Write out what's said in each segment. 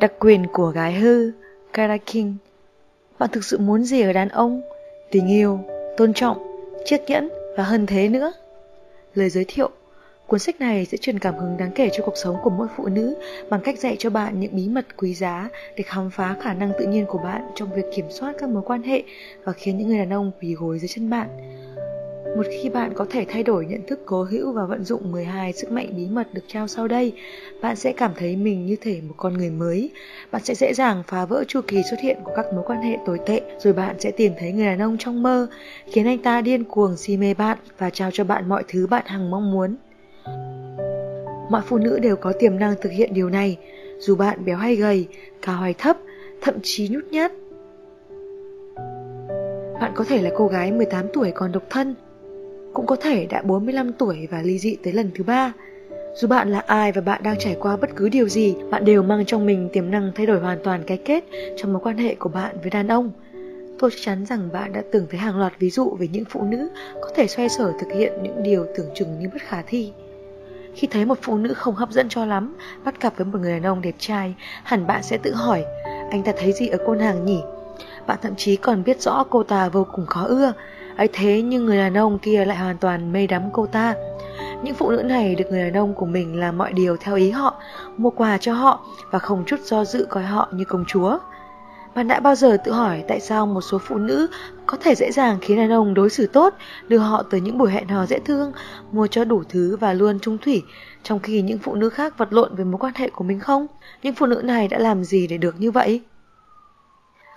Đặc quyền của gái hư, Kara King. Bạn thực sự muốn gì ở đàn ông? Tình yêu, tôn trọng, chiếc nhẫn và hơn thế nữa. Lời giới thiệu Cuốn sách này sẽ truyền cảm hứng đáng kể cho cuộc sống của mỗi phụ nữ bằng cách dạy cho bạn những bí mật quý giá để khám phá khả năng tự nhiên của bạn trong việc kiểm soát các mối quan hệ và khiến những người đàn ông quỳ gối dưới chân bạn. Một khi bạn có thể thay đổi nhận thức cố hữu và vận dụng 12 sức mạnh bí mật được trao sau đây, bạn sẽ cảm thấy mình như thể một con người mới. Bạn sẽ dễ dàng phá vỡ chu kỳ xuất hiện của các mối quan hệ tồi tệ, rồi bạn sẽ tìm thấy người đàn ông trong mơ, khiến anh ta điên cuồng si mê bạn và trao cho bạn mọi thứ bạn hằng mong muốn. Mọi phụ nữ đều có tiềm năng thực hiện điều này, dù bạn béo hay gầy, cao hay thấp, thậm chí nhút nhát. Bạn có thể là cô gái 18 tuổi còn độc thân, cũng có thể đã 45 tuổi và ly dị tới lần thứ ba. Dù bạn là ai và bạn đang trải qua bất cứ điều gì, bạn đều mang trong mình tiềm năng thay đổi hoàn toàn cái kết trong mối quan hệ của bạn với đàn ông. Tôi chắc chắn rằng bạn đã từng thấy hàng loạt ví dụ về những phụ nữ có thể xoay sở thực hiện những điều tưởng chừng như bất khả thi. Khi thấy một phụ nữ không hấp dẫn cho lắm, bắt gặp với một người đàn ông đẹp trai, hẳn bạn sẽ tự hỏi, anh ta thấy gì ở cô nàng nhỉ? Bạn thậm chí còn biết rõ cô ta vô cùng khó ưa, ấy thế nhưng người đàn ông kia lại hoàn toàn mê đắm cô ta. Những phụ nữ này được người đàn ông của mình làm mọi điều theo ý họ, mua quà cho họ và không chút do dự coi họ như công chúa. Bạn đã bao giờ tự hỏi tại sao một số phụ nữ có thể dễ dàng khiến đàn ông đối xử tốt, đưa họ tới những buổi hẹn hò dễ thương, mua cho đủ thứ và luôn trung thủy, trong khi những phụ nữ khác vật lộn với mối quan hệ của mình không? Những phụ nữ này đã làm gì để được như vậy?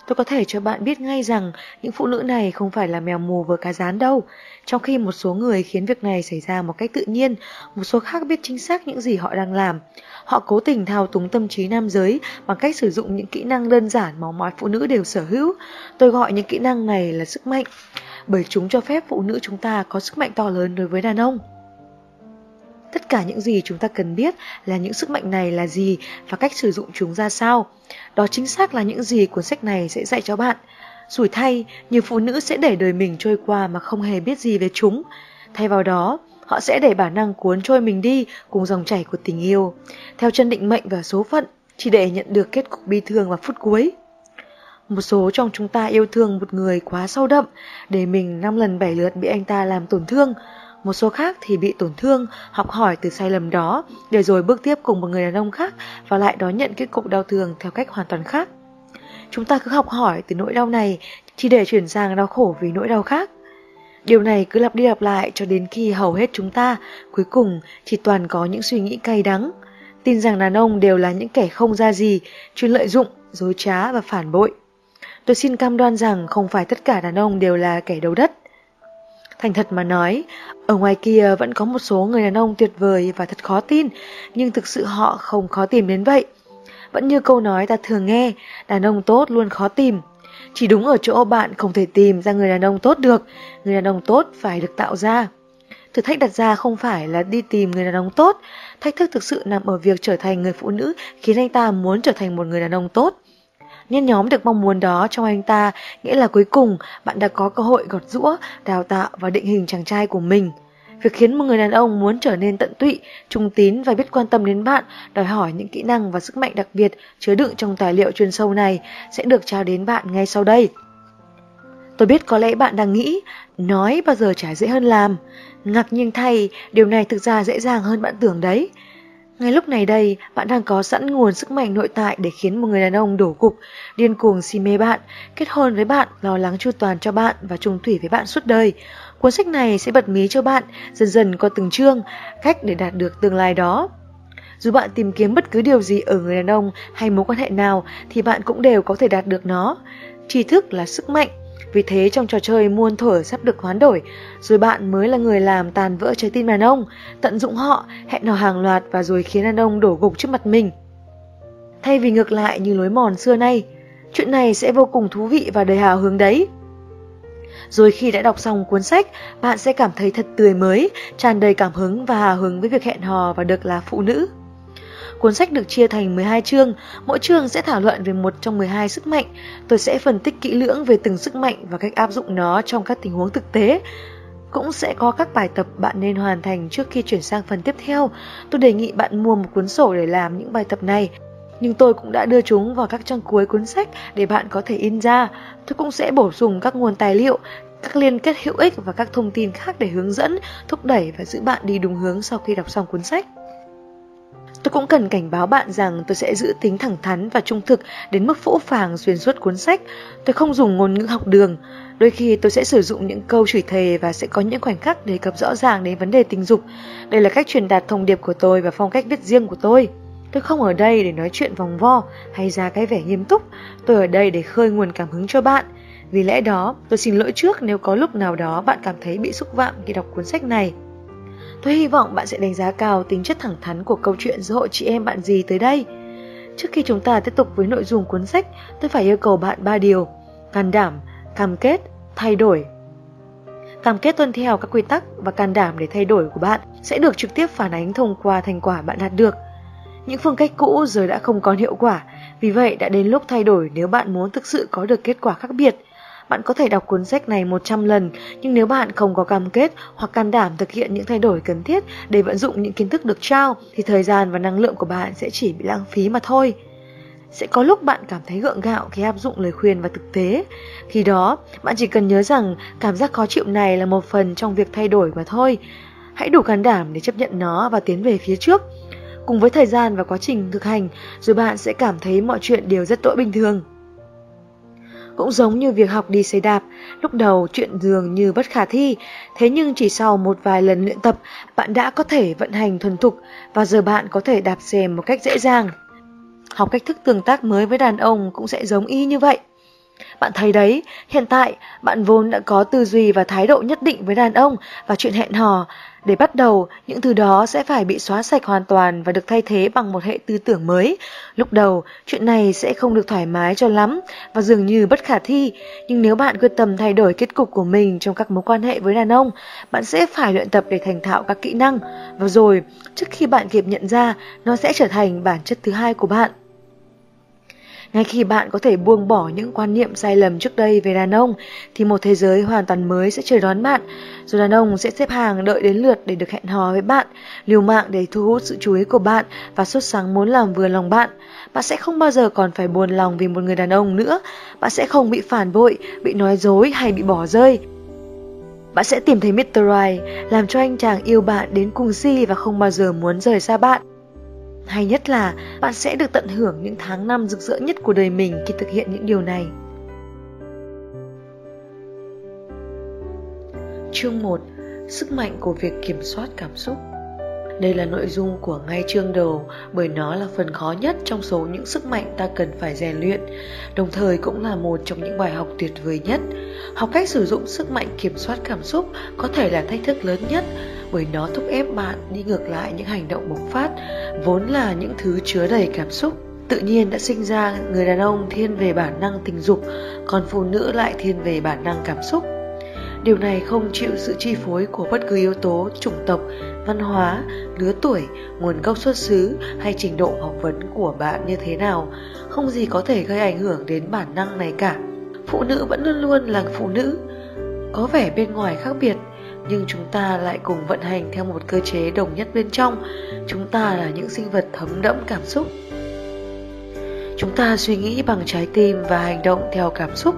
Tôi có thể cho bạn biết ngay rằng những phụ nữ này không phải là mèo mù vừa cá rán đâu. Trong khi một số người khiến việc này xảy ra một cách tự nhiên, một số khác biết chính xác những gì họ đang làm. Họ cố tình thao túng tâm trí nam giới bằng cách sử dụng những kỹ năng đơn giản mà mọi phụ nữ đều sở hữu. Tôi gọi những kỹ năng này là sức mạnh, bởi chúng cho phép phụ nữ chúng ta có sức mạnh to lớn đối với đàn ông. Tất cả những gì chúng ta cần biết là những sức mạnh này là gì và cách sử dụng chúng ra sao. Đó chính xác là những gì cuốn sách này sẽ dạy cho bạn. Rủi thay, nhiều phụ nữ sẽ để đời mình trôi qua mà không hề biết gì về chúng. Thay vào đó, họ sẽ để bản năng cuốn trôi mình đi cùng dòng chảy của tình yêu, theo chân định mệnh và số phận, chỉ để nhận được kết cục bi thương vào phút cuối. Một số trong chúng ta yêu thương một người quá sâu đậm, để mình năm lần bảy lượt bị anh ta làm tổn thương, một số khác thì bị tổn thương, học hỏi từ sai lầm đó, để rồi bước tiếp cùng một người đàn ông khác và lại đón nhận kết cục đau thương theo cách hoàn toàn khác. Chúng ta cứ học hỏi từ nỗi đau này chỉ để chuyển sang đau khổ vì nỗi đau khác. Điều này cứ lặp đi lặp lại cho đến khi hầu hết chúng ta cuối cùng chỉ toàn có những suy nghĩ cay đắng, tin rằng đàn ông đều là những kẻ không ra gì, chuyên lợi dụng, dối trá và phản bội. Tôi xin cam đoan rằng không phải tất cả đàn ông đều là kẻ đầu đất. Thành thật mà nói, ở ngoài kia vẫn có một số người đàn ông tuyệt vời và thật khó tin, nhưng thực sự họ không khó tìm đến vậy. Vẫn như câu nói ta thường nghe, đàn ông tốt luôn khó tìm. Chỉ đúng ở chỗ bạn không thể tìm ra người đàn ông tốt được, người đàn ông tốt phải được tạo ra. Thử thách đặt ra không phải là đi tìm người đàn ông tốt, thách thức thực sự nằm ở việc trở thành người phụ nữ khiến anh ta muốn trở thành một người đàn ông tốt. Nhân nhóm được mong muốn đó trong anh ta nghĩa là cuối cùng bạn đã có cơ hội gọt rũa, đào tạo và định hình chàng trai của mình. Việc khiến một người đàn ông muốn trở nên tận tụy, trung tín và biết quan tâm đến bạn đòi hỏi những kỹ năng và sức mạnh đặc biệt chứa đựng trong tài liệu chuyên sâu này sẽ được trao đến bạn ngay sau đây. Tôi biết có lẽ bạn đang nghĩ, nói bao giờ chả dễ hơn làm. Ngạc nhiên thay, điều này thực ra dễ dàng hơn bạn tưởng đấy. Ngay lúc này đây, bạn đang có sẵn nguồn sức mạnh nội tại để khiến một người đàn ông đổ gục, điên cuồng si mê bạn, kết hôn với bạn, lo lắng chu toàn cho bạn và chung thủy với bạn suốt đời. Cuốn sách này sẽ bật mí cho bạn, dần dần qua từng chương, cách để đạt được tương lai đó. Dù bạn tìm kiếm bất cứ điều gì ở người đàn ông hay mối quan hệ nào thì bạn cũng đều có thể đạt được nó. Tri thức là sức mạnh, vì thế trong trò chơi muôn thuở sắp được hoán đổi, rồi bạn mới là người làm tàn vỡ trái tim đàn ông, tận dụng họ, hẹn hò hàng loạt và rồi khiến đàn ông đổ gục trước mặt mình. Thay vì ngược lại như lối mòn xưa nay, chuyện này sẽ vô cùng thú vị và đầy hào hứng đấy. Rồi khi đã đọc xong cuốn sách, bạn sẽ cảm thấy thật tươi mới, tràn đầy cảm hứng và hào hứng với việc hẹn hò và được là phụ nữ. Cuốn sách được chia thành 12 chương, mỗi chương sẽ thảo luận về một trong 12 sức mạnh. Tôi sẽ phân tích kỹ lưỡng về từng sức mạnh và cách áp dụng nó trong các tình huống thực tế. Cũng sẽ có các bài tập bạn nên hoàn thành trước khi chuyển sang phần tiếp theo. Tôi đề nghị bạn mua một cuốn sổ để làm những bài tập này. nhưng tôi cũng đã đưa chúng vào các trang cuối cuốn sách để bạn có thể in ra. Tôi cũng sẽ bổ sung các nguồn tài liệu, các liên kết hữu ích và các thông tin khác để hướng dẫn, thúc đẩy và giữ bạn đi đúng hướng sau khi đọc xong cuốn sách. Tôi cũng cần cảnh báo bạn rằng tôi sẽ giữ tính thẳng thắn và trung thực đến mức phũ phàng xuyên suốt cuốn sách. Tôi không dùng ngôn ngữ học đường. Đôi khi tôi sẽ sử dụng những câu chửi thề và sẽ có những khoảnh khắc đề cập rõ ràng đến vấn đề tình dục. Đây là cách truyền đạt thông điệp của tôi và phong cách viết riêng của tôi. Tôi không ở đây để nói chuyện vòng vo hay ra cái vẻ nghiêm túc. Tôi ở đây để khơi nguồn cảm hứng cho bạn. Vì lẽ đó, tôi xin lỗi trước nếu có lúc nào đó bạn cảm thấy bị xúc phạm khi đọc cuốn sách này. Tôi hy vọng bạn sẽ đánh giá cao tính chất thẳng thắn của câu chuyện giữa hội chị em bạn gì tới đây. Trước khi chúng ta tiếp tục với nội dung cuốn sách, tôi phải yêu cầu bạn ba điều: can đảm, cam kết, thay đổi. Cam kết tuân theo các quy tắc và can đảm để thay đổi của bạn sẽ được trực tiếp phản ánh thông qua thành quả bạn đạt được. Những phương cách cũ giờ đã không còn hiệu quả, vì vậy đã đến lúc thay đổi nếu bạn muốn thực sự có được kết quả khác biệt. Bạn có thể đọc cuốn sách này 100 lần, nhưng nếu bạn không có cam kết hoặc can đảm thực hiện những thay đổi cần thiết để vận dụng những kiến thức được trao, thì thời gian và năng lượng của bạn sẽ chỉ bị lãng phí mà thôi. Sẽ có lúc bạn cảm thấy gượng gạo khi áp dụng lời khuyên và thực tế. Khi đó, bạn chỉ cần nhớ rằng cảm giác khó chịu này là một phần trong việc thay đổi mà thôi. Hãy đủ can đảm để chấp nhận nó và tiến về phía trước. Cùng với thời gian và quá trình thực hành, rồi bạn sẽ cảm thấy mọi chuyện đều rất đỗi bình thường. Cũng giống như việc học đi xe đạp, lúc đầu chuyện dường như bất khả thi, thế nhưng chỉ sau một vài lần luyện tập, bạn đã có thể vận hành thuần thục và giờ bạn có thể đạp xe một cách dễ dàng. Học cách thức tương tác mới với đàn ông cũng sẽ giống y như vậy. Bạn thấy đấy, hiện tại bạn vốn đã có tư duy và thái độ nhất định với đàn ông và chuyện hẹn hò. Để bắt đầu, những thứ đó sẽ phải bị xóa sạch hoàn toàn và được thay thế bằng một hệ tư tưởng mới. Lúc đầu, chuyện này sẽ không được thoải mái cho lắm và dường như bất khả thi. Nhưng nếu bạn quyết tâm thay đổi kết cục của mình trong các mối quan hệ với đàn ông, bạn sẽ phải luyện tập để thành thạo các kỹ năng. Và rồi, trước khi bạn kịp nhận ra, nó sẽ trở thành bản chất thứ hai của bạn. Ngay khi bạn có thể buông bỏ những quan niệm sai lầm trước đây về đàn ông, thì một thế giới hoàn toàn mới sẽ chờ đón bạn. Rồi đàn ông sẽ xếp hàng đợi đến lượt để được hẹn hò với bạn, liều mạng để thu hút sự chú ý của bạn và xuất sáng muốn làm vừa lòng bạn. Bạn sẽ không bao giờ còn phải buồn lòng vì một người đàn ông nữa. Bạn sẽ không bị phản bội, bị nói dối hay bị bỏ rơi. Bạn sẽ tìm thấy Mr. Right, làm cho anh chàng yêu bạn đến cùng si và không bao giờ muốn rời xa bạn. Hay nhất là, bạn sẽ được tận hưởng những tháng năm rực rỡ nhất của đời mình khi thực hiện những điều này. Chương 1 Sức mạnh của việc kiểm soát cảm xúc đây là nội dung của ngay chương đầu bởi nó là phần khó nhất trong số những sức mạnh ta cần phải rèn luyện, đồng thời cũng là một trong những bài học tuyệt vời nhất. Học cách sử dụng sức mạnh kiểm soát cảm xúc có thể là thách thức lớn nhất bởi nó thúc ép bạn đi ngược lại những hành động bộc phát, vốn là những thứ chứa đầy cảm xúc. Tự nhiên đã sinh ra người đàn ông thiên về bản năng tình dục, còn phụ nữ lại thiên về bản năng cảm xúc. Điều này không chịu sự chi phối của bất cứ yếu tố chủng tộc, văn hóa, lứa tuổi, nguồn gốc xuất xứ hay trình độ học vấn của bạn như thế nào, không gì có thể gây ảnh hưởng đến bản năng này cả. Phụ nữ vẫn luôn luôn là phụ nữ, có vẻ bên ngoài khác biệt, nhưng chúng ta lại cùng vận hành theo một cơ chế đồng nhất bên trong. Chúng ta là những sinh vật thấm đẫm cảm xúc. Chúng ta suy nghĩ bằng trái tim và hành động theo cảm xúc.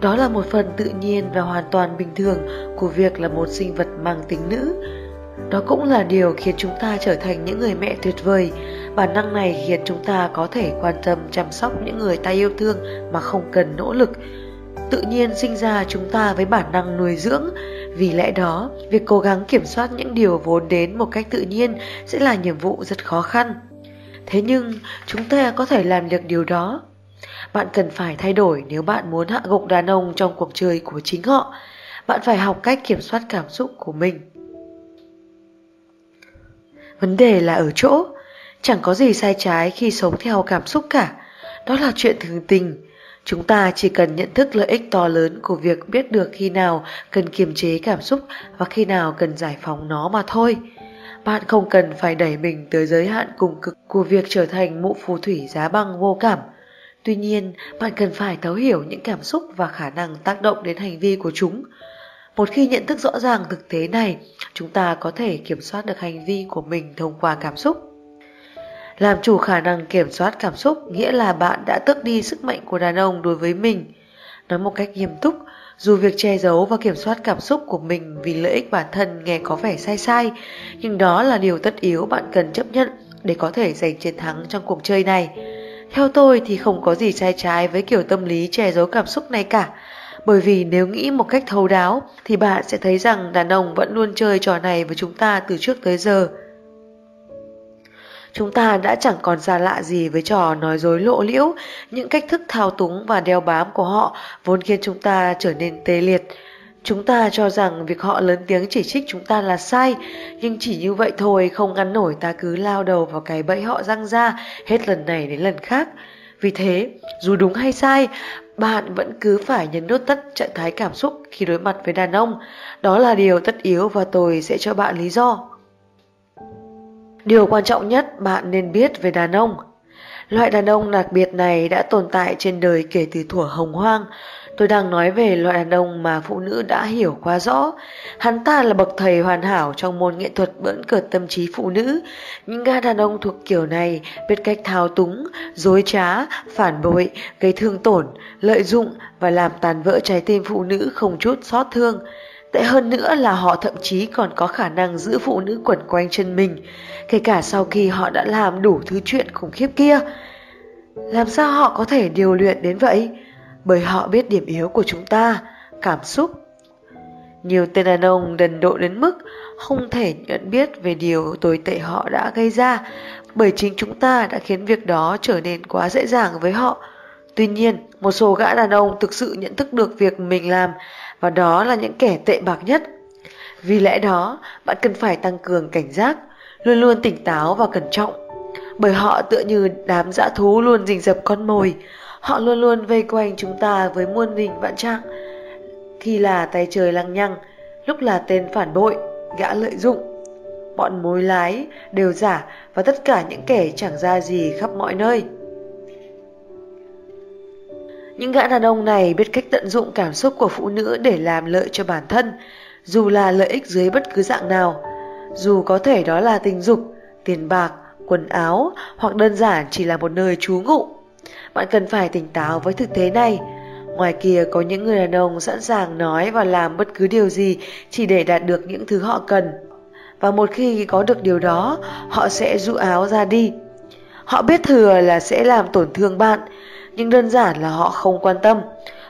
Đó là một phần tự nhiên và hoàn toàn bình thường của việc là một sinh vật mang tính nữ. Đó cũng là điều khiến chúng ta trở thành những người mẹ tuyệt vời. Bản năng này khiến chúng ta có thể quan tâm chăm sóc những người ta yêu thương mà không cần nỗ lực. Tự nhiên sinh ra chúng ta với bản năng nuôi dưỡng, vì lẽ đó, việc cố gắng kiểm soát những điều vốn đến một cách tự nhiên sẽ là nhiệm vụ rất khó khăn. Thế nhưng, chúng ta có thể làm được điều đó. Bạn cần phải thay đổi nếu bạn muốn hạ gục đàn ông trong cuộc chơi của chính họ. Bạn phải học cách kiểm soát cảm xúc của mình. Vấn đề là ở chỗ, chẳng có gì sai trái khi sống theo cảm xúc cả. Đó là chuyện thường tình. Chúng ta chỉ cần nhận thức lợi ích to lớn của việc biết được khi nào cần kiềm chế cảm xúc và khi nào cần giải phóng nó mà thôi. Bạn không cần phải đẩy mình tới giới hạn cùng cực của việc trở thành mụ phù thủy giá băng vô cảm. Tuy nhiên, bạn cần phải thấu hiểu những cảm xúc và khả năng tác động đến hành vi của chúng. Một khi nhận thức rõ ràng thực tế này, chúng ta có thể kiểm soát được hành vi của mình thông qua cảm xúc. Làm chủ khả năng kiểm soát cảm xúc nghĩa là bạn đã tước đi sức mạnh của đàn ông đối với mình. Nói một cách nghiêm túc, dù việc che giấu và kiểm soát cảm xúc của mình vì lợi ích bản thân nghe có vẻ sai sai, nhưng đó là điều tất yếu bạn cần chấp nhận để có thể giành chiến thắng trong cuộc chơi này. Theo tôi thì không có gì sai trái với kiểu tâm lý che giấu cảm xúc này cả. Bởi vì nếu nghĩ một cách thấu đáo thì bạn sẽ thấy rằng đàn ông vẫn luôn chơi trò này với chúng ta từ trước tới giờ. Chúng ta đã chẳng còn xa lạ gì với trò nói dối lộ liễu, những cách thức thao túng và đeo bám của họ vốn khiến chúng ta trở nên tê liệt. Chúng ta cho rằng việc họ lớn tiếng chỉ trích chúng ta là sai, nhưng chỉ như vậy thôi không ngăn nổi ta cứ lao đầu vào cái bẫy họ răng ra hết lần này đến lần khác. Vì thế, dù đúng hay sai, bạn vẫn cứ phải nhấn nút tắt trạng thái cảm xúc khi đối mặt với đàn ông. Đó là điều tất yếu và tôi sẽ cho bạn lý do. Điều quan trọng nhất bạn nên biết về đàn ông. Loại đàn ông đặc biệt này đã tồn tại trên đời kể từ thuở hồng hoang. Tôi đang nói về loại đàn ông mà phụ nữ đã hiểu quá rõ. Hắn ta là bậc thầy hoàn hảo trong môn nghệ thuật bỡn cợt tâm trí phụ nữ. Những gã đàn ông thuộc kiểu này biết cách thao túng, dối trá, phản bội, gây thương tổn, lợi dụng và làm tàn vỡ trái tim phụ nữ không chút xót thương. Tệ hơn nữa là họ thậm chí còn có khả năng giữ phụ nữ quẩn quanh chân mình, kể cả sau khi họ đã làm đủ thứ chuyện khủng khiếp kia. Làm sao họ có thể điều luyện đến vậy? Bởi họ biết điểm yếu của chúng ta, cảm xúc. Nhiều tên đàn ông đần độ đến mức không thể nhận biết về điều tồi tệ họ đã gây ra, bởi chính chúng ta đã khiến việc đó trở nên quá dễ dàng với họ. Tuy nhiên, một số gã đàn ông thực sự nhận thức được việc mình làm và đó là những kẻ tệ bạc nhất. Vì lẽ đó, bạn cần phải tăng cường cảnh giác, luôn luôn tỉnh táo và cẩn trọng. Bởi họ tựa như đám dã thú luôn rình rập con mồi, họ luôn luôn vây quanh chúng ta với muôn hình vạn trạng. Khi là tay trời lăng nhăng, lúc là tên phản bội, gã lợi dụng. Bọn mối lái đều giả và tất cả những kẻ chẳng ra gì khắp mọi nơi. Những gã đàn ông này biết cách tận dụng cảm xúc của phụ nữ để làm lợi cho bản thân, dù là lợi ích dưới bất cứ dạng nào, dù có thể đó là tình dục, tiền bạc, quần áo hoặc đơn giản chỉ là một nơi trú ngụ. Bạn cần phải tỉnh táo với thực tế này. Ngoài kia có những người đàn ông sẵn sàng nói và làm bất cứ điều gì chỉ để đạt được những thứ họ cần. Và một khi có được điều đó, họ sẽ dụ áo ra đi. Họ biết thừa là sẽ làm tổn thương bạn, nhưng đơn giản là họ không quan tâm.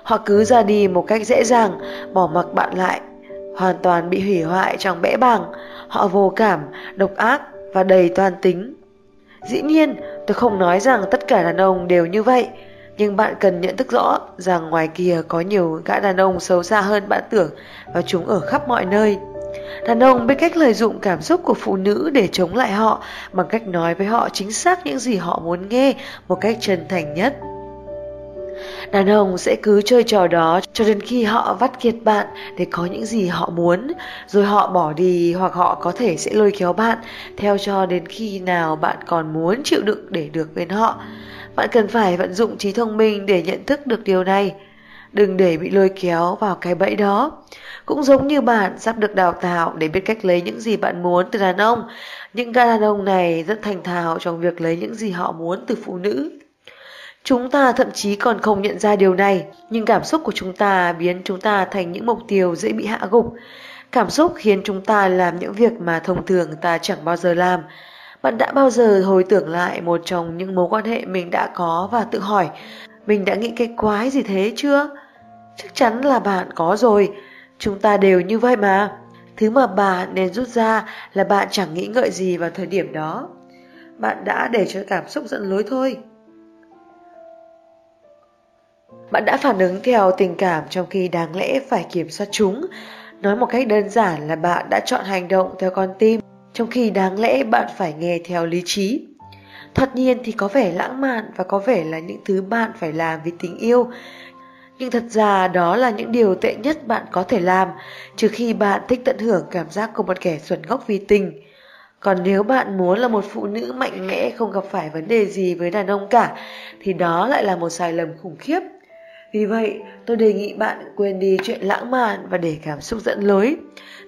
Họ cứ ra đi một cách dễ dàng, bỏ mặc bạn lại, hoàn toàn bị hủy hoại trong bẽ bàng. Họ vô cảm, độc ác và đầy toan tính. Dĩ nhiên, tôi không nói rằng tất cả đàn ông đều như vậy, nhưng bạn cần nhận thức rõ rằng ngoài kia có nhiều gã đàn ông xấu xa hơn bạn tưởng và chúng ở khắp mọi nơi. Đàn ông biết cách lợi dụng cảm xúc của phụ nữ để chống lại họ bằng cách nói với họ chính xác những gì họ muốn nghe một cách chân thành nhất. Đàn ông sẽ cứ chơi trò đó cho đến khi họ vắt kiệt bạn để có những gì họ muốn, rồi họ bỏ đi hoặc họ có thể sẽ lôi kéo bạn theo cho đến khi nào bạn còn muốn chịu đựng để được bên họ. Bạn cần phải vận dụng trí thông minh để nhận thức được điều này. Đừng để bị lôi kéo vào cái bẫy đó. Cũng giống như bạn sắp được đào tạo để biết cách lấy những gì bạn muốn từ đàn ông. Những gã đàn ông này rất thành thạo trong việc lấy những gì họ muốn từ phụ nữ. Chúng ta thậm chí còn không nhận ra điều này, nhưng cảm xúc của chúng ta biến chúng ta thành những mục tiêu dễ bị hạ gục. Cảm xúc khiến chúng ta làm những việc mà thông thường ta chẳng bao giờ làm. Bạn đã bao giờ hồi tưởng lại một trong những mối quan hệ mình đã có và tự hỏi, mình đã nghĩ cái quái gì thế chưa? Chắc chắn là bạn có rồi, chúng ta đều như vậy mà. Thứ mà bạn nên rút ra là bạn chẳng nghĩ ngợi gì vào thời điểm đó. Bạn đã để cho cảm xúc dẫn lối thôi. Bạn đã phản ứng theo tình cảm trong khi đáng lẽ phải kiểm soát chúng. Nói một cách đơn giản là bạn đã chọn hành động theo con tim, trong khi đáng lẽ bạn phải nghe theo lý trí. Thoạt nhiên thì có vẻ lãng mạn và có vẻ là những thứ bạn phải làm vì tình yêu. Nhưng thật ra đó là những điều tệ nhất bạn có thể làm, trừ khi bạn thích tận hưởng cảm giác của một kẻ xuẩn ngốc vì tình. Còn nếu bạn muốn là một phụ nữ mạnh mẽ không gặp phải vấn đề gì với đàn ông cả, thì đó lại là một sai lầm khủng khiếp. Vì vậy, tôi đề nghị bạn quên đi chuyện lãng mạn và để cảm xúc dẫn lối.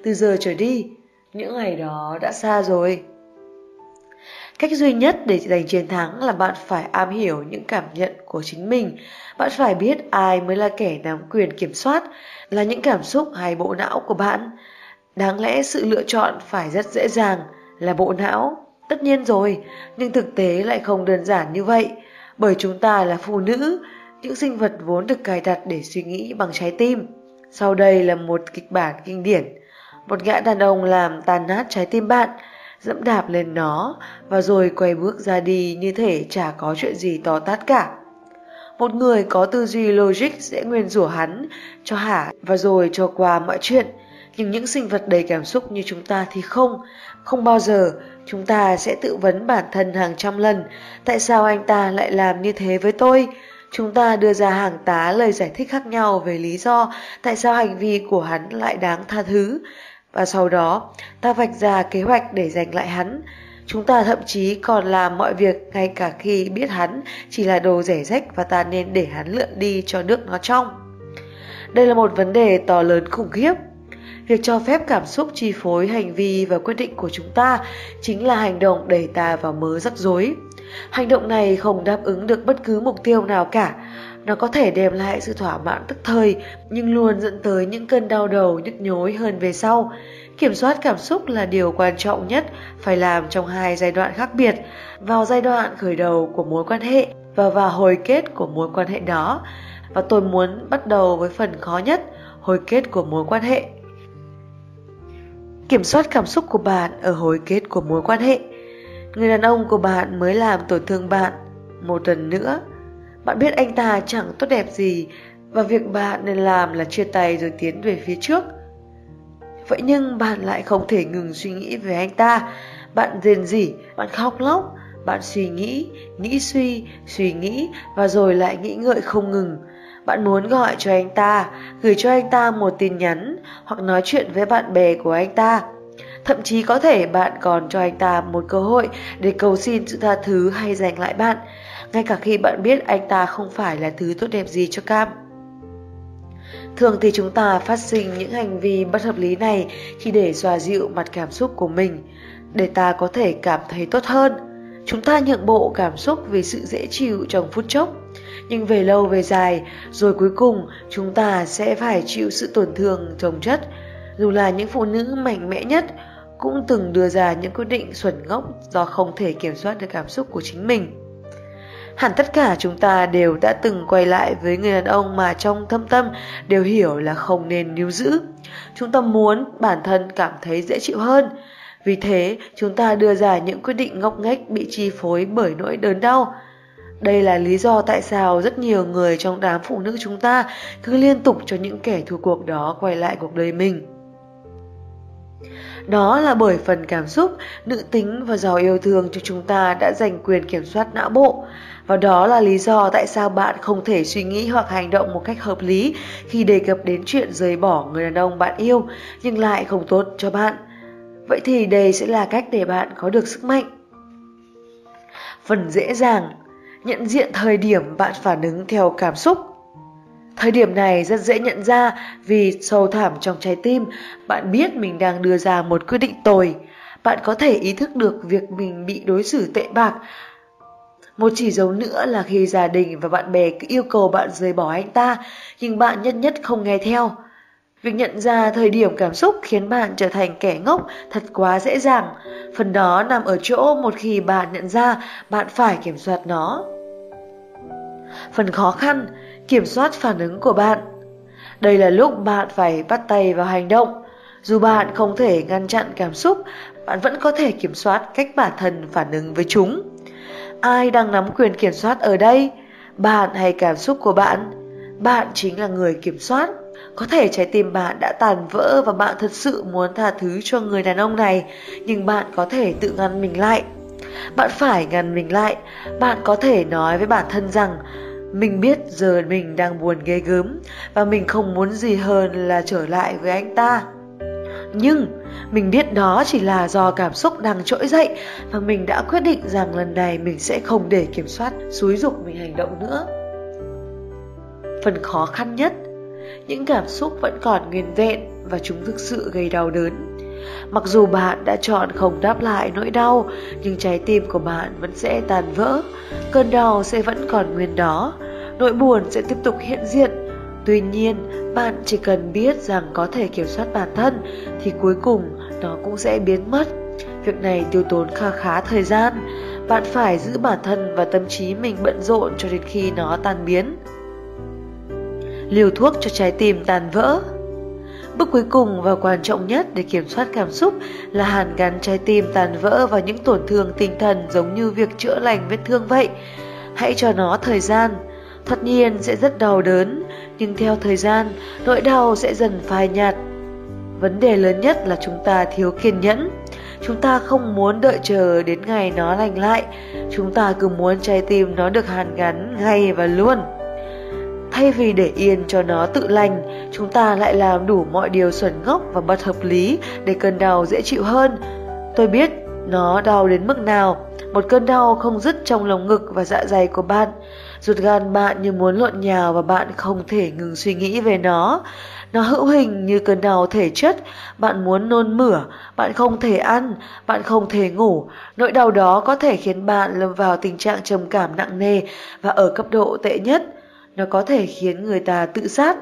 Từ giờ trở đi, những ngày đó đã xa rồi. Cách duy nhất để giành chiến thắng là bạn phải am hiểu những cảm nhận của chính mình. Bạn phải biết ai mới là kẻ nắm quyền kiểm soát, là những cảm xúc hay bộ não của bạn. Đáng lẽ sự lựa chọn phải rất dễ dàng, là bộ não. Tất nhiên rồi, nhưng thực tế lại không đơn giản như vậy, bởi chúng ta là phụ nữ, những sinh vật vốn được cài đặt để suy nghĩ bằng trái tim. Sau đây là một kịch bản kinh điển. Một gã đàn ông làm tàn nát trái tim bạn, dẫm đạp lên nó và rồi quay bước ra đi như thể chả có chuyện gì to tát cả. Một người có tư duy logic sẽ nguyên rủa hắn, cho hả và rồi cho qua mọi chuyện. Nhưng những sinh vật đầy cảm xúc như chúng ta thì không, không bao giờ chúng ta sẽ tự vấn bản thân hàng trăm lần tại sao anh ta lại làm như thế với tôi. Chúng ta đưa ra hàng tá lời giải thích khác nhau về lý do tại sao hành vi của hắn lại đáng tha thứ. Và sau đó, ta vạch ra kế hoạch để giành lại hắn. Chúng ta thậm chí còn làm mọi việc ngay cả khi biết hắn chỉ là đồ rẻ rách và ta nên để hắn lượn đi cho nước nó trong. Đây là một vấn đề to lớn khủng khiếp. Việc cho phép cảm xúc chi phối hành vi và quyết định của chúng ta chính là hành động đẩy ta vào mớ rắc rối. Hành động này không đáp ứng được bất cứ mục tiêu nào cả. Nó có thể đem lại sự thỏa mãn tức thời, nhưng luôn dẫn tới những cơn đau đầu nhức nhối hơn về sau. Kiểm soát cảm xúc là điều quan trọng nhất phải làm trong hai giai đoạn khác biệt, vào giai đoạn khởi đầu của mối quan hệ và vào hồi kết của mối quan hệ đó. Và tôi muốn bắt đầu với phần khó nhất, hồi kết của mối quan hệ. Kiểm soát cảm xúc của bạn ở hồi kết của mối quan hệ. Người đàn ông của bạn mới làm tổn thương bạn một lần nữa. Bạn biết anh ta chẳng tốt đẹp gì và việc bạn nên làm là chia tay rồi tiến về phía trước. Vậy nhưng bạn lại không thể ngừng suy nghĩ về anh ta. Bạn rền rỉ, bạn khóc lóc, bạn suy nghĩ, nghĩ suy, suy nghĩ và rồi lại nghĩ ngợi không ngừng. Bạn muốn gọi cho anh ta, gửi cho anh ta một tin nhắn hoặc nói chuyện với bạn bè của anh ta. Thậm chí có thể bạn còn cho anh ta một cơ hội để cầu xin sự tha thứ hay giành lại bạn, ngay cả khi bạn biết anh ta không phải là thứ tốt đẹp gì cho Cam. Thường thì chúng ta phát sinh những hành vi bất hợp lý này khi để xoa dịu mặt cảm xúc của mình, để ta có thể cảm thấy tốt hơn. Chúng ta nhượng bộ cảm xúc vì sự dễ chịu trong phút chốc, nhưng về lâu về dài, rồi cuối cùng chúng ta sẽ phải chịu sự tổn thương trồng chất. Dù là những phụ nữ mạnh mẽ nhất cũng từng đưa ra những quyết định xuẩn ngốc do không thể kiểm soát được cảm xúc của chính mình. Hẳn tất cả chúng ta đều đã từng quay lại với người đàn ông mà trong thâm tâm đều hiểu là không nên níu giữ. Chúng ta muốn bản thân cảm thấy dễ chịu hơn. Vì thế, chúng ta đưa ra những quyết định ngốc nghếch bị chi phối bởi nỗi đớn đau. Đây là lý do tại sao rất nhiều người trong đám phụ nữ chúng ta cứ liên tục cho những kẻ thua cuộc đó quay lại cuộc đời mình. Đó là bởi phần cảm xúc, nữ tính và giàu yêu thương cho chúng ta đã giành quyền kiểm soát não bộ. Và đó là lý do tại sao bạn không thể suy nghĩ hoặc hành động một cách hợp lý khi đề cập đến chuyện rời bỏ người đàn ông bạn yêu nhưng lại không tốt cho bạn. Vậy thì đây sẽ là cách để bạn có được sức mạnh. Phần dễ dàng, nhận diện thời điểm bạn phản ứng theo cảm xúc. Thời điểm này rất dễ nhận ra vì sâu thẳm trong trái tim, bạn biết mình đang đưa ra một quyết định tồi. Bạn có thể ý thức được việc mình bị đối xử tệ bạc. Một chỉ dấu nữa là khi gia đình và bạn bè cứ yêu cầu bạn rời bỏ anh ta, nhưng bạn nhất nhất không nghe theo. Việc nhận ra thời điểm cảm xúc khiến bạn trở thành kẻ ngốc thật quá dễ dàng. Phần đó nằm ở chỗ một khi bạn nhận ra, bạn phải kiểm soát nó. Phần khó khăn kiểm soát phản ứng của bạn. Đây là lúc bạn phải bắt tay vào hành động. Dù bạn không thể ngăn chặn cảm xúc, bạn vẫn có thể kiểm soát cách bản thân phản ứng với chúng. Ai đang nắm quyền kiểm soát ở đây? Bạn hay cảm xúc của bạn? Bạn chính là người kiểm soát. Có thể trái tim bạn đã tàn vỡ và bạn thật sự muốn tha thứ cho người đàn ông này, nhưng bạn có thể tự ngăn mình lại. Bạn phải ngăn mình lại. Bạn có thể nói với bản thân rằng mình biết giờ mình đang buồn ghê gớm và mình không muốn gì hơn là trở lại với anh ta. Nhưng mình biết đó chỉ là do cảm xúc đang trỗi dậy và mình đã quyết định rằng lần này mình sẽ không để kiểm soát xúi dục mình hành động nữa. Phần khó khăn nhất, những cảm xúc vẫn còn nguyên vẹn và chúng thực sự gây đau đớn. Mặc dù bạn đã chọn không đáp lại nỗi đau, nhưng trái tim của bạn vẫn sẽ tàn vỡ. Cơn đau sẽ vẫn còn nguyên đó, nỗi buồn sẽ tiếp tục hiện diện. Tuy nhiên, bạn chỉ cần biết rằng có thể kiểm soát bản thân thì cuối cùng nó cũng sẽ biến mất. Việc này tiêu tốn kha khá thời gian. Bạn phải giữ bản thân và tâm trí mình bận rộn cho đến khi nó tan biến. Liều thuốc cho trái tim tàn vỡ Bước cuối cùng và quan trọng nhất để kiểm soát cảm xúc là hàn gắn trái tim tàn vỡ và những tổn thương tinh thần giống như việc chữa lành vết thương vậy. Hãy cho nó thời gian. Thật nhiên sẽ rất đau đớn, nhưng theo thời gian, nỗi đau sẽ dần phai nhạt. Vấn đề lớn nhất là chúng ta thiếu kiên nhẫn. Chúng ta không muốn đợi chờ đến ngày nó lành lại, chúng ta cứ muốn trái tim nó được hàn gắn ngay và luôn. Thay vì để yên cho nó tự lành, chúng ta lại làm đủ mọi điều xuẩn ngốc và bất hợp lý để cơn đau dễ chịu hơn. Tôi biết nó đau đến mức nào, một cơn đau không dứt trong lồng ngực và dạ dày của bạn. Ruột gan bạn như muốn lộn nhào và bạn không thể ngừng suy nghĩ về nó. Nó hữu hình như cơn đau thể chất, bạn muốn nôn mửa, bạn không thể ăn, bạn không thể ngủ. Nỗi đau đó có thể khiến bạn lâm vào tình trạng trầm cảm nặng nề và ở cấp độ tệ nhất nó có thể khiến người ta tự sát.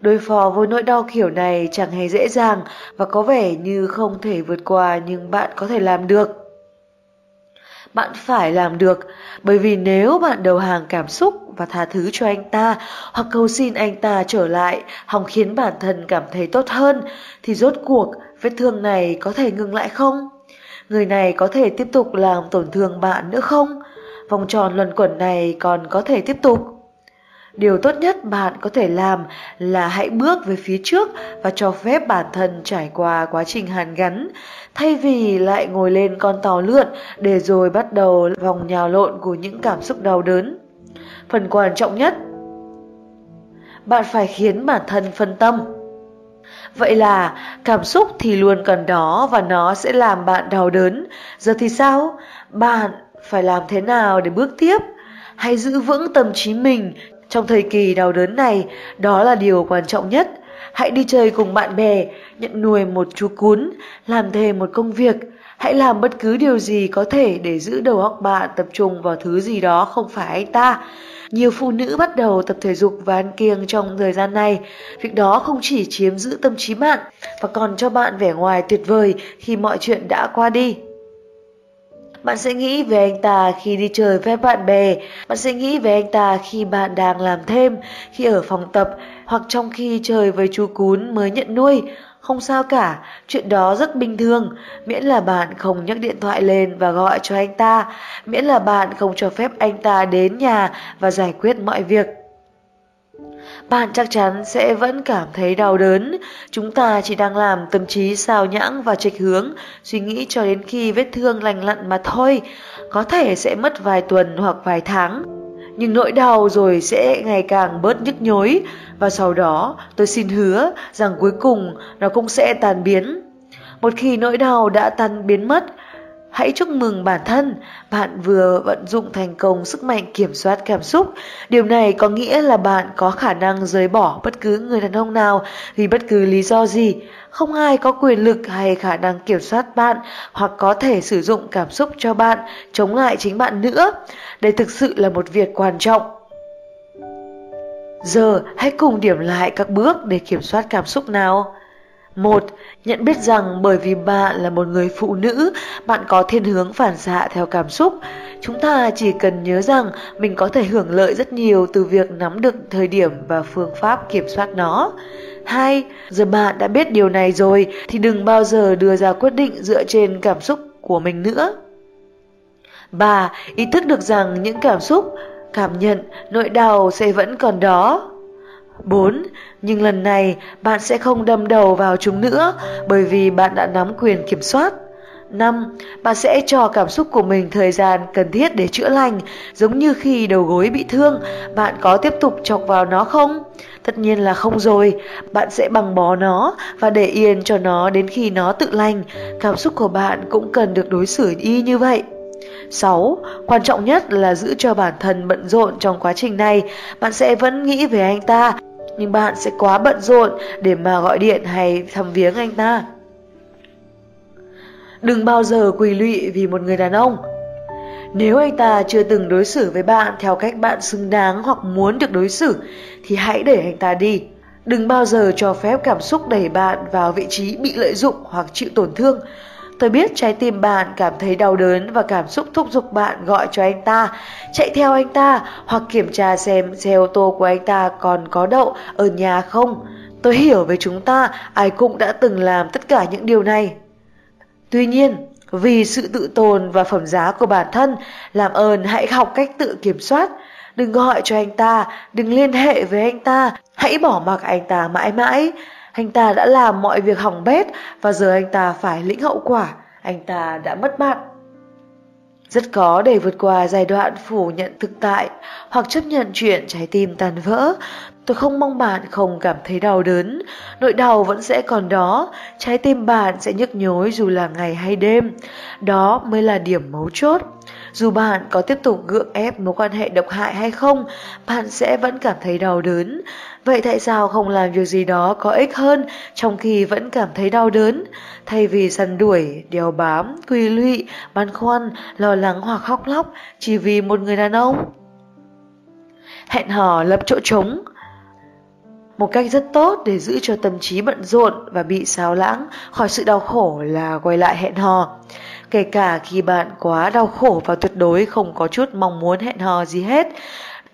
Đối phó với nỗi đau kiểu này chẳng hề dễ dàng và có vẻ như không thể vượt qua nhưng bạn có thể làm được. Bạn phải làm được, bởi vì nếu bạn đầu hàng cảm xúc và tha thứ cho anh ta hoặc cầu xin anh ta trở lại hòng khiến bản thân cảm thấy tốt hơn thì rốt cuộc vết thương này có thể ngừng lại không? Người này có thể tiếp tục làm tổn thương bạn nữa không? Vòng tròn luẩn quẩn này còn có thể tiếp tục. Điều tốt nhất bạn có thể làm là hãy bước về phía trước và cho phép bản thân trải qua quá trình hàn gắn, thay vì lại ngồi lên con tàu lượn để rồi bắt đầu vòng nhào lộn của những cảm xúc đau đớn. Phần quan trọng nhất, bạn phải khiến bản thân phân tâm. Vậy là cảm xúc thì luôn cần đó và nó sẽ làm bạn đau đớn. Giờ thì sao? Bạn phải làm thế nào để bước tiếp? Hãy giữ vững tâm trí mình trong thời kỳ đau đớn này, đó là điều quan trọng nhất. Hãy đi chơi cùng bạn bè, nhận nuôi một chú cún, làm thêm một công việc. Hãy làm bất cứ điều gì có thể để giữ đầu óc bạn tập trung vào thứ gì đó không phải anh ta. Nhiều phụ nữ bắt đầu tập thể dục và ăn kiêng trong thời gian này. Việc đó không chỉ chiếm giữ tâm trí bạn, và còn cho bạn vẻ ngoài tuyệt vời khi mọi chuyện đã qua đi. Bạn sẽ nghĩ về anh ta khi đi chơi với bạn bè, bạn sẽ nghĩ về anh ta khi bạn đang làm thêm, khi ở phòng tập hoặc trong khi chơi với chú cún mới nhận nuôi. Không sao cả, chuyện đó rất bình thường, miễn là bạn không nhấc điện thoại lên và gọi cho anh ta, miễn là bạn không cho phép anh ta đến nhà và giải quyết mọi việc bạn chắc chắn sẽ vẫn cảm thấy đau đớn. Chúng ta chỉ đang làm tâm trí sao nhãng và trịch hướng, suy nghĩ cho đến khi vết thương lành lặn mà thôi. Có thể sẽ mất vài tuần hoặc vài tháng. Nhưng nỗi đau rồi sẽ ngày càng bớt nhức nhối và sau đó tôi xin hứa rằng cuối cùng nó cũng sẽ tan biến. Một khi nỗi đau đã tan biến mất, Hãy chúc mừng bản thân, bạn vừa vận dụng thành công sức mạnh kiểm soát cảm xúc. Điều này có nghĩa là bạn có khả năng rời bỏ bất cứ người đàn ông nào vì bất cứ lý do gì. Không ai có quyền lực hay khả năng kiểm soát bạn hoặc có thể sử dụng cảm xúc cho bạn chống lại chính bạn nữa. Đây thực sự là một việc quan trọng. Giờ hãy cùng điểm lại các bước để kiểm soát cảm xúc nào. Một, nhận biết rằng bởi vì bạn là một người phụ nữ, bạn có thiên hướng phản xạ theo cảm xúc. Chúng ta chỉ cần nhớ rằng mình có thể hưởng lợi rất nhiều từ việc nắm được thời điểm và phương pháp kiểm soát nó. Hai, giờ bạn đã biết điều này rồi thì đừng bao giờ đưa ra quyết định dựa trên cảm xúc của mình nữa. Ba, ý thức được rằng những cảm xúc, cảm nhận, nỗi đau sẽ vẫn còn đó 4. Nhưng lần này bạn sẽ không đâm đầu vào chúng nữa bởi vì bạn đã nắm quyền kiểm soát. 5. Bạn sẽ cho cảm xúc của mình thời gian cần thiết để chữa lành, giống như khi đầu gối bị thương, bạn có tiếp tục chọc vào nó không? Tất nhiên là không rồi, bạn sẽ bằng bó nó và để yên cho nó đến khi nó tự lành. Cảm xúc của bạn cũng cần được đối xử y như vậy. 6. Quan trọng nhất là giữ cho bản thân bận rộn trong quá trình này, bạn sẽ vẫn nghĩ về anh ta nhưng bạn sẽ quá bận rộn để mà gọi điện hay thăm viếng anh ta. Đừng bao giờ quỳ lụy vì một người đàn ông. Nếu anh ta chưa từng đối xử với bạn theo cách bạn xứng đáng hoặc muốn được đối xử, thì hãy để anh ta đi. Đừng bao giờ cho phép cảm xúc đẩy bạn vào vị trí bị lợi dụng hoặc chịu tổn thương. Tôi biết trái tim bạn cảm thấy đau đớn và cảm xúc thúc giục bạn gọi cho anh ta, chạy theo anh ta hoặc kiểm tra xem xe ô tô của anh ta còn có đậu ở nhà không. Tôi hiểu với chúng ta, ai cũng đã từng làm tất cả những điều này. Tuy nhiên, vì sự tự tồn và phẩm giá của bản thân, làm ơn hãy học cách tự kiểm soát. Đừng gọi cho anh ta, đừng liên hệ với anh ta, hãy bỏ mặc anh ta mãi mãi. Anh ta đã làm mọi việc hỏng bét và giờ anh ta phải lĩnh hậu quả. Anh ta đã mất bạn. Rất khó để vượt qua giai đoạn phủ nhận thực tại hoặc chấp nhận chuyện trái tim tan vỡ. Tôi không mong bạn không cảm thấy đau đớn, nỗi đau vẫn sẽ còn đó, trái tim bạn sẽ nhức nhối dù là ngày hay đêm. Đó mới là điểm mấu chốt. Dù bạn có tiếp tục gượng ép mối quan hệ độc hại hay không, bạn sẽ vẫn cảm thấy đau đớn. Vậy tại sao không làm việc gì đó có ích hơn trong khi vẫn cảm thấy đau đớn? Thay vì săn đuổi, đeo bám, quy lụy, băn khoăn, lo lắng hoặc khóc lóc chỉ vì một người đàn ông? Hẹn hò lập chỗ trống một cách rất tốt để giữ cho tâm trí bận rộn và bị xáo lãng khỏi sự đau khổ là quay lại hẹn hò. Kể cả khi bạn quá đau khổ và tuyệt đối không có chút mong muốn hẹn hò gì hết,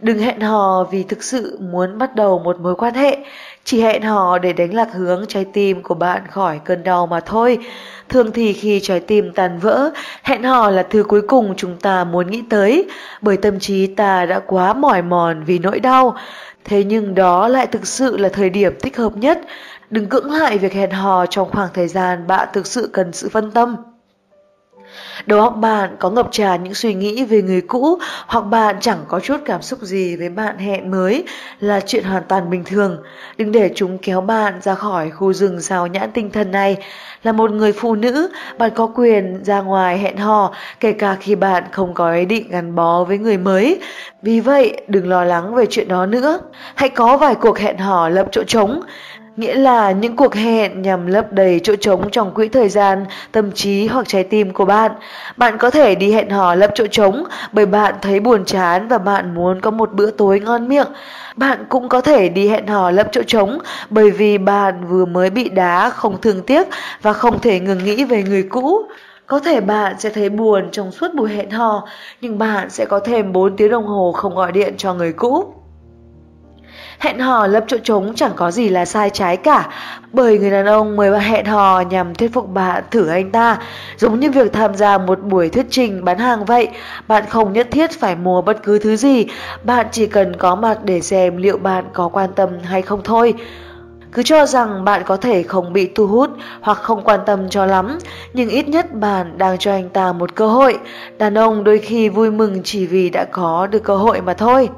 Đừng hẹn hò vì thực sự muốn bắt đầu một mối quan hệ, chỉ hẹn hò để đánh lạc hướng trái tim của bạn khỏi cơn đau mà thôi. Thường thì khi trái tim tàn vỡ, hẹn hò là thứ cuối cùng chúng ta muốn nghĩ tới, bởi tâm trí ta đã quá mỏi mòn vì nỗi đau. Thế nhưng đó lại thực sự là thời điểm thích hợp nhất. Đừng cưỡng lại việc hẹn hò trong khoảng thời gian bạn thực sự cần sự phân tâm. Đầu óc bạn có ngập tràn những suy nghĩ về người cũ hoặc bạn chẳng có chút cảm xúc gì với bạn hẹn mới là chuyện hoàn toàn bình thường. Đừng để chúng kéo bạn ra khỏi khu rừng rào nhãn tinh thần này. Là một người phụ nữ, bạn có quyền ra ngoài hẹn hò kể cả khi bạn không có ý định gắn bó với người mới. Vì vậy, đừng lo lắng về chuyện đó nữa. Hãy có vài cuộc hẹn hò lập chỗ trống nghĩa là những cuộc hẹn nhằm lấp đầy chỗ trống trong quỹ thời gian, tâm trí hoặc trái tim của bạn. Bạn có thể đi hẹn hò lấp chỗ trống bởi bạn thấy buồn chán và bạn muốn có một bữa tối ngon miệng. Bạn cũng có thể đi hẹn hò lấp chỗ trống bởi vì bạn vừa mới bị đá không thương tiếc và không thể ngừng nghĩ về người cũ. Có thể bạn sẽ thấy buồn trong suốt buổi hẹn hò, nhưng bạn sẽ có thêm 4 tiếng đồng hồ không gọi điện cho người cũ. Hẹn hò lập chỗ trống chẳng có gì là sai trái cả, bởi người đàn ông mời bạn hẹn hò nhằm thuyết phục bạn thử anh ta, giống như việc tham gia một buổi thuyết trình bán hàng vậy. Bạn không nhất thiết phải mua bất cứ thứ gì, bạn chỉ cần có mặt để xem liệu bạn có quan tâm hay không thôi. Cứ cho rằng bạn có thể không bị thu hút hoặc không quan tâm cho lắm, nhưng ít nhất bạn đang cho anh ta một cơ hội. Đàn ông đôi khi vui mừng chỉ vì đã có được cơ hội mà thôi.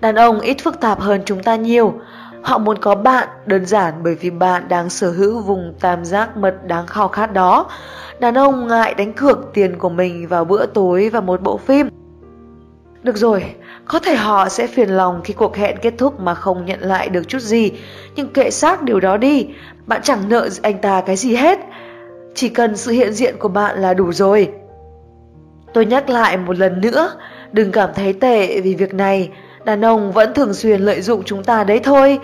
Đàn ông ít phức tạp hơn chúng ta nhiều. Họ muốn có bạn đơn giản bởi vì bạn đang sở hữu vùng tam giác mật đáng khao khát đó. Đàn ông ngại đánh cược tiền của mình vào bữa tối và một bộ phim. Được rồi, có thể họ sẽ phiền lòng khi cuộc hẹn kết thúc mà không nhận lại được chút gì, nhưng kệ xác điều đó đi, bạn chẳng nợ anh ta cái gì hết. Chỉ cần sự hiện diện của bạn là đủ rồi. Tôi nhắc lại một lần nữa, đừng cảm thấy tệ vì việc này, Đàn ông vẫn thường xuyên lợi dụng chúng ta đấy thôi.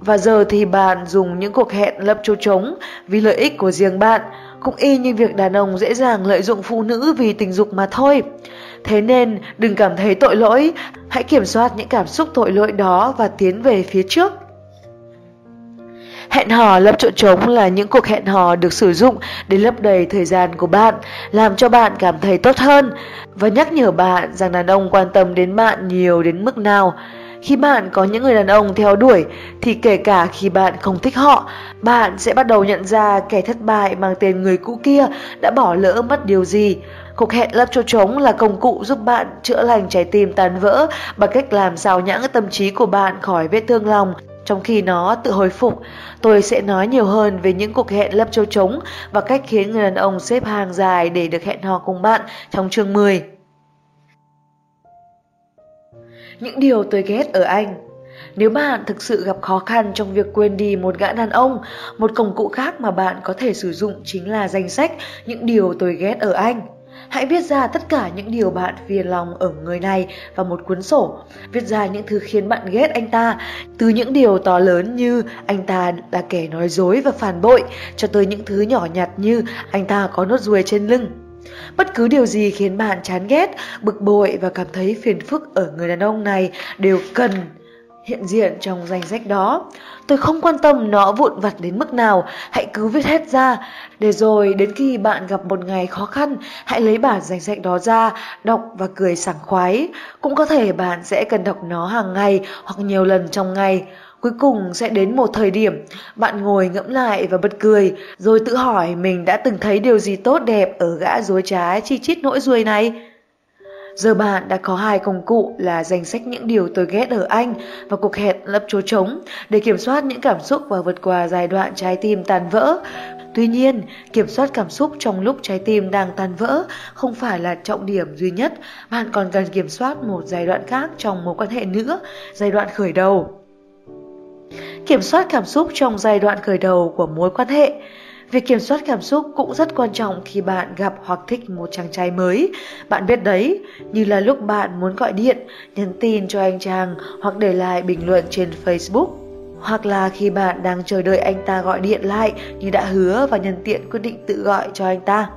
Và giờ thì bạn dùng những cuộc hẹn lập chỗ trống vì lợi ích của riêng bạn, cũng y như việc đàn ông dễ dàng lợi dụng phụ nữ vì tình dục mà thôi. Thế nên đừng cảm thấy tội lỗi, hãy kiểm soát những cảm xúc tội lỗi đó và tiến về phía trước. Hẹn hò lập chỗ trống là những cuộc hẹn hò được sử dụng để lấp đầy thời gian của bạn, làm cho bạn cảm thấy tốt hơn và nhắc nhở bạn rằng đàn ông quan tâm đến bạn nhiều đến mức nào. Khi bạn có những người đàn ông theo đuổi thì kể cả khi bạn không thích họ, bạn sẽ bắt đầu nhận ra kẻ thất bại mang tên người cũ kia đã bỏ lỡ mất điều gì. Cuộc hẹn lấp chỗ trống là công cụ giúp bạn chữa lành trái tim tan vỡ bằng cách làm sao nhãng tâm trí của bạn khỏi vết thương lòng trong khi nó tự hồi phục, tôi sẽ nói nhiều hơn về những cuộc hẹn lấp châu trống và cách khiến người đàn ông xếp hàng dài để được hẹn hò cùng bạn trong chương 10. Những điều tôi ghét ở anh Nếu bạn thực sự gặp khó khăn trong việc quên đi một gã đàn ông, một công cụ khác mà bạn có thể sử dụng chính là danh sách những điều tôi ghét ở anh. Hãy viết ra tất cả những điều bạn phiền lòng ở người này vào một cuốn sổ. Viết ra những thứ khiến bạn ghét anh ta, từ những điều to lớn như anh ta là kẻ nói dối và phản bội, cho tới những thứ nhỏ nhặt như anh ta có nốt ruồi trên lưng. Bất cứ điều gì khiến bạn chán ghét, bực bội và cảm thấy phiền phức ở người đàn ông này đều cần hiện diện trong danh sách đó. Tôi không quan tâm nó vụn vặt đến mức nào, hãy cứ viết hết ra. Để rồi đến khi bạn gặp một ngày khó khăn, hãy lấy bản danh sách đó ra, đọc và cười sảng khoái. Cũng có thể bạn sẽ cần đọc nó hàng ngày hoặc nhiều lần trong ngày. Cuối cùng sẽ đến một thời điểm, bạn ngồi ngẫm lại và bật cười, rồi tự hỏi mình đã từng thấy điều gì tốt đẹp ở gã dối trá chi chít nỗi ruồi này. Giờ bạn đã có hai công cụ là danh sách những điều tôi ghét ở anh và cuộc hẹn lấp chỗ trống để kiểm soát những cảm xúc và vượt qua giai đoạn trái tim tàn vỡ. Tuy nhiên, kiểm soát cảm xúc trong lúc trái tim đang tan vỡ không phải là trọng điểm duy nhất, bạn còn cần kiểm soát một giai đoạn khác trong mối quan hệ nữa, giai đoạn khởi đầu. Kiểm soát cảm xúc trong giai đoạn khởi đầu của mối quan hệ Việc kiểm soát cảm xúc cũng rất quan trọng khi bạn gặp hoặc thích một chàng trai mới. Bạn biết đấy, như là lúc bạn muốn gọi điện, nhắn tin cho anh chàng hoặc để lại bình luận trên Facebook. Hoặc là khi bạn đang chờ đợi anh ta gọi điện lại như đã hứa và nhân tiện quyết định tự gọi cho anh ta.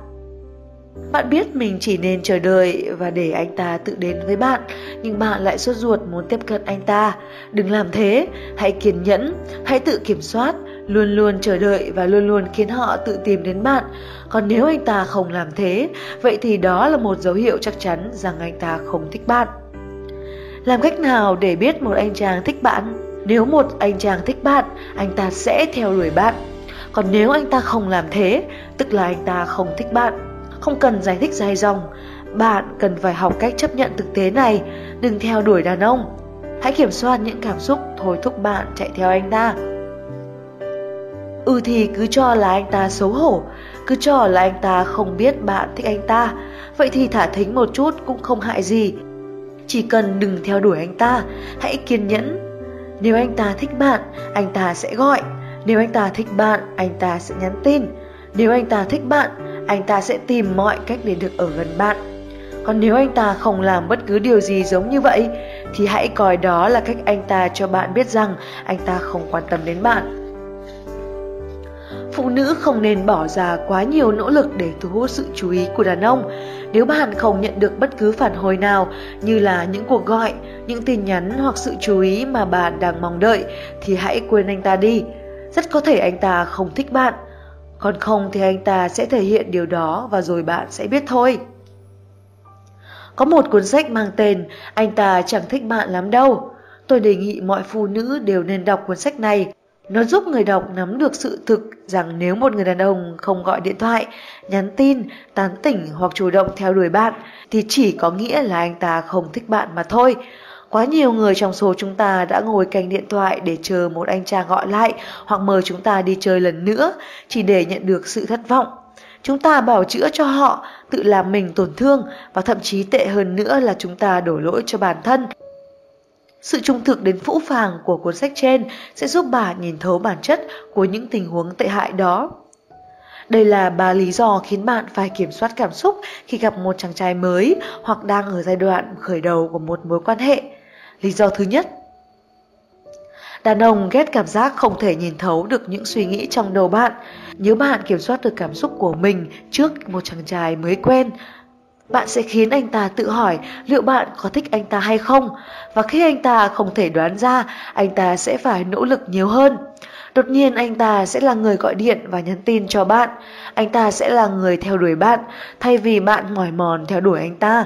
Bạn biết mình chỉ nên chờ đợi và để anh ta tự đến với bạn, nhưng bạn lại sốt ruột muốn tiếp cận anh ta. Đừng làm thế, hãy kiên nhẫn, hãy tự kiểm soát, luôn luôn chờ đợi và luôn luôn khiến họ tự tìm đến bạn. Còn nếu anh ta không làm thế, vậy thì đó là một dấu hiệu chắc chắn rằng anh ta không thích bạn. Làm cách nào để biết một anh chàng thích bạn? Nếu một anh chàng thích bạn, anh ta sẽ theo đuổi bạn. Còn nếu anh ta không làm thế, tức là anh ta không thích bạn. Không cần giải thích dài dòng, bạn cần phải học cách chấp nhận thực tế này, đừng theo đuổi đàn ông. Hãy kiểm soát những cảm xúc thôi thúc bạn chạy theo anh ta. Ừ thì cứ cho là anh ta xấu hổ, cứ cho là anh ta không biết bạn thích anh ta, vậy thì thả thính một chút cũng không hại gì. Chỉ cần đừng theo đuổi anh ta, hãy kiên nhẫn. Nếu anh ta thích bạn, anh ta sẽ gọi. Nếu anh ta thích bạn, anh ta sẽ nhắn tin. Nếu anh ta thích bạn, anh ta sẽ tìm mọi cách để được ở gần bạn. Còn nếu anh ta không làm bất cứ điều gì giống như vậy, thì hãy coi đó là cách anh ta cho bạn biết rằng anh ta không quan tâm đến bạn. Phụ nữ không nên bỏ ra quá nhiều nỗ lực để thu hút sự chú ý của đàn ông. Nếu bạn không nhận được bất cứ phản hồi nào như là những cuộc gọi, những tin nhắn hoặc sự chú ý mà bạn đang mong đợi thì hãy quên anh ta đi. Rất có thể anh ta không thích bạn còn không thì anh ta sẽ thể hiện điều đó và rồi bạn sẽ biết thôi. Có một cuốn sách mang tên Anh ta chẳng thích bạn lắm đâu. Tôi đề nghị mọi phụ nữ đều nên đọc cuốn sách này. Nó giúp người đọc nắm được sự thực rằng nếu một người đàn ông không gọi điện thoại, nhắn tin, tán tỉnh hoặc chủ động theo đuổi bạn thì chỉ có nghĩa là anh ta không thích bạn mà thôi. Quá nhiều người trong số chúng ta đã ngồi cạnh điện thoại để chờ một anh chàng gọi lại hoặc mời chúng ta đi chơi lần nữa chỉ để nhận được sự thất vọng. Chúng ta bảo chữa cho họ, tự làm mình tổn thương và thậm chí tệ hơn nữa là chúng ta đổ lỗi cho bản thân. Sự trung thực đến phũ phàng của cuốn sách trên sẽ giúp bà nhìn thấu bản chất của những tình huống tệ hại đó. Đây là ba lý do khiến bạn phải kiểm soát cảm xúc khi gặp một chàng trai mới hoặc đang ở giai đoạn khởi đầu của một mối quan hệ. Lý do thứ nhất Đàn ông ghét cảm giác không thể nhìn thấu được những suy nghĩ trong đầu bạn. Nếu bạn kiểm soát được cảm xúc của mình trước một chàng trai mới quen, bạn sẽ khiến anh ta tự hỏi liệu bạn có thích anh ta hay không. Và khi anh ta không thể đoán ra, anh ta sẽ phải nỗ lực nhiều hơn. Đột nhiên anh ta sẽ là người gọi điện và nhắn tin cho bạn. Anh ta sẽ là người theo đuổi bạn, thay vì bạn mỏi mòn theo đuổi anh ta.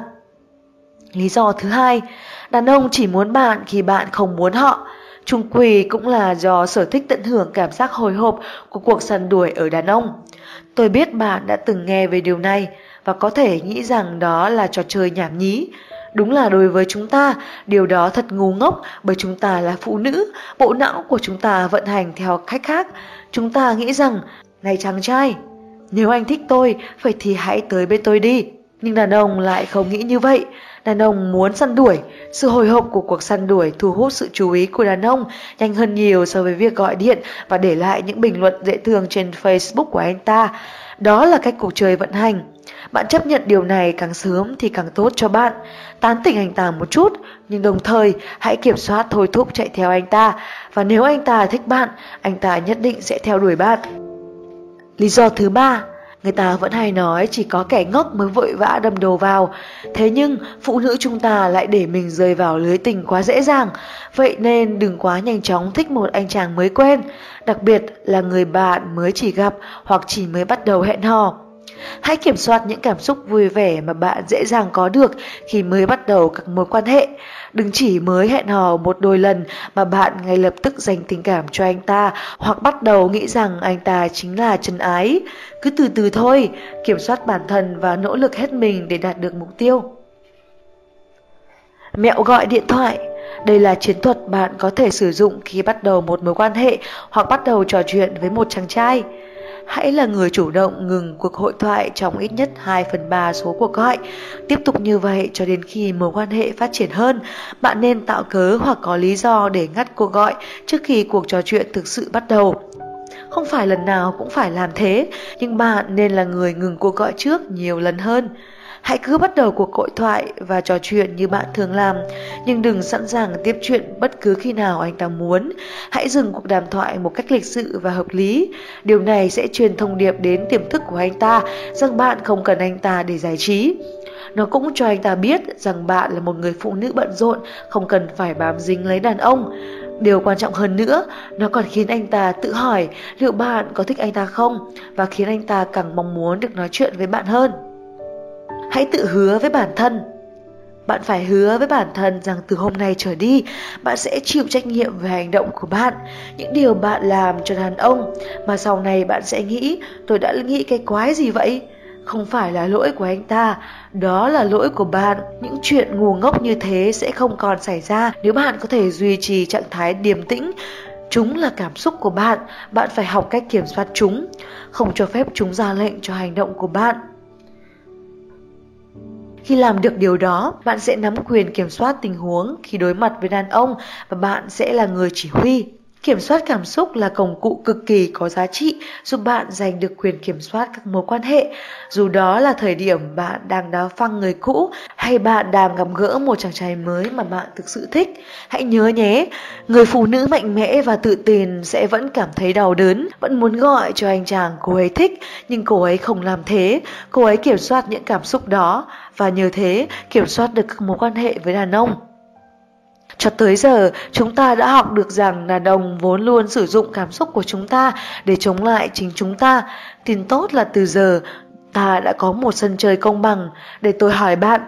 Lý do thứ hai, đàn ông chỉ muốn bạn khi bạn không muốn họ. Trung quỳ cũng là do sở thích tận hưởng cảm giác hồi hộp của cuộc săn đuổi ở đàn ông. Tôi biết bạn đã từng nghe về điều này và có thể nghĩ rằng đó là trò chơi nhảm nhí. Đúng là đối với chúng ta, điều đó thật ngu ngốc bởi chúng ta là phụ nữ, bộ não của chúng ta vận hành theo cách khác. Chúng ta nghĩ rằng, này chàng trai, nếu anh thích tôi, vậy thì hãy tới bên tôi đi. Nhưng đàn ông lại không nghĩ như vậy. Đàn ông muốn săn đuổi, sự hồi hộp của cuộc săn đuổi thu hút sự chú ý của đàn ông nhanh hơn nhiều so với việc gọi điện và để lại những bình luận dễ thương trên Facebook của anh ta. Đó là cách cuộc chơi vận hành. Bạn chấp nhận điều này càng sớm thì càng tốt cho bạn. Tán tỉnh anh ta một chút, nhưng đồng thời hãy kiểm soát thôi thúc chạy theo anh ta. Và nếu anh ta thích bạn, anh ta nhất định sẽ theo đuổi bạn. Lý do thứ ba, người ta vẫn hay nói chỉ có kẻ ngốc mới vội vã đâm đầu vào. Thế nhưng phụ nữ chúng ta lại để mình rơi vào lưới tình quá dễ dàng. Vậy nên đừng quá nhanh chóng thích một anh chàng mới quen, đặc biệt là người bạn mới chỉ gặp hoặc chỉ mới bắt đầu hẹn hò. Hãy kiểm soát những cảm xúc vui vẻ mà bạn dễ dàng có được khi mới bắt đầu các mối quan hệ. Đừng chỉ mới hẹn hò một đôi lần mà bạn ngay lập tức dành tình cảm cho anh ta hoặc bắt đầu nghĩ rằng anh ta chính là chân ái. Cứ từ từ thôi, kiểm soát bản thân và nỗ lực hết mình để đạt được mục tiêu. Mẹo gọi điện thoại đây là chiến thuật bạn có thể sử dụng khi bắt đầu một mối quan hệ hoặc bắt đầu trò chuyện với một chàng trai hãy là người chủ động ngừng cuộc hội thoại trong ít nhất 2 phần 3 số cuộc gọi. Tiếp tục như vậy cho đến khi mối quan hệ phát triển hơn, bạn nên tạo cớ hoặc có lý do để ngắt cuộc gọi trước khi cuộc trò chuyện thực sự bắt đầu. Không phải lần nào cũng phải làm thế, nhưng bạn nên là người ngừng cuộc gọi trước nhiều lần hơn. Hãy cứ bắt đầu cuộc hội thoại và trò chuyện như bạn thường làm, nhưng đừng sẵn sàng tiếp chuyện bất cứ khi nào anh ta muốn. Hãy dừng cuộc đàm thoại một cách lịch sự và hợp lý. Điều này sẽ truyền thông điệp đến tiềm thức của anh ta rằng bạn không cần anh ta để giải trí. Nó cũng cho anh ta biết rằng bạn là một người phụ nữ bận rộn, không cần phải bám dính lấy đàn ông. Điều quan trọng hơn nữa, nó còn khiến anh ta tự hỏi liệu bạn có thích anh ta không và khiến anh ta càng mong muốn được nói chuyện với bạn hơn. Hãy tự hứa với bản thân. Bạn phải hứa với bản thân rằng từ hôm nay trở đi, bạn sẽ chịu trách nhiệm về hành động của bạn, những điều bạn làm cho đàn ông, mà sau này bạn sẽ nghĩ tôi đã nghĩ cái quái gì vậy? Không phải là lỗi của anh ta, đó là lỗi của bạn. Những chuyện ngu ngốc như thế sẽ không còn xảy ra nếu bạn có thể duy trì trạng thái điềm tĩnh. Chúng là cảm xúc của bạn, bạn phải học cách kiểm soát chúng, không cho phép chúng ra lệnh cho hành động của bạn. Khi làm được điều đó, bạn sẽ nắm quyền kiểm soát tình huống khi đối mặt với đàn ông và bạn sẽ là người chỉ huy. Kiểm soát cảm xúc là công cụ cực kỳ có giá trị giúp bạn giành được quyền kiểm soát các mối quan hệ, dù đó là thời điểm bạn đang đá phăng người cũ hay bạn đang gặp gỡ một chàng trai mới mà bạn thực sự thích. Hãy nhớ nhé, người phụ nữ mạnh mẽ và tự tin sẽ vẫn cảm thấy đau đớn, vẫn muốn gọi cho anh chàng cô ấy thích, nhưng cô ấy không làm thế, cô ấy kiểm soát những cảm xúc đó và nhờ thế kiểm soát được các mối quan hệ với đàn ông. Cho tới giờ, chúng ta đã học được rằng đàn ông vốn luôn sử dụng cảm xúc của chúng ta để chống lại chính chúng ta. Tin tốt là từ giờ, ta đã có một sân chơi công bằng. Để tôi hỏi bạn,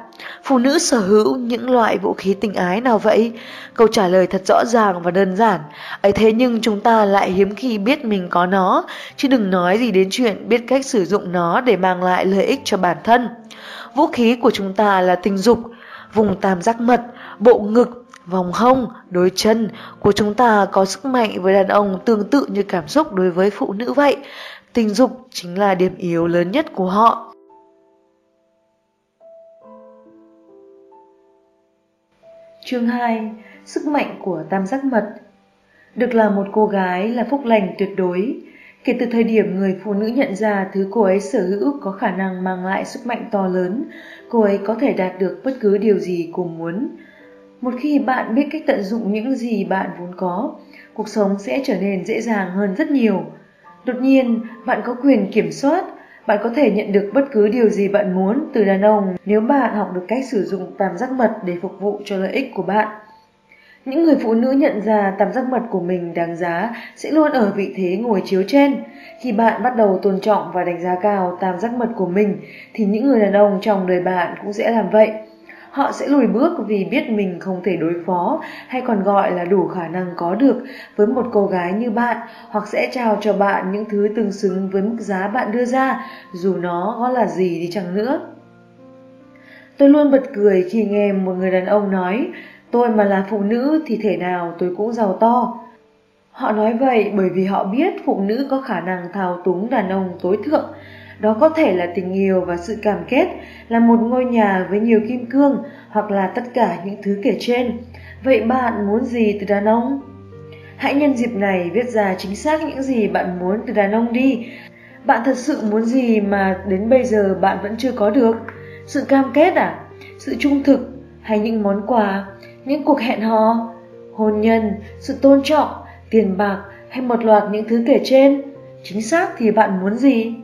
phụ nữ sở hữu những loại vũ khí tình ái nào vậy? Câu trả lời thật rõ ràng và đơn giản. ấy thế nhưng chúng ta lại hiếm khi biết mình có nó, chứ đừng nói gì đến chuyện biết cách sử dụng nó để mang lại lợi ích cho bản thân. Vũ khí của chúng ta là tình dục, vùng tam giác mật, bộ ngực, vòng hông, đôi chân của chúng ta có sức mạnh với đàn ông tương tự như cảm xúc đối với phụ nữ vậy. Tình dục chính là điểm yếu lớn nhất của họ. Chương 2. Sức mạnh của tam giác mật Được là một cô gái là phúc lành tuyệt đối. Kể từ thời điểm người phụ nữ nhận ra thứ cô ấy sở hữu có khả năng mang lại sức mạnh to lớn, cô ấy có thể đạt được bất cứ điều gì cô muốn. Một khi bạn biết cách tận dụng những gì bạn vốn có, cuộc sống sẽ trở nên dễ dàng hơn rất nhiều. Đột nhiên, bạn có quyền kiểm soát, bạn có thể nhận được bất cứ điều gì bạn muốn từ đàn ông nếu bạn học được cách sử dụng tam giác mật để phục vụ cho lợi ích của bạn. Những người phụ nữ nhận ra tam giác mật của mình đáng giá sẽ luôn ở vị thế ngồi chiếu trên. Khi bạn bắt đầu tôn trọng và đánh giá cao tam giác mật của mình thì những người đàn ông trong đời bạn cũng sẽ làm vậy. Họ sẽ lùi bước vì biết mình không thể đối phó, hay còn gọi là đủ khả năng có được với một cô gái như bạn, hoặc sẽ trao cho bạn những thứ tương xứng với mức giá bạn đưa ra, dù nó có là gì đi chăng nữa. Tôi luôn bật cười khi nghe một người đàn ông nói, Tôi mà là phụ nữ thì thể nào tôi cũng giàu to. Họ nói vậy bởi vì họ biết phụ nữ có khả năng thao túng đàn ông tối thượng. Đó có thể là tình yêu và sự cảm kết, là một ngôi nhà với nhiều kim cương hoặc là tất cả những thứ kể trên. Vậy bạn muốn gì từ đàn ông? Hãy nhân dịp này viết ra chính xác những gì bạn muốn từ đàn ông đi. Bạn thật sự muốn gì mà đến bây giờ bạn vẫn chưa có được? Sự cam kết à? Sự trung thực hay những món quà, những cuộc hẹn hò, hôn nhân, sự tôn trọng, tiền bạc hay một loạt những thứ kể trên? Chính xác thì bạn muốn gì?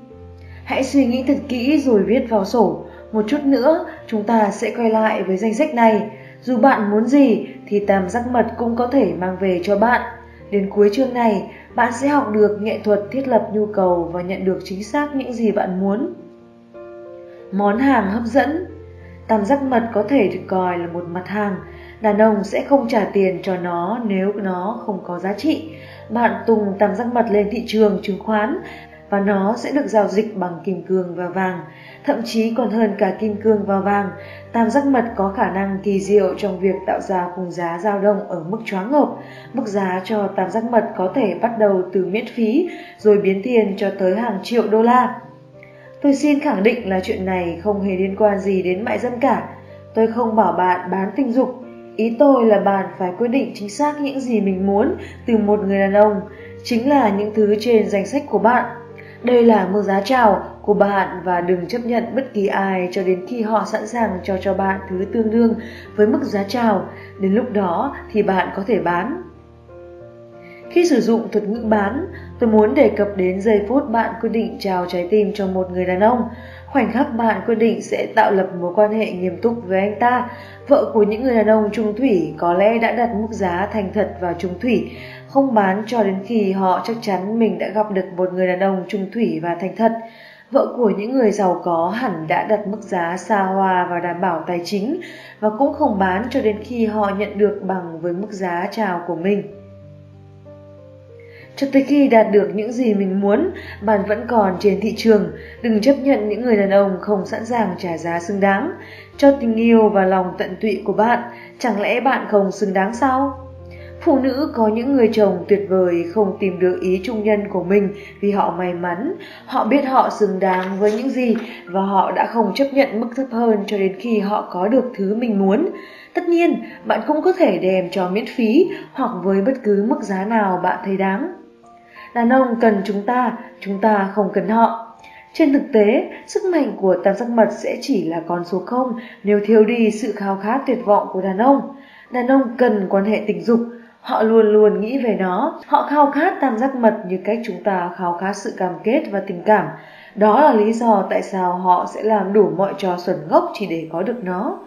Hãy suy nghĩ thật kỹ rồi viết vào sổ. Một chút nữa, chúng ta sẽ quay lại với danh sách này. Dù bạn muốn gì thì tam giác mật cũng có thể mang về cho bạn. Đến cuối chương này, bạn sẽ học được nghệ thuật thiết lập nhu cầu và nhận được chính xác những gì bạn muốn. Món hàng hấp dẫn Tam giác mật có thể được coi là một mặt hàng. Đàn ông sẽ không trả tiền cho nó nếu nó không có giá trị. Bạn tung tam giác mật lên thị trường chứng khoán và nó sẽ được giao dịch bằng kim cương và vàng, thậm chí còn hơn cả kim cương và vàng. Tam giác mật có khả năng kỳ diệu trong việc tạo ra khung giá dao động ở mức choáng ngợp. Mức giá cho tam giác mật có thể bắt đầu từ miễn phí rồi biến tiền cho tới hàng triệu đô la. Tôi xin khẳng định là chuyện này không hề liên quan gì đến mại dâm cả. Tôi không bảo bạn bán tình dục. Ý tôi là bạn phải quyết định chính xác những gì mình muốn từ một người đàn ông, chính là những thứ trên danh sách của bạn. Đây là mức giá chào của bạn và đừng chấp nhận bất kỳ ai cho đến khi họ sẵn sàng cho cho bạn thứ tương đương với mức giá chào. Đến lúc đó thì bạn có thể bán. Khi sử dụng thuật ngữ bán, tôi muốn đề cập đến giây phút bạn quyết định trao trái tim cho một người đàn ông. Khoảnh khắc bạn quyết định sẽ tạo lập mối quan hệ nghiêm túc với anh ta, vợ của những người đàn ông trung thủy có lẽ đã đặt mức giá thành thật vào trung thủy, không bán cho đến khi họ chắc chắn mình đã gặp được một người đàn ông trung thủy và thành thật. Vợ của những người giàu có hẳn đã đặt mức giá xa hoa và đảm bảo tài chính và cũng không bán cho đến khi họ nhận được bằng với mức giá chào của mình. Cho tới khi đạt được những gì mình muốn, bạn vẫn còn trên thị trường. Đừng chấp nhận những người đàn ông không sẵn sàng trả giá xứng đáng. Cho tình yêu và lòng tận tụy của bạn, chẳng lẽ bạn không xứng đáng sao? Phụ nữ có những người chồng tuyệt vời không tìm được ý trung nhân của mình vì họ may mắn, họ biết họ xứng đáng với những gì và họ đã không chấp nhận mức thấp hơn cho đến khi họ có được thứ mình muốn. Tất nhiên, bạn cũng có thể đem cho miễn phí hoặc với bất cứ mức giá nào bạn thấy đáng. Đàn ông cần chúng ta, chúng ta không cần họ. Trên thực tế, sức mạnh của tam giác mật sẽ chỉ là con số không nếu thiếu đi sự khao khát tuyệt vọng của đàn ông. Đàn ông cần quan hệ tình dục, họ luôn luôn nghĩ về nó, họ khao khát tam giác mật như cách chúng ta khao khát sự cam kết và tình cảm. Đó là lý do tại sao họ sẽ làm đủ mọi trò xuẩn ngốc chỉ để có được nó.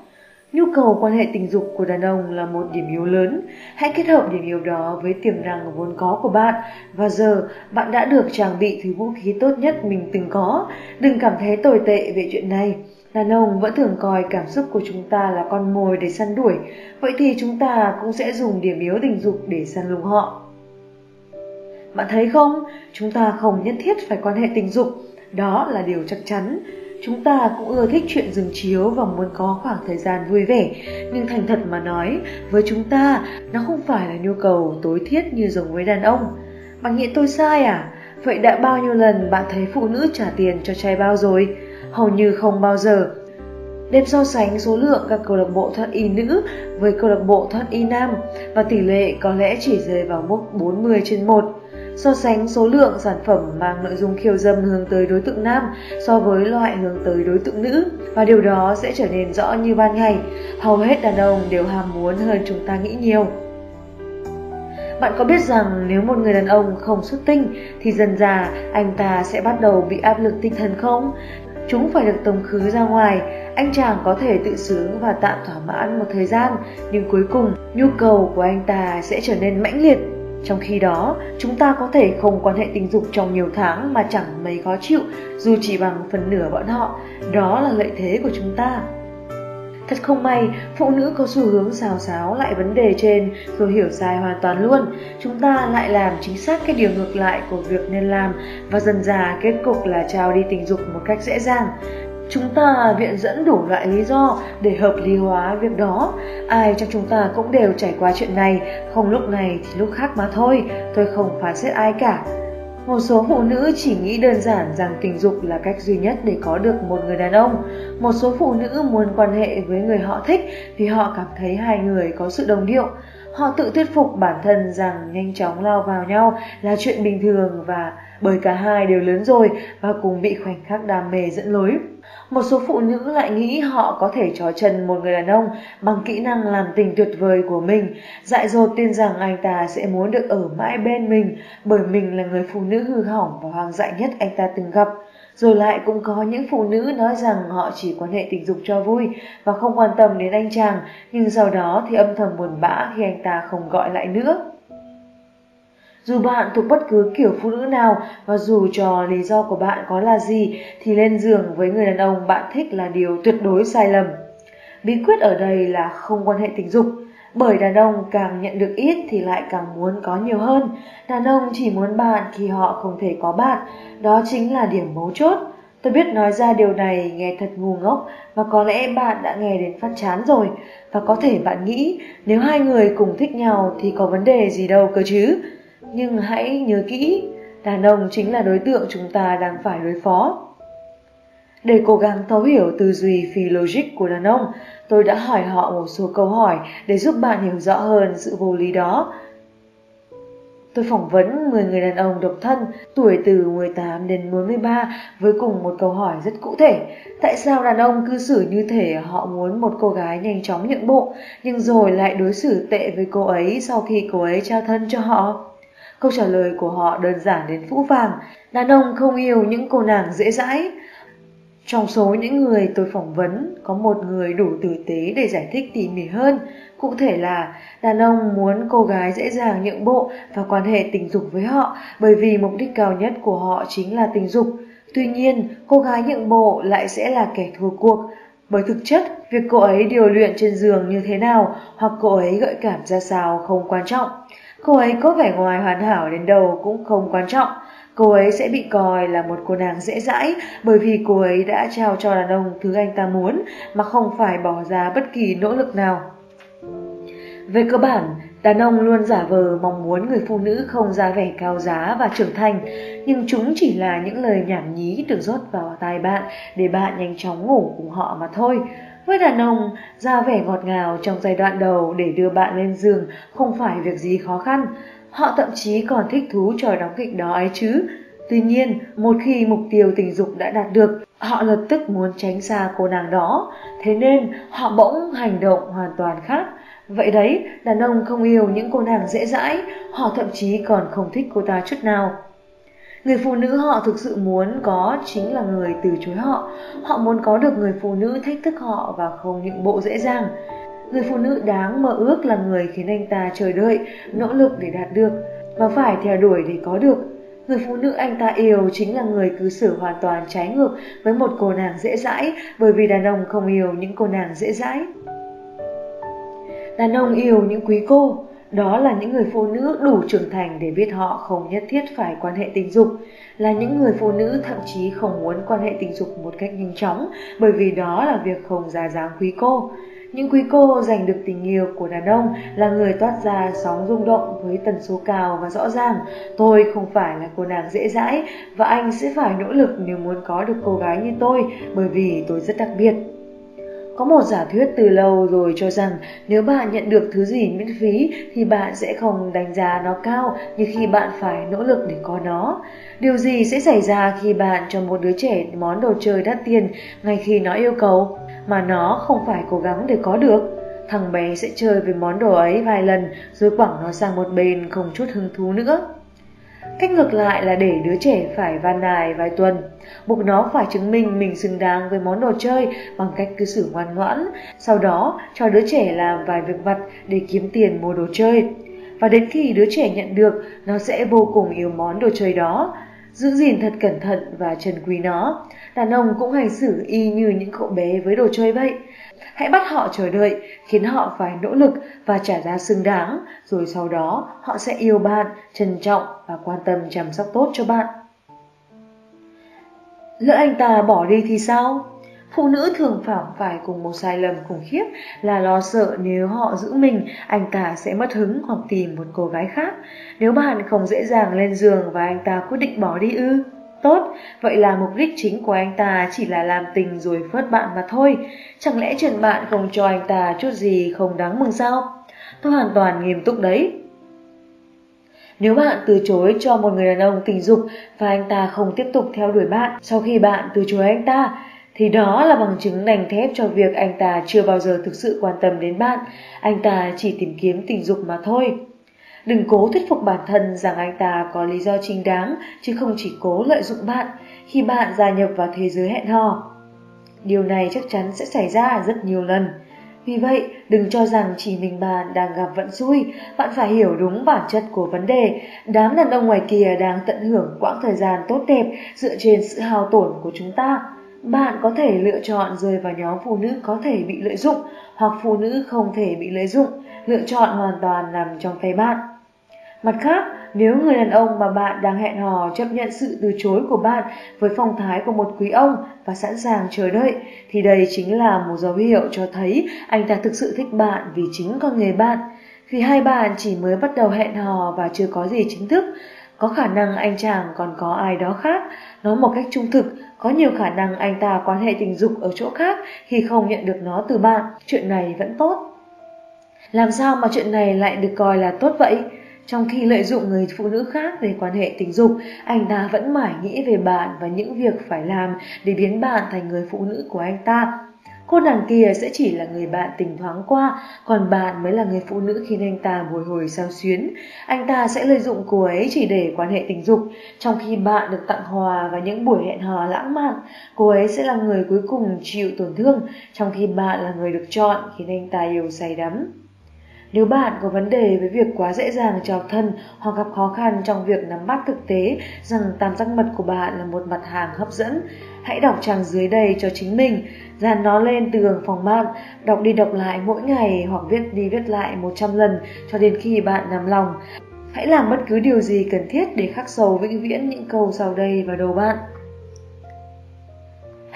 Nhu cầu quan hệ tình dục của đàn ông là một điểm yếu lớn. Hãy kết hợp điểm yếu đó với tiềm năng vốn có của bạn và giờ bạn đã được trang bị thứ vũ khí tốt nhất mình từng có. Đừng cảm thấy tồi tệ về chuyện này. Đàn ông vẫn thường coi cảm xúc của chúng ta là con mồi để săn đuổi, vậy thì chúng ta cũng sẽ dùng điểm yếu tình dục để săn lùng họ. Bạn thấy không, chúng ta không nhất thiết phải quan hệ tình dục, đó là điều chắc chắn. Chúng ta cũng ưa thích chuyện dừng chiếu và muốn có khoảng thời gian vui vẻ, nhưng thành thật mà nói, với chúng ta, nó không phải là nhu cầu tối thiết như giống với đàn ông. Bạn nghĩ tôi sai à? Vậy đã bao nhiêu lần bạn thấy phụ nữ trả tiền cho trai bao rồi? Hầu như không bao giờ. Đem so sánh số lượng các câu lạc bộ thoát y nữ với câu lạc bộ thoát y nam và tỷ lệ có lẽ chỉ rơi vào mức 40 trên 1 so sánh số lượng sản phẩm mang nội dung khiêu dâm hướng tới đối tượng nam so với loại hướng tới đối tượng nữ, và điều đó sẽ trở nên rõ như ban ngày. Hầu hết đàn ông đều ham muốn hơn chúng ta nghĩ nhiều. Bạn có biết rằng nếu một người đàn ông không xuất tinh thì dần già anh ta sẽ bắt đầu bị áp lực tinh thần không? Chúng phải được tống khứ ra ngoài, anh chàng có thể tự sướng và tạm thỏa mãn một thời gian, nhưng cuối cùng nhu cầu của anh ta sẽ trở nên mãnh liệt trong khi đó, chúng ta có thể không quan hệ tình dục trong nhiều tháng mà chẳng mấy khó chịu dù chỉ bằng phần nửa bọn họ. Đó là lợi thế của chúng ta. Thật không may, phụ nữ có xu hướng xào xáo lại vấn đề trên rồi hiểu sai hoàn toàn luôn. Chúng ta lại làm chính xác cái điều ngược lại của việc nên làm và dần dà kết cục là trao đi tình dục một cách dễ dàng. Chúng ta viện dẫn đủ loại lý do để hợp lý hóa việc đó. Ai trong chúng ta cũng đều trải qua chuyện này, không lúc này thì lúc khác mà thôi. Tôi không phán xét ai cả. Một số phụ nữ chỉ nghĩ đơn giản rằng tình dục là cách duy nhất để có được một người đàn ông. Một số phụ nữ muốn quan hệ với người họ thích vì họ cảm thấy hai người có sự đồng điệu. Họ tự thuyết phục bản thân rằng nhanh chóng lao vào nhau là chuyện bình thường và bởi cả hai đều lớn rồi và cùng bị khoảnh khắc đam mê dẫn lối. Một số phụ nữ lại nghĩ họ có thể trói chân một người đàn ông bằng kỹ năng làm tình tuyệt vời của mình, dại dột tin rằng anh ta sẽ muốn được ở mãi bên mình bởi mình là người phụ nữ hư hỏng và hoang dại nhất anh ta từng gặp. Rồi lại cũng có những phụ nữ nói rằng họ chỉ quan hệ tình dục cho vui và không quan tâm đến anh chàng, nhưng sau đó thì âm thầm buồn bã khi anh ta không gọi lại nữa. Dù bạn thuộc bất cứ kiểu phụ nữ nào và dù cho lý do của bạn có là gì thì lên giường với người đàn ông bạn thích là điều tuyệt đối sai lầm. Bí quyết ở đây là không quan hệ tình dục, bởi đàn ông càng nhận được ít thì lại càng muốn có nhiều hơn. Đàn ông chỉ muốn bạn khi họ không thể có bạn, đó chính là điểm mấu chốt. Tôi biết nói ra điều này nghe thật ngu ngốc và có lẽ bạn đã nghe đến phát chán rồi và có thể bạn nghĩ nếu hai người cùng thích nhau thì có vấn đề gì đâu cơ chứ. Nhưng hãy nhớ kỹ, đàn ông chính là đối tượng chúng ta đang phải đối phó. Để cố gắng thấu hiểu tư duy phi logic của đàn ông, tôi đã hỏi họ một số câu hỏi để giúp bạn hiểu rõ hơn sự vô lý đó. Tôi phỏng vấn 10 người đàn ông độc thân tuổi từ 18 đến 43 với cùng một câu hỏi rất cụ thể. Tại sao đàn ông cư xử như thể họ muốn một cô gái nhanh chóng nhượng bộ, nhưng rồi lại đối xử tệ với cô ấy sau khi cô ấy trao thân cho họ? Câu trả lời của họ đơn giản đến phũ phàng, đàn ông không yêu những cô nàng dễ dãi. Trong số những người tôi phỏng vấn, có một người đủ tử tế để giải thích tỉ mỉ hơn. Cụ thể là đàn ông muốn cô gái dễ dàng nhượng bộ và quan hệ tình dục với họ bởi vì mục đích cao nhất của họ chính là tình dục. Tuy nhiên, cô gái nhượng bộ lại sẽ là kẻ thua cuộc, bởi thực chất, việc cô ấy điều luyện trên giường như thế nào hoặc cô ấy gợi cảm ra sao không quan trọng. Cô ấy có vẻ ngoài hoàn hảo đến đâu cũng không quan trọng. Cô ấy sẽ bị coi là một cô nàng dễ dãi bởi vì cô ấy đã trao cho đàn ông thứ anh ta muốn mà không phải bỏ ra bất kỳ nỗ lực nào. Về cơ bản, đàn ông luôn giả vờ mong muốn người phụ nữ không ra vẻ cao giá và trưởng thành, nhưng chúng chỉ là những lời nhảm nhí được rót vào tai bạn để bạn nhanh chóng ngủ cùng họ mà thôi. Với đàn ông, ra vẻ ngọt ngào trong giai đoạn đầu để đưa bạn lên giường không phải việc gì khó khăn. Họ thậm chí còn thích thú trò đóng kịch đó ấy chứ. Tuy nhiên, một khi mục tiêu tình dục đã đạt được, họ lập tức muốn tránh xa cô nàng đó. Thế nên, họ bỗng hành động hoàn toàn khác. Vậy đấy, đàn ông không yêu những cô nàng dễ dãi, họ thậm chí còn không thích cô ta chút nào. Người phụ nữ họ thực sự muốn có chính là người từ chối họ. Họ muốn có được người phụ nữ thách thức họ và không những bộ dễ dàng. Người phụ nữ đáng mơ ước là người khiến anh ta chờ đợi, nỗ lực để đạt được và phải theo đuổi để có được. Người phụ nữ anh ta yêu chính là người cư xử hoàn toàn trái ngược với một cô nàng dễ dãi bởi vì đàn ông không yêu những cô nàng dễ dãi. Đàn ông yêu những quý cô, đó là những người phụ nữ đủ trưởng thành để biết họ không nhất thiết phải quan hệ tình dục, là những người phụ nữ thậm chí không muốn quan hệ tình dục một cách nhanh chóng bởi vì đó là việc không ra dáng quý cô. Những quý cô giành được tình yêu của đàn ông là người toát ra sóng rung động với tần số cao và rõ ràng. Tôi không phải là cô nàng dễ dãi và anh sẽ phải nỗ lực nếu muốn có được cô gái như tôi bởi vì tôi rất đặc biệt. Có một giả thuyết từ lâu rồi cho rằng nếu bạn nhận được thứ gì miễn phí thì bạn sẽ không đánh giá nó cao như khi bạn phải nỗ lực để có nó. Điều gì sẽ xảy ra khi bạn cho một đứa trẻ món đồ chơi đắt tiền ngay khi nó yêu cầu mà nó không phải cố gắng để có được? Thằng bé sẽ chơi với món đồ ấy vài lần rồi quẳng nó sang một bên không chút hứng thú nữa. Cách ngược lại là để đứa trẻ phải van nài vài tuần, buộc nó phải chứng minh mình xứng đáng với món đồ chơi bằng cách cư xử ngoan ngoãn, sau đó cho đứa trẻ làm vài việc vặt để kiếm tiền mua đồ chơi. Và đến khi đứa trẻ nhận được, nó sẽ vô cùng yêu món đồ chơi đó, giữ gìn thật cẩn thận và trân quý nó. Đàn ông cũng hành xử y như những cậu bé với đồ chơi vậy. Hãy bắt họ chờ đợi, khiến họ phải nỗ lực và trả giá xứng đáng, rồi sau đó họ sẽ yêu bạn, trân trọng và quan tâm chăm sóc tốt cho bạn. Lỡ anh ta bỏ đi thì sao? Phụ nữ thường phạm phải cùng một sai lầm khủng khiếp là lo sợ nếu họ giữ mình, anh ta sẽ mất hứng hoặc tìm một cô gái khác. Nếu bạn không dễ dàng lên giường và anh ta quyết định bỏ đi ư? Tốt, vậy là mục đích chính của anh ta chỉ là làm tình rồi phớt bạn mà thôi. Chẳng lẽ chuyện bạn không cho anh ta chút gì không đáng mừng sao? Tôi hoàn toàn nghiêm túc đấy. Nếu bạn từ chối cho một người đàn ông tình dục và anh ta không tiếp tục theo đuổi bạn sau khi bạn từ chối anh ta, thì đó là bằng chứng đành thép cho việc anh ta chưa bao giờ thực sự quan tâm đến bạn, anh ta chỉ tìm kiếm tình dục mà thôi. Đừng cố thuyết phục bản thân rằng anh ta có lý do chính đáng, chứ không chỉ cố lợi dụng bạn khi bạn gia nhập vào thế giới hẹn hò. Điều này chắc chắn sẽ xảy ra rất nhiều lần. Vì vậy, đừng cho rằng chỉ mình bạn đang gặp vận xui, bạn phải hiểu đúng bản chất của vấn đề. Đám đàn ông ngoài kia đang tận hưởng quãng thời gian tốt đẹp dựa trên sự hao tổn của chúng ta. Bạn có thể lựa chọn rơi vào nhóm phụ nữ có thể bị lợi dụng hoặc phụ nữ không thể bị lợi dụng, lựa chọn hoàn toàn nằm trong tay bạn. Mặt khác, nếu người đàn ông mà bạn đang hẹn hò chấp nhận sự từ chối của bạn với phong thái của một quý ông và sẵn sàng chờ đợi, thì đây chính là một dấu hiệu cho thấy anh ta thực sự thích bạn vì chính con người bạn. Vì hai bạn chỉ mới bắt đầu hẹn hò và chưa có gì chính thức, có khả năng anh chàng còn có ai đó khác. Nói một cách trung thực, có nhiều khả năng anh ta quan hệ tình dục ở chỗ khác khi không nhận được nó từ bạn. Chuyện này vẫn tốt. Làm sao mà chuyện này lại được coi là tốt vậy? Trong khi lợi dụng người phụ nữ khác để quan hệ tình dục, anh ta vẫn mãi nghĩ về bạn và những việc phải làm để biến bạn thành người phụ nữ của anh ta. Cô nàng kia sẽ chỉ là người bạn tình thoáng qua, còn bạn mới là người phụ nữ khiến anh ta bồi hồi sao xuyến. Anh ta sẽ lợi dụng cô ấy chỉ để quan hệ tình dục, trong khi bạn được tặng hòa và những buổi hẹn hò lãng mạn. Cô ấy sẽ là người cuối cùng chịu tổn thương, trong khi bạn là người được chọn khiến anh ta yêu say đắm. Nếu bạn có vấn đề với việc quá dễ dàng trào thân hoặc gặp khó khăn trong việc nắm bắt thực tế rằng tam giác mật của bạn là một mặt hàng hấp dẫn, hãy đọc trang dưới đây cho chính mình, dàn nó lên tường phòng bạn, đọc đi đọc lại mỗi ngày hoặc viết đi viết lại 100 lần cho đến khi bạn nằm lòng. Hãy làm bất cứ điều gì cần thiết để khắc sâu vĩnh viễn những câu sau đây vào đầu bạn.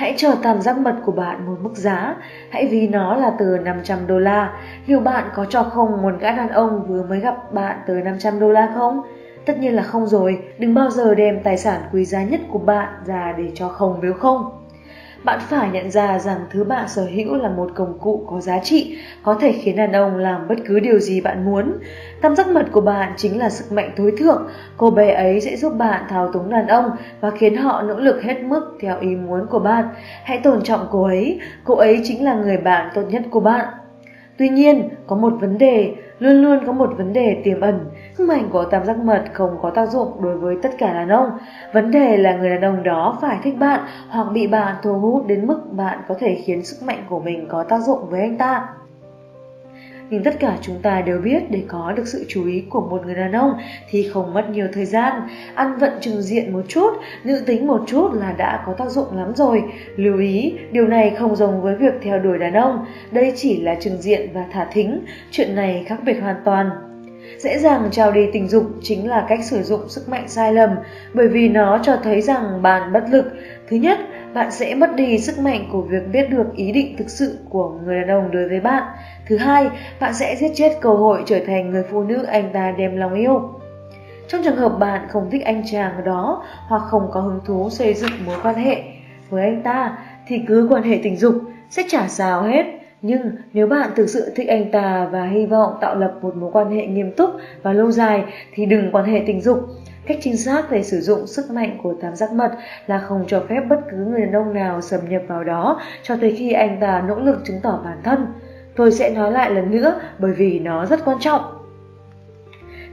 Hãy cho tam giác mật của bạn một mức giá, hãy ví nó là từ 500 đô la. Liệu bạn có cho không một gã đàn ông vừa mới gặp bạn từ 500 đô la không? Tất nhiên là không rồi, đừng bao giờ đem tài sản quý giá nhất của bạn ra để cho không nếu không. Bạn phải nhận ra rằng thứ bạn sở hữu là một công cụ có giá trị, có thể khiến đàn ông làm bất cứ điều gì bạn muốn. Tam giác mật của bạn chính là sức mạnh tối thượng, cô bé ấy sẽ giúp bạn thao túng đàn ông và khiến họ nỗ lực hết mức theo ý muốn của bạn. Hãy tôn trọng cô ấy, cô ấy chính là người bạn tốt nhất của bạn. Tuy nhiên, có một vấn đề, luôn luôn có một vấn đề tiềm ẩn. Sức mạnh của tam giác mật không có tác dụng đối với tất cả đàn ông. Vấn đề là người đàn ông đó phải thích bạn hoặc bị bạn thu hút đến mức bạn có thể khiến sức mạnh của mình có tác dụng với anh ta nhưng tất cả chúng ta đều biết để có được sự chú ý của một người đàn ông thì không mất nhiều thời gian. Ăn vận trừng diện một chút, nữ tính một chút là đã có tác dụng lắm rồi. Lưu ý, điều này không giống với việc theo đuổi đàn ông. Đây chỉ là trừng diện và thả thính. Chuyện này khác biệt hoàn toàn. Dễ dàng trao đi tình dục chính là cách sử dụng sức mạnh sai lầm bởi vì nó cho thấy rằng bạn bất lực. Thứ nhất, bạn sẽ mất đi sức mạnh của việc biết được ý định thực sự của người đàn ông đối với bạn. Thứ hai, bạn sẽ giết chết cơ hội trở thành người phụ nữ anh ta đem lòng yêu. Trong trường hợp bạn không thích anh chàng đó hoặc không có hứng thú xây dựng mối quan hệ với anh ta thì cứ quan hệ tình dục sẽ chả sao hết. Nhưng nếu bạn thực sự thích anh ta và hy vọng tạo lập một mối quan hệ nghiêm túc và lâu dài thì đừng quan hệ tình dục. Cách chính xác để sử dụng sức mạnh của tam giác mật là không cho phép bất cứ người đàn ông nào xâm nhập vào đó cho tới khi anh ta nỗ lực chứng tỏ bản thân. Tôi sẽ nói lại lần nữa bởi vì nó rất quan trọng.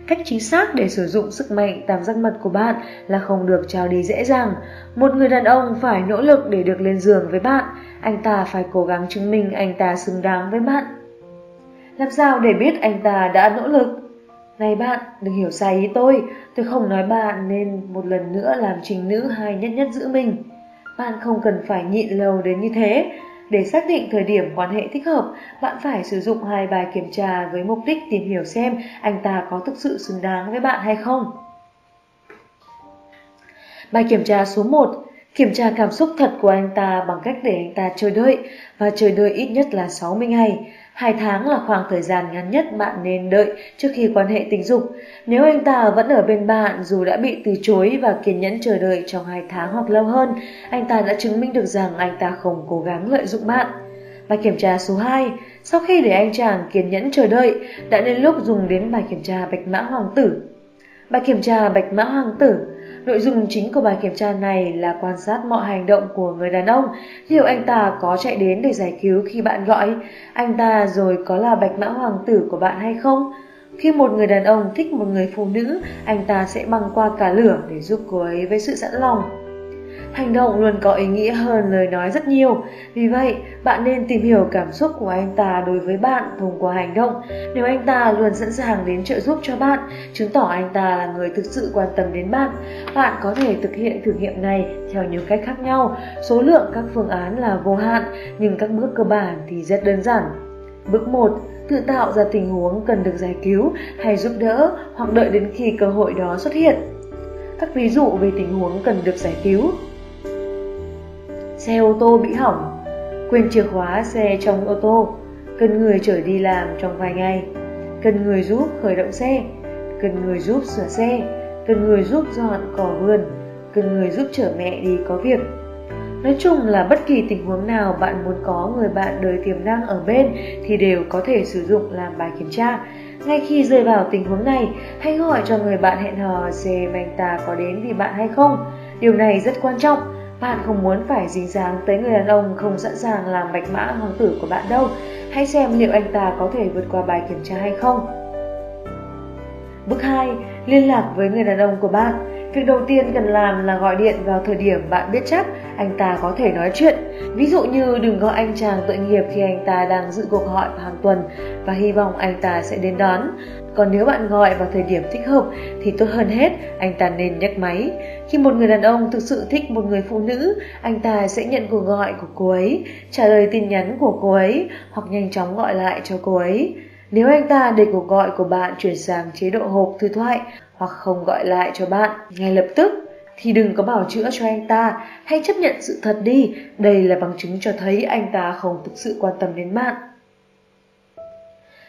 Cách chính xác để sử dụng sức mạnh tam giác mật của bạn là không được trao đi dễ dàng. Một người đàn ông phải nỗ lực để được lên giường với bạn, anh ta phải cố gắng chứng minh anh ta xứng đáng với bạn. Làm sao để biết anh ta đã nỗ lực? Này bạn, đừng hiểu sai ý tôi, tôi không nói bạn nên một lần nữa làm trình nữ hay nhất nhất giữ mình. Bạn không cần phải nhịn lâu đến như thế, để xác định thời điểm quan hệ thích hợp, bạn phải sử dụng hai bài kiểm tra với mục đích tìm hiểu xem anh ta có thực sự xứng đáng với bạn hay không. Bài kiểm tra số 1 Kiểm tra cảm xúc thật của anh ta bằng cách để anh ta chờ đợi và chờ đợi ít nhất là 60 ngày. Hai tháng là khoảng thời gian ngắn nhất bạn nên đợi trước khi quan hệ tình dục. Nếu anh ta vẫn ở bên bạn dù đã bị từ chối và kiên nhẫn chờ đợi trong hai tháng hoặc lâu hơn, anh ta đã chứng minh được rằng anh ta không cố gắng lợi dụng bạn. Bài kiểm tra số 2 Sau khi để anh chàng kiên nhẫn chờ đợi, đã đến lúc dùng đến bài kiểm tra bạch mã hoàng tử. Bài kiểm tra bạch mã hoàng tử Nội dung chính của bài kiểm tra này là quan sát mọi hành động của người đàn ông, liệu anh ta có chạy đến để giải cứu khi bạn gọi, anh ta rồi có là bạch mã hoàng tử của bạn hay không. Khi một người đàn ông thích một người phụ nữ, anh ta sẽ băng qua cả lửa để giúp cô ấy với sự sẵn lòng. Hành động luôn có ý nghĩa hơn lời nói rất nhiều. Vì vậy, bạn nên tìm hiểu cảm xúc của anh ta đối với bạn thông qua hành động. Nếu anh ta luôn sẵn sàng đến trợ giúp cho bạn, chứng tỏ anh ta là người thực sự quan tâm đến bạn. Bạn có thể thực hiện thử nghiệm này theo nhiều cách khác nhau. Số lượng các phương án là vô hạn, nhưng các bước cơ bản thì rất đơn giản. Bước 1. Tự tạo ra tình huống cần được giải cứu hay giúp đỡ hoặc đợi đến khi cơ hội đó xuất hiện. Các ví dụ về tình huống cần được giải cứu xe ô tô bị hỏng, quên chìa khóa xe trong ô tô, cần người chở đi làm trong vài ngày, cần người giúp khởi động xe, cần người giúp sửa xe, cần người giúp dọn cỏ vườn, cần người giúp chở mẹ đi có việc. Nói chung là bất kỳ tình huống nào bạn muốn có người bạn đời tiềm năng ở bên thì đều có thể sử dụng làm bài kiểm tra. Ngay khi rơi vào tình huống này, hãy hỏi cho người bạn hẹn hò xem anh ta có đến vì bạn hay không. Điều này rất quan trọng bạn không muốn phải dính dáng tới người đàn ông không sẵn sàng làm bạch mã hoàng tử của bạn đâu. Hãy xem liệu anh ta có thể vượt qua bài kiểm tra hay không. Bước 2. Liên lạc với người đàn ông của bạn. Việc đầu tiên cần làm là gọi điện vào thời điểm bạn biết chắc anh ta có thể nói chuyện. Ví dụ như đừng gọi anh chàng tội nghiệp khi anh ta đang dự cuộc gọi hàng tuần và hy vọng anh ta sẽ đến đón. Còn nếu bạn gọi vào thời điểm thích hợp thì tốt hơn hết, anh ta nên nhấc máy. Khi một người đàn ông thực sự thích một người phụ nữ, anh ta sẽ nhận cuộc gọi của cô ấy, trả lời tin nhắn của cô ấy hoặc nhanh chóng gọi lại cho cô ấy. Nếu anh ta để cuộc gọi của bạn chuyển sang chế độ hộp thư thoại hoặc không gọi lại cho bạn ngay lập tức thì đừng có bảo chữa cho anh ta, hãy chấp nhận sự thật đi, đây là bằng chứng cho thấy anh ta không thực sự quan tâm đến bạn.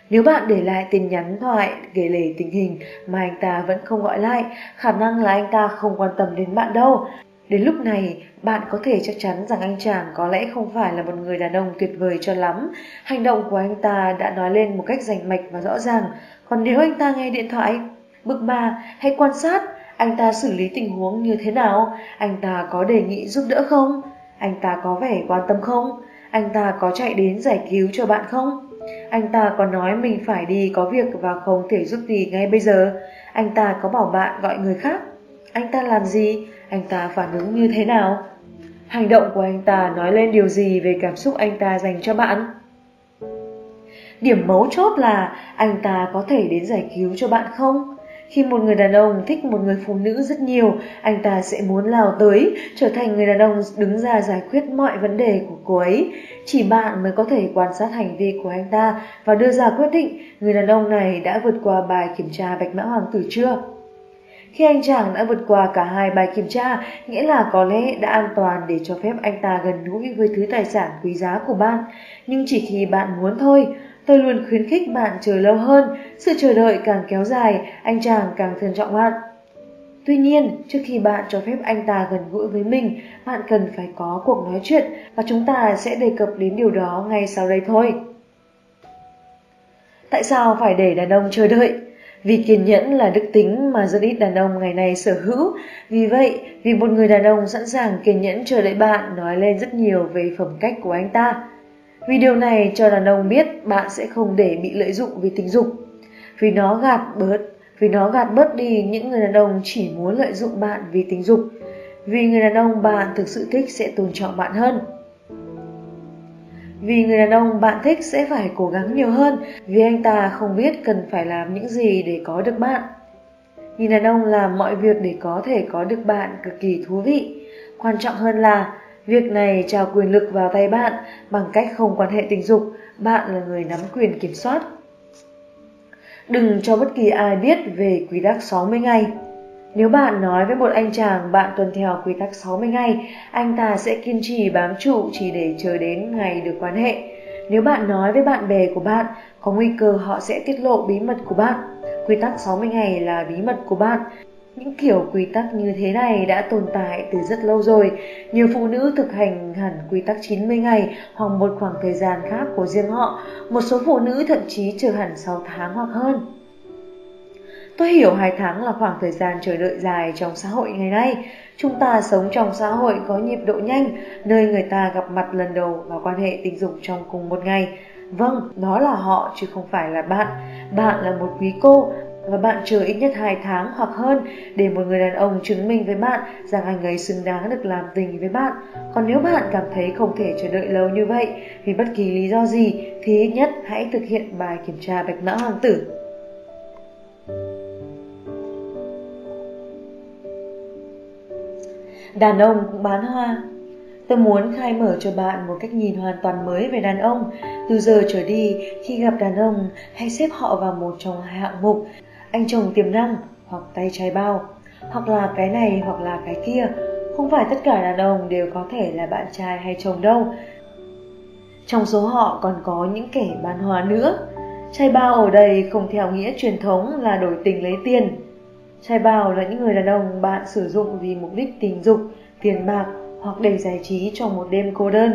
Nếu bạn để lại tin nhắn thoại kể lể tình hình mà anh ta vẫn không gọi lại, khả năng là anh ta không quan tâm đến bạn đâu. Đến lúc này, bạn có thể chắc chắn rằng anh chàng có lẽ không phải là một người đàn ông tuyệt vời cho lắm. Hành động của anh ta đã nói lên một cách rành mạch và rõ ràng. Còn nếu anh ta nghe điện thoại, bước ba, hãy quan sát anh ta xử lý tình huống như thế nào, anh ta có đề nghị giúp đỡ không, anh ta có vẻ quan tâm không, anh ta có chạy đến giải cứu cho bạn không. Anh ta có nói mình phải đi, có việc và không thể giúp gì ngay bây giờ. Anh ta có bảo bạn gọi người khác. Anh ta làm gì? Anh ta phản ứng như thế nào? Hành động của anh ta nói lên điều gì về cảm xúc anh ta dành cho bạn? Điểm mấu chốt là anh ta có thể đến giải cứu cho bạn không? Khi một người đàn ông thích một người phụ nữ rất nhiều, anh ta sẽ muốn lao tới, trở thành người đàn ông đứng ra giải quyết mọi vấn đề của cô ấy. Chỉ bạn mới có thể quan sát hành vi của anh ta và đưa ra quyết định người đàn ông này đã vượt qua bài kiểm tra bạch mã hoàng tử chưa. Khi anh chàng đã vượt qua cả hai bài kiểm tra, nghĩa là có lẽ đã an toàn để cho phép anh ta gần gũi với thứ tài sản quý giá của bạn. Nhưng chỉ khi bạn muốn thôi, Tôi luôn khuyến khích bạn chờ lâu hơn, sự chờ đợi càng kéo dài, anh chàng càng trân trọng bạn. Tuy nhiên, trước khi bạn cho phép anh ta gần gũi với mình, bạn cần phải có cuộc nói chuyện và chúng ta sẽ đề cập đến điều đó ngay sau đây thôi. Tại sao phải để đàn ông chờ đợi? Vì kiên nhẫn là đức tính mà rất ít đàn ông ngày nay sở hữu. Vì vậy, vì một người đàn ông sẵn sàng kiên nhẫn chờ đợi bạn nói lên rất nhiều về phẩm cách của anh ta. Vì điều này cho đàn ông biết bạn sẽ không để bị lợi dụng vì tình dục. Vì nó gạt bớt, vì nó gạt bớt đi những người đàn ông chỉ muốn lợi dụng bạn vì tình dục. Vì người đàn ông bạn thực sự thích sẽ tôn trọng bạn hơn. Vì người đàn ông bạn thích sẽ phải cố gắng nhiều hơn vì anh ta không biết cần phải làm những gì để có được bạn. Nhìn đàn ông làm mọi việc để có thể có được bạn cực kỳ thú vị. Quan trọng hơn là Việc này trao quyền lực vào tay bạn bằng cách không quan hệ tình dục, bạn là người nắm quyền kiểm soát. Đừng cho bất kỳ ai biết về quy tắc 60 ngày. Nếu bạn nói với một anh chàng bạn tuân theo quy tắc 60 ngày, anh ta sẽ kiên trì bám trụ chỉ để chờ đến ngày được quan hệ. Nếu bạn nói với bạn bè của bạn, có nguy cơ họ sẽ tiết lộ bí mật của bạn. Quy tắc 60 ngày là bí mật của bạn. Những kiểu quy tắc như thế này đã tồn tại từ rất lâu rồi. Nhiều phụ nữ thực hành hẳn quy tắc 90 ngày hoặc một khoảng thời gian khác của riêng họ. Một số phụ nữ thậm chí chờ hẳn 6 tháng hoặc hơn. Tôi hiểu hai tháng là khoảng thời gian chờ đợi dài trong xã hội ngày nay. Chúng ta sống trong xã hội có nhịp độ nhanh, nơi người ta gặp mặt lần đầu và quan hệ tình dục trong cùng một ngày. Vâng, đó là họ chứ không phải là bạn. Bạn là một quý cô và bạn chờ ít nhất 2 tháng hoặc hơn để một người đàn ông chứng minh với bạn rằng anh ấy xứng đáng được làm tình với bạn. Còn nếu bạn cảm thấy không thể chờ đợi lâu như vậy vì bất kỳ lý do gì thì ít nhất hãy thực hiện bài kiểm tra bạch mã hoàng tử. Đàn ông cũng bán hoa Tôi muốn khai mở cho bạn một cách nhìn hoàn toàn mới về đàn ông. Từ giờ trở đi, khi gặp đàn ông, hãy xếp họ vào một trong hai hạng mục. Anh chồng tiềm năng hoặc tay trái bao. Hoặc là cái này hoặc là cái kia. Không phải tất cả đàn ông đều có thể là bạn trai hay chồng đâu. Trong số họ còn có những kẻ bán hòa nữa. Trai bao ở đây không theo nghĩa truyền thống là đổi tình lấy tiền. Trai bao là những người đàn ông bạn sử dụng vì mục đích tình dục, tiền bạc hoặc để giải trí trong một đêm cô đơn.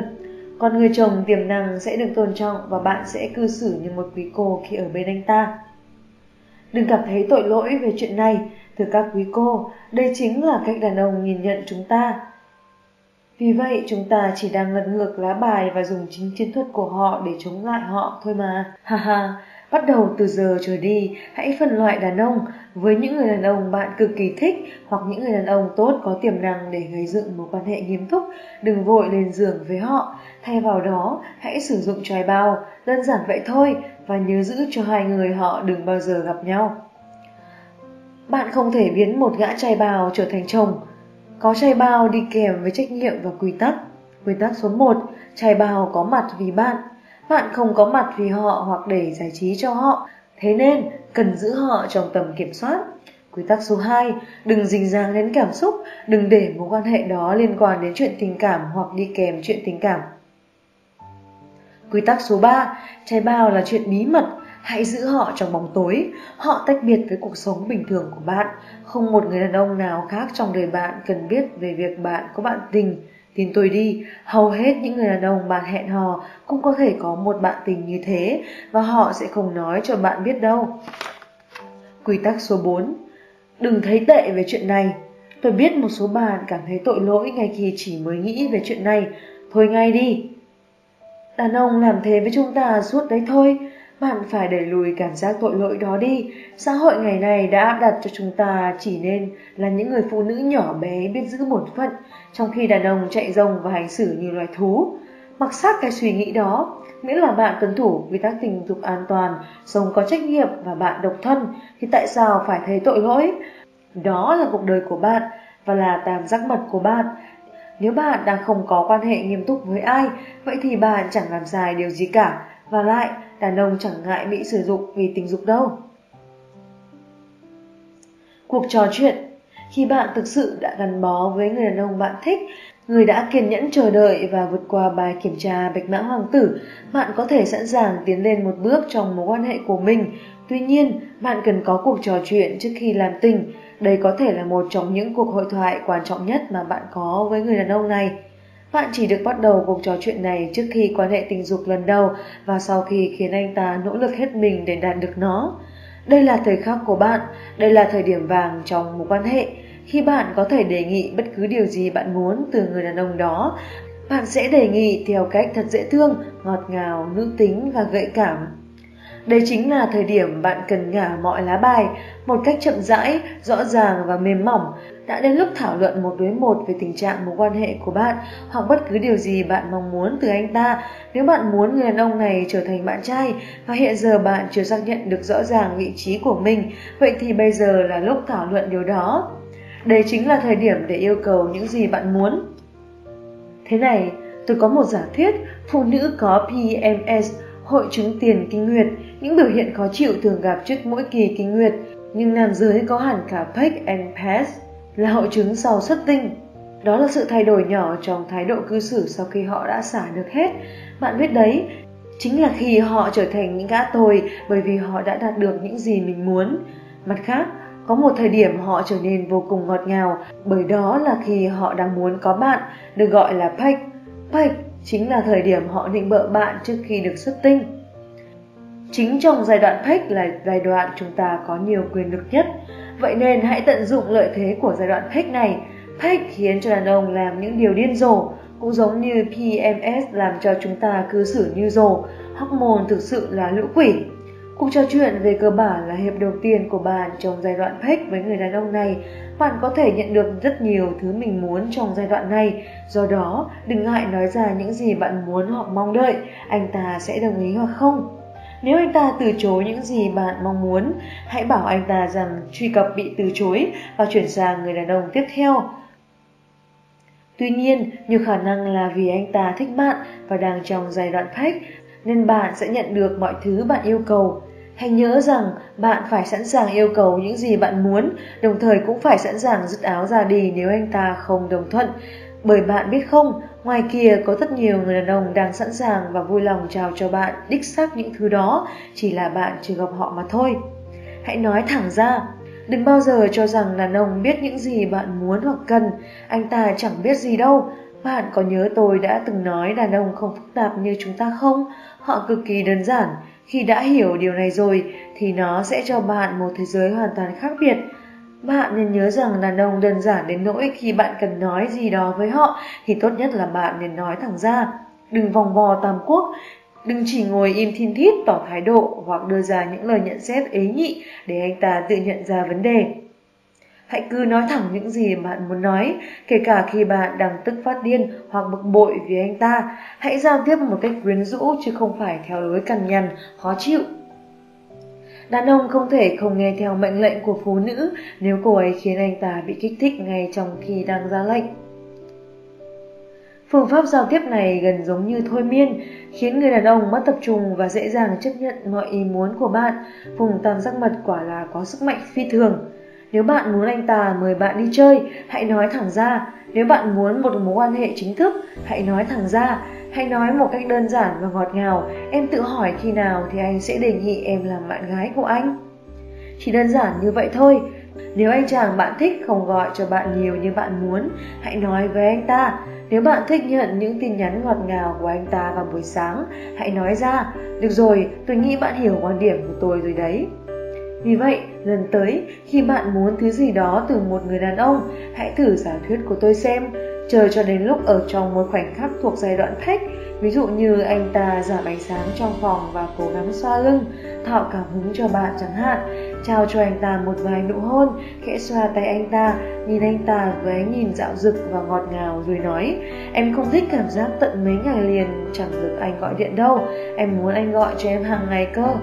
Còn người chồng tiềm năng sẽ được tôn trọng và bạn sẽ cư xử như một quý cô khi ở bên anh ta. Đừng cảm thấy tội lỗi về chuyện này, thưa các quý cô, đây chính là cách đàn ông nhìn nhận chúng ta. Vì vậy chúng ta chỉ đang lật ngược lá bài và dùng chính chiến thuật của họ để chống lại họ thôi mà. Ha ha, Bắt đầu từ giờ trở đi, hãy phân loại đàn ông với những người đàn ông bạn cực kỳ thích hoặc những người đàn ông tốt có tiềm năng để gây dựng một quan hệ nghiêm túc. Đừng vội lên giường với họ, thay vào đó hãy sử dụng trai bao, đơn giản vậy thôi và nhớ giữ cho hai người họ đừng bao giờ gặp nhau. Bạn không thể biến một gã trai bào trở thành chồng. Có trai bào đi kèm với trách nhiệm và quy tắc. Quy tắc số 1, trai bào có mặt vì bạn bạn không có mặt vì họ hoặc để giải trí cho họ, thế nên cần giữ họ trong tầm kiểm soát. Quy tắc số 2, đừng dính dáng đến cảm xúc, đừng để mối quan hệ đó liên quan đến chuyện tình cảm hoặc đi kèm chuyện tình cảm. Quy tắc số 3, trai bao là chuyện bí mật, hãy giữ họ trong bóng tối, họ tách biệt với cuộc sống bình thường của bạn. Không một người đàn ông nào khác trong đời bạn cần biết về việc bạn có bạn tình, Tin tôi đi, hầu hết những người đàn ông bạn hẹn hò cũng có thể có một bạn tình như thế và họ sẽ không nói cho bạn biết đâu. Quy tắc số 4 Đừng thấy tệ về chuyện này. Tôi biết một số bạn cảm thấy tội lỗi ngay khi chỉ mới nghĩ về chuyện này. Thôi ngay đi. Đàn ông làm thế với chúng ta suốt đấy thôi. Bạn phải đẩy lùi cảm giác tội lỗi đó đi. Xã hội ngày nay đã áp đặt cho chúng ta chỉ nên là những người phụ nữ nhỏ bé biết giữ bổn phận, trong khi đàn ông chạy rồng và hành xử như loài thú. Mặc sát cái suy nghĩ đó, miễn là bạn tuân thủ quy tắc tình dục an toàn, sống có trách nhiệm và bạn độc thân, thì tại sao phải thấy tội lỗi? Đó là cuộc đời của bạn và là tam giác mật của bạn. Nếu bạn đang không có quan hệ nghiêm túc với ai, vậy thì bạn chẳng làm sai điều gì cả. Và lại, đàn ông chẳng ngại bị sử dụng vì tình dục đâu. Cuộc trò chuyện Khi bạn thực sự đã gắn bó với người đàn ông bạn thích, người đã kiên nhẫn chờ đợi và vượt qua bài kiểm tra bạch mã hoàng tử, bạn có thể sẵn sàng tiến lên một bước trong mối quan hệ của mình. Tuy nhiên, bạn cần có cuộc trò chuyện trước khi làm tình. Đây có thể là một trong những cuộc hội thoại quan trọng nhất mà bạn có với người đàn ông này. Bạn chỉ được bắt đầu cuộc trò chuyện này trước khi quan hệ tình dục lần đầu và sau khi khiến anh ta nỗ lực hết mình để đạt được nó. Đây là thời khắc của bạn, đây là thời điểm vàng trong một quan hệ. Khi bạn có thể đề nghị bất cứ điều gì bạn muốn từ người đàn ông đó, bạn sẽ đề nghị theo cách thật dễ thương, ngọt ngào, nữ tính và gợi cảm. Đây chính là thời điểm bạn cần ngả mọi lá bài một cách chậm rãi, rõ ràng và mềm mỏng. Đã đến lúc thảo luận một đối một về tình trạng mối quan hệ của bạn hoặc bất cứ điều gì bạn mong muốn từ anh ta. Nếu bạn muốn người đàn ông này trở thành bạn trai và hiện giờ bạn chưa xác nhận được rõ ràng vị trí của mình, vậy thì bây giờ là lúc thảo luận điều đó. Đây chính là thời điểm để yêu cầu những gì bạn muốn. Thế này, tôi có một giả thiết phụ nữ có PMS hội chứng tiền kinh nguyệt, những biểu hiện khó chịu thường gặp trước mỗi kỳ kinh nguyệt. Nhưng nam giới có hẳn cả peck and pass là hội chứng sau xuất tinh. Đó là sự thay đổi nhỏ trong thái độ cư xử sau khi họ đã xả được hết. Bạn biết đấy, chính là khi họ trở thành những gã tồi bởi vì họ đã đạt được những gì mình muốn. Mặt khác, có một thời điểm họ trở nên vô cùng ngọt ngào bởi đó là khi họ đang muốn có bạn, được gọi là peck. Peck chính là thời điểm họ định bợ bạn trước khi được xuất tinh. Chính trong giai đoạn peck là giai đoạn chúng ta có nhiều quyền lực nhất. Vậy nên hãy tận dụng lợi thế của giai đoạn peck này. Peck khiến cho đàn ông làm những điều điên rồ, cũng giống như PMS làm cho chúng ta cư xử như rồ. Hormone thực sự là lũ quỷ. Cuộc trò chuyện về cơ bản là hiệp đầu tiên của bạn trong giai đoạn peck với người đàn ông này. Bạn có thể nhận được rất nhiều thứ mình muốn trong giai đoạn này, do đó đừng ngại nói ra những gì bạn muốn hoặc mong đợi, anh ta sẽ đồng ý hoặc không. Nếu anh ta từ chối những gì bạn mong muốn, hãy bảo anh ta rằng truy cập bị từ chối và chuyển sang người đàn ông tiếp theo. Tuy nhiên, nhiều khả năng là vì anh ta thích bạn và đang trong giai đoạn phách, nên bạn sẽ nhận được mọi thứ bạn yêu cầu. Hãy nhớ rằng bạn phải sẵn sàng yêu cầu những gì bạn muốn, đồng thời cũng phải sẵn sàng dứt áo ra đi nếu anh ta không đồng thuận. Bởi bạn biết không, ngoài kia có rất nhiều người đàn ông đang sẵn sàng và vui lòng chào cho bạn đích xác những thứ đó, chỉ là bạn chưa gặp họ mà thôi. Hãy nói thẳng ra, đừng bao giờ cho rằng đàn ông biết những gì bạn muốn hoặc cần, anh ta chẳng biết gì đâu. Bạn có nhớ tôi đã từng nói đàn ông không phức tạp như chúng ta không? Họ cực kỳ đơn giản. Khi đã hiểu điều này rồi thì nó sẽ cho bạn một thế giới hoàn toàn khác biệt. Bạn nên nhớ rằng đàn ông đơn giản đến nỗi khi bạn cần nói gì đó với họ thì tốt nhất là bạn nên nói thẳng ra. Đừng vòng vò tam quốc, đừng chỉ ngồi im thiên thít tỏ thái độ hoặc đưa ra những lời nhận xét ế nhị để anh ta tự nhận ra vấn đề. Hãy cứ nói thẳng những gì bạn muốn nói, kể cả khi bạn đang tức phát điên hoặc bực bội vì anh ta. Hãy giao tiếp một cách quyến rũ chứ không phải theo lối cằn nhằn, khó chịu Đàn ông không thể không nghe theo mệnh lệnh của phụ nữ nếu cô ấy khiến anh ta bị kích thích ngay trong khi đang ra lệnh. Phương pháp giao tiếp này gần giống như thôi miên, khiến người đàn ông mất tập trung và dễ dàng chấp nhận mọi ý muốn của bạn. Vùng tam giác mật quả là có sức mạnh phi thường. Nếu bạn muốn anh ta mời bạn đi chơi, hãy nói thẳng ra. Nếu bạn muốn một mối quan hệ chính thức, hãy nói thẳng ra. Hãy nói một cách đơn giản và ngọt ngào, em tự hỏi khi nào thì anh sẽ đề nghị em làm bạn gái của anh. Chỉ đơn giản như vậy thôi. Nếu anh chàng bạn thích không gọi cho bạn nhiều như bạn muốn, hãy nói với anh ta. Nếu bạn thích nhận những tin nhắn ngọt ngào của anh ta vào buổi sáng, hãy nói ra. Được rồi, tôi nghĩ bạn hiểu quan điểm của tôi rồi đấy. Vì vậy, lần tới, khi bạn muốn thứ gì đó từ một người đàn ông, hãy thử giả thuyết của tôi xem chờ cho đến lúc ở trong một khoảnh khắc thuộc giai đoạn thách ví dụ như anh ta giảm ánh sáng trong phòng và cố gắng xoa lưng, tạo cảm hứng cho bạn chẳng hạn, trao cho anh ta một vài nụ hôn, khẽ xoa tay anh ta, nhìn anh ta với ánh nhìn dạo dực và ngọt ngào rồi nói, em không thích cảm giác tận mấy ngày liền chẳng được anh gọi điện đâu, em muốn anh gọi cho em hàng ngày cơ.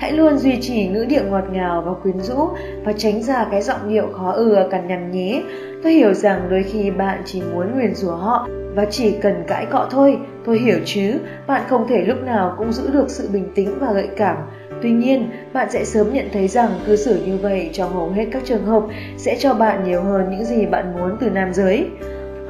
Hãy luôn duy trì ngữ điệu ngọt ngào và quyến rũ và tránh ra cái giọng điệu khó ưa cằn nhằn nhé. Tôi hiểu rằng đôi khi bạn chỉ muốn nguyền rủa họ và chỉ cần cãi cọ thôi. Tôi hiểu chứ, bạn không thể lúc nào cũng giữ được sự bình tĩnh và gợi cảm. Tuy nhiên, bạn sẽ sớm nhận thấy rằng cư xử như vậy trong hầu hết các trường hợp sẽ cho bạn nhiều hơn những gì bạn muốn từ nam giới.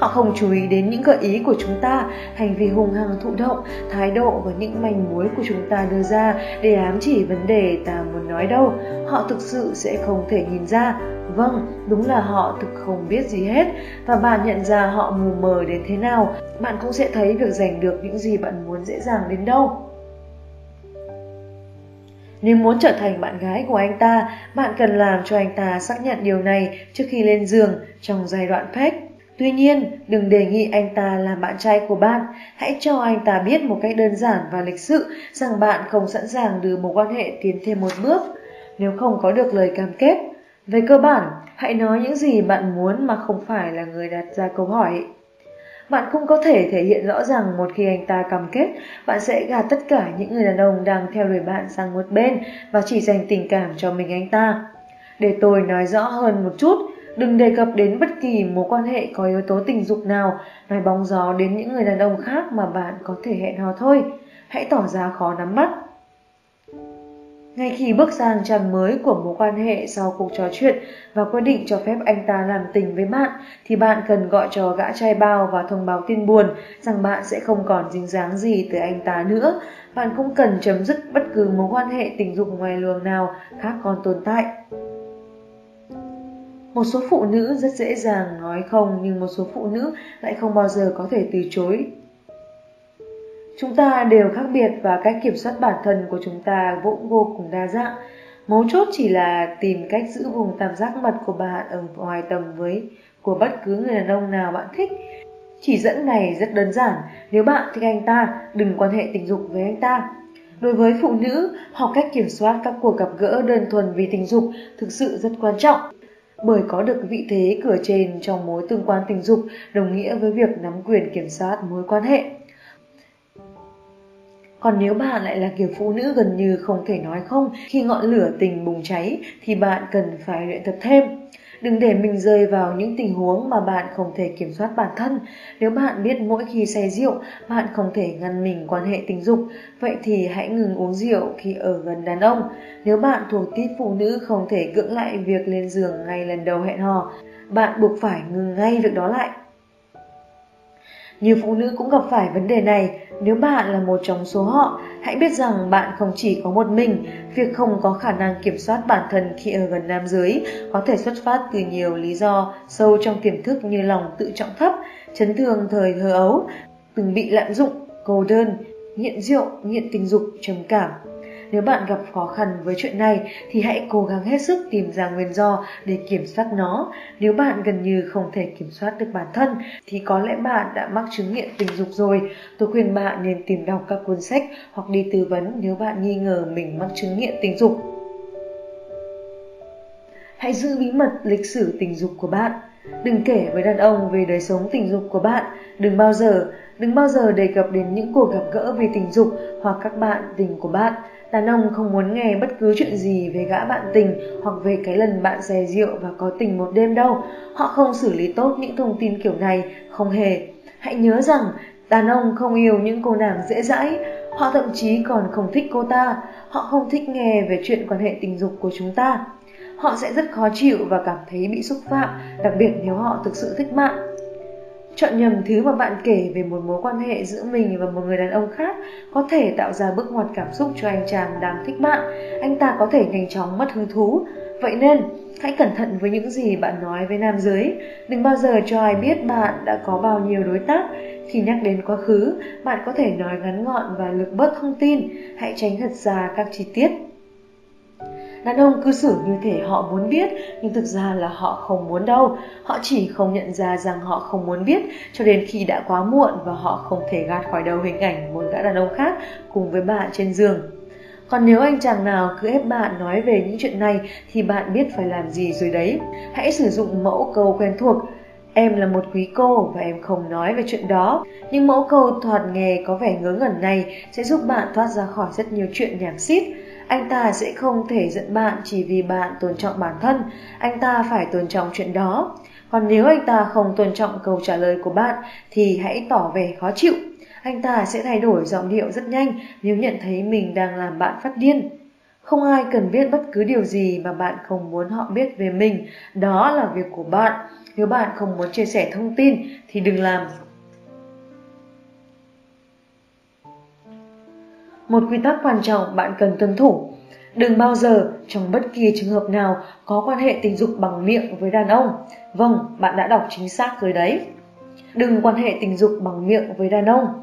Họ không chú ý đến những gợi ý của chúng ta, hành vi hung hăng thụ động, thái độ và những manh mối của chúng ta đưa ra để ám chỉ vấn đề ta muốn nói đâu. Họ thực sự sẽ không thể nhìn ra. Vâng, đúng là họ thực không biết gì hết và bạn nhận ra họ mù mờ đến thế nào, bạn cũng sẽ thấy việc giành được những gì bạn muốn dễ dàng đến đâu. Nếu muốn trở thành bạn gái của anh ta, bạn cần làm cho anh ta xác nhận điều này trước khi lên giường trong giai đoạn phách. Tuy nhiên, đừng đề nghị anh ta làm bạn trai của bạn, hãy cho anh ta biết một cách đơn giản và lịch sự rằng bạn không sẵn sàng đưa một quan hệ tiến thêm một bước nếu không có được lời cam kết. Về cơ bản, hãy nói những gì bạn muốn mà không phải là người đặt ra câu hỏi. Bạn cũng có thể thể hiện rõ rằng một khi anh ta cam kết, bạn sẽ gạt tất cả những người đàn ông đang theo đuổi bạn sang một bên và chỉ dành tình cảm cho mình anh ta. Để tôi nói rõ hơn một chút, Đừng đề cập đến bất kỳ mối quan hệ có yếu tố tình dục nào, nói bóng gió đến những người đàn ông khác mà bạn có thể hẹn hò thôi. Hãy tỏ ra khó nắm bắt. Ngay khi bước sang trang mới của mối quan hệ sau cuộc trò chuyện và quyết định cho phép anh ta làm tình với bạn, thì bạn cần gọi cho gã trai bao và thông báo tin buồn rằng bạn sẽ không còn dính dáng gì tới anh ta nữa. Bạn cũng cần chấm dứt bất cứ mối quan hệ tình dục ngoài luồng nào khác còn tồn tại. Một số phụ nữ rất dễ dàng nói không nhưng một số phụ nữ lại không bao giờ có thể từ chối Chúng ta đều khác biệt và cách kiểm soát bản thân của chúng ta cũng vô cùng đa dạng. Mấu chốt chỉ là tìm cách giữ vùng tam giác mật của bạn ở ngoài tầm với của bất cứ người đàn ông nào bạn thích. Chỉ dẫn này rất đơn giản, nếu bạn thích anh ta, đừng quan hệ tình dục với anh ta. Đối với phụ nữ, học cách kiểm soát các cuộc gặp gỡ đơn thuần vì tình dục thực sự rất quan trọng. Bởi có được vị thế cửa trên trong mối tương quan tình dục đồng nghĩa với việc nắm quyền kiểm soát mối quan hệ. Còn nếu bạn lại là kiểu phụ nữ gần như không thể nói không, khi ngọn lửa tình bùng cháy thì bạn cần phải luyện tập thêm. Đừng để mình rơi vào những tình huống mà bạn không thể kiểm soát bản thân. Nếu bạn biết mỗi khi say rượu bạn không thể ngăn mình quan hệ tình dục, vậy thì hãy ngừng uống rượu khi ở gần đàn ông. Nếu bạn thuộc tiếp phụ nữ không thể cưỡng lại việc lên giường ngay lần đầu hẹn hò, bạn buộc phải ngừng ngay việc đó lại. Nhiều phụ nữ cũng gặp phải vấn đề này, nếu bạn là một trong số họ, hãy biết rằng bạn không chỉ có một mình, việc không có khả năng kiểm soát bản thân khi ở gần nam giới có thể xuất phát từ nhiều lý do sâu trong tiềm thức như lòng tự trọng thấp, chấn thương thời thơ ấu, từng bị lạm dụng, cô đơn, nghiện rượu, nghiện tình dục, trầm cảm, nếu bạn gặp khó khăn với chuyện này thì hãy cố gắng hết sức tìm ra nguyên do để kiểm soát nó. Nếu bạn gần như không thể kiểm soát được bản thân thì có lẽ bạn đã mắc chứng nghiện tình dục rồi. Tôi khuyên bạn nên tìm đọc các cuốn sách hoặc đi tư vấn nếu bạn nghi ngờ mình mắc chứng nghiện tình dục. Hãy giữ bí mật lịch sử tình dục của bạn. Đừng kể với đàn ông về đời sống tình dục của bạn. Đừng bao giờ, đừng bao giờ đề cập đến những cuộc gặp gỡ về tình dục hoặc các bạn tình của bạn. Đàn ông không muốn nghe bất cứ chuyện gì về gã bạn tình hoặc về cái lần bạn xè rượu và có tình một đêm đâu. Họ không xử lý tốt những thông tin kiểu này, không hề. Hãy nhớ rằng đàn ông không yêu những cô nàng dễ dãi, họ thậm chí còn không thích cô ta, họ không thích nghe về chuyện quan hệ tình dục của chúng ta. Họ sẽ rất khó chịu và cảm thấy bị xúc phạm, đặc biệt nếu họ thực sự thích bạn. Chọn nhầm thứ mà bạn kể về một mối quan hệ giữa mình và một người đàn ông khác có thể tạo ra bước ngoặt cảm xúc cho anh chàng đang thích bạn. Anh ta có thể nhanh chóng mất hứng thú. Vậy nên, hãy cẩn thận với những gì bạn nói với nam giới. Đừng bao giờ cho ai biết bạn đã có bao nhiêu đối tác. Khi nhắc đến quá khứ, bạn có thể nói ngắn gọn và lược bớt thông tin. Hãy tránh thật ra các chi tiết. Đàn ông cư xử như thể họ muốn biết, nhưng thực ra là họ không muốn đâu. Họ chỉ không nhận ra rằng họ không muốn biết cho đến khi đã quá muộn và họ không thể gạt khỏi đầu hình ảnh một gã đàn ông khác cùng với bạn trên giường. Còn nếu anh chàng nào cứ ép bạn nói về những chuyện này thì bạn biết phải làm gì rồi đấy. Hãy sử dụng mẫu câu quen thuộc. Em là một quý cô và em không nói về chuyện đó. Nhưng mẫu câu thoạt nghề có vẻ ngớ ngẩn này sẽ giúp bạn thoát ra khỏi rất nhiều chuyện nhảm xít anh ta sẽ không thể giận bạn chỉ vì bạn tôn trọng bản thân, anh ta phải tôn trọng chuyện đó. Còn nếu anh ta không tôn trọng câu trả lời của bạn thì hãy tỏ vẻ khó chịu. Anh ta sẽ thay đổi giọng điệu rất nhanh nếu nhận thấy mình đang làm bạn phát điên. Không ai cần biết bất cứ điều gì mà bạn không muốn họ biết về mình, đó là việc của bạn. Nếu bạn không muốn chia sẻ thông tin thì đừng làm. Một quy tắc quan trọng bạn cần tuân thủ. Đừng bao giờ trong bất kỳ trường hợp nào có quan hệ tình dục bằng miệng với đàn ông. Vâng, bạn đã đọc chính xác rồi đấy. Đừng quan hệ tình dục bằng miệng với đàn ông.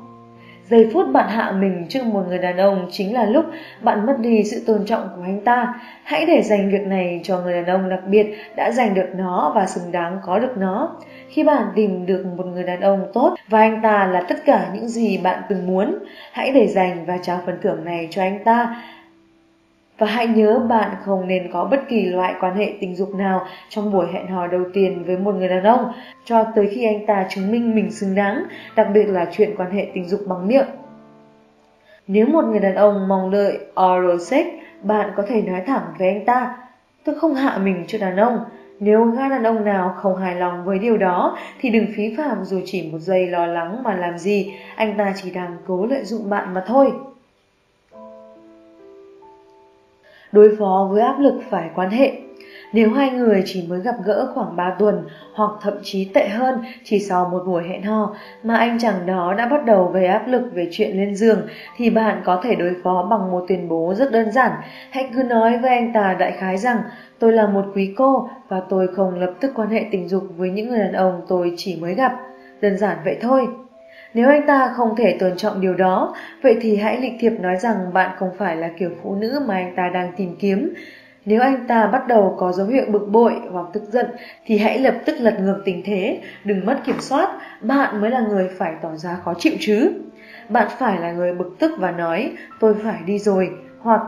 Giây phút bạn hạ mình trước một người đàn ông chính là lúc bạn mất đi sự tôn trọng của anh ta. Hãy để dành việc này cho người đàn ông đặc biệt đã giành được nó và xứng đáng có được nó. Khi bạn tìm được một người đàn ông tốt và anh ta là tất cả những gì bạn từng muốn, hãy để dành và trao phần thưởng này cho anh ta. Và hãy nhớ bạn không nên có bất kỳ loại quan hệ tình dục nào trong buổi hẹn hò đầu tiên với một người đàn ông cho tới khi anh ta chứng minh mình xứng đáng, đặc biệt là chuyện quan hệ tình dục bằng miệng. Nếu một người đàn ông mong đợi oral sex, bạn có thể nói thẳng với anh ta, tôi không hạ mình cho đàn ông, nếu gã đàn ông nào không hài lòng với điều đó thì đừng phí phạm dù chỉ một giây lo lắng mà làm gì, anh ta chỉ đang cố lợi dụng bạn mà thôi. Đối phó với áp lực phải quan hệ. Nếu hai người chỉ mới gặp gỡ khoảng 3 tuần hoặc thậm chí tệ hơn chỉ sau một buổi hẹn hò mà anh chàng đó đã bắt đầu gây áp lực về chuyện lên giường, thì bạn có thể đối phó bằng một tuyên bố rất đơn giản. Hãy cứ nói với anh ta đại khái rằng, tôi là một quý cô và tôi không lập tức quan hệ tình dục với những người đàn ông tôi chỉ mới gặp. Đơn giản vậy thôi. Nếu anh ta không thể tôn trọng điều đó, vậy thì hãy lịch thiệp nói rằng bạn không phải là kiểu phụ nữ mà anh ta đang tìm kiếm. Nếu anh ta bắt đầu có dấu hiệu bực bội hoặc tức giận thì hãy lập tức lật ngược tình thế, đừng mất kiểm soát, bạn mới là người phải tỏ ra khó chịu chứ. Bạn phải là người bực tức và nói tôi phải đi rồi hoặc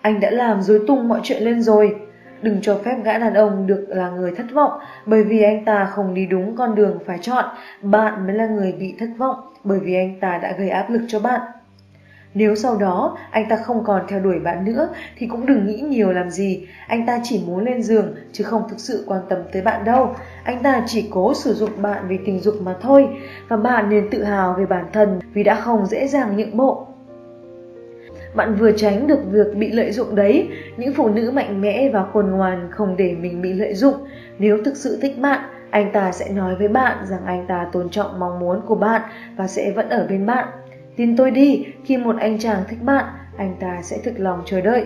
anh đã làm dối tung mọi chuyện lên rồi. Đừng cho phép gã đàn ông được là người thất vọng bởi vì anh ta không đi đúng con đường phải chọn, bạn mới là người bị thất vọng bởi vì anh ta đã gây áp lực cho bạn. Nếu sau đó anh ta không còn theo đuổi bạn nữa thì cũng đừng nghĩ nhiều làm gì. Anh ta chỉ muốn lên giường chứ không thực sự quan tâm tới bạn đâu. Anh ta chỉ cố sử dụng bạn vì tình dục mà thôi. Và bạn nên tự hào về bản thân vì đã không dễ dàng nhượng bộ. Bạn vừa tránh được việc bị lợi dụng đấy, những phụ nữ mạnh mẽ và khôn ngoan không để mình bị lợi dụng. Nếu thực sự thích bạn, anh ta sẽ nói với bạn rằng anh ta tôn trọng mong muốn của bạn và sẽ vẫn ở bên bạn. Tin tôi đi, khi một anh chàng thích bạn, anh ta sẽ thực lòng chờ đợi.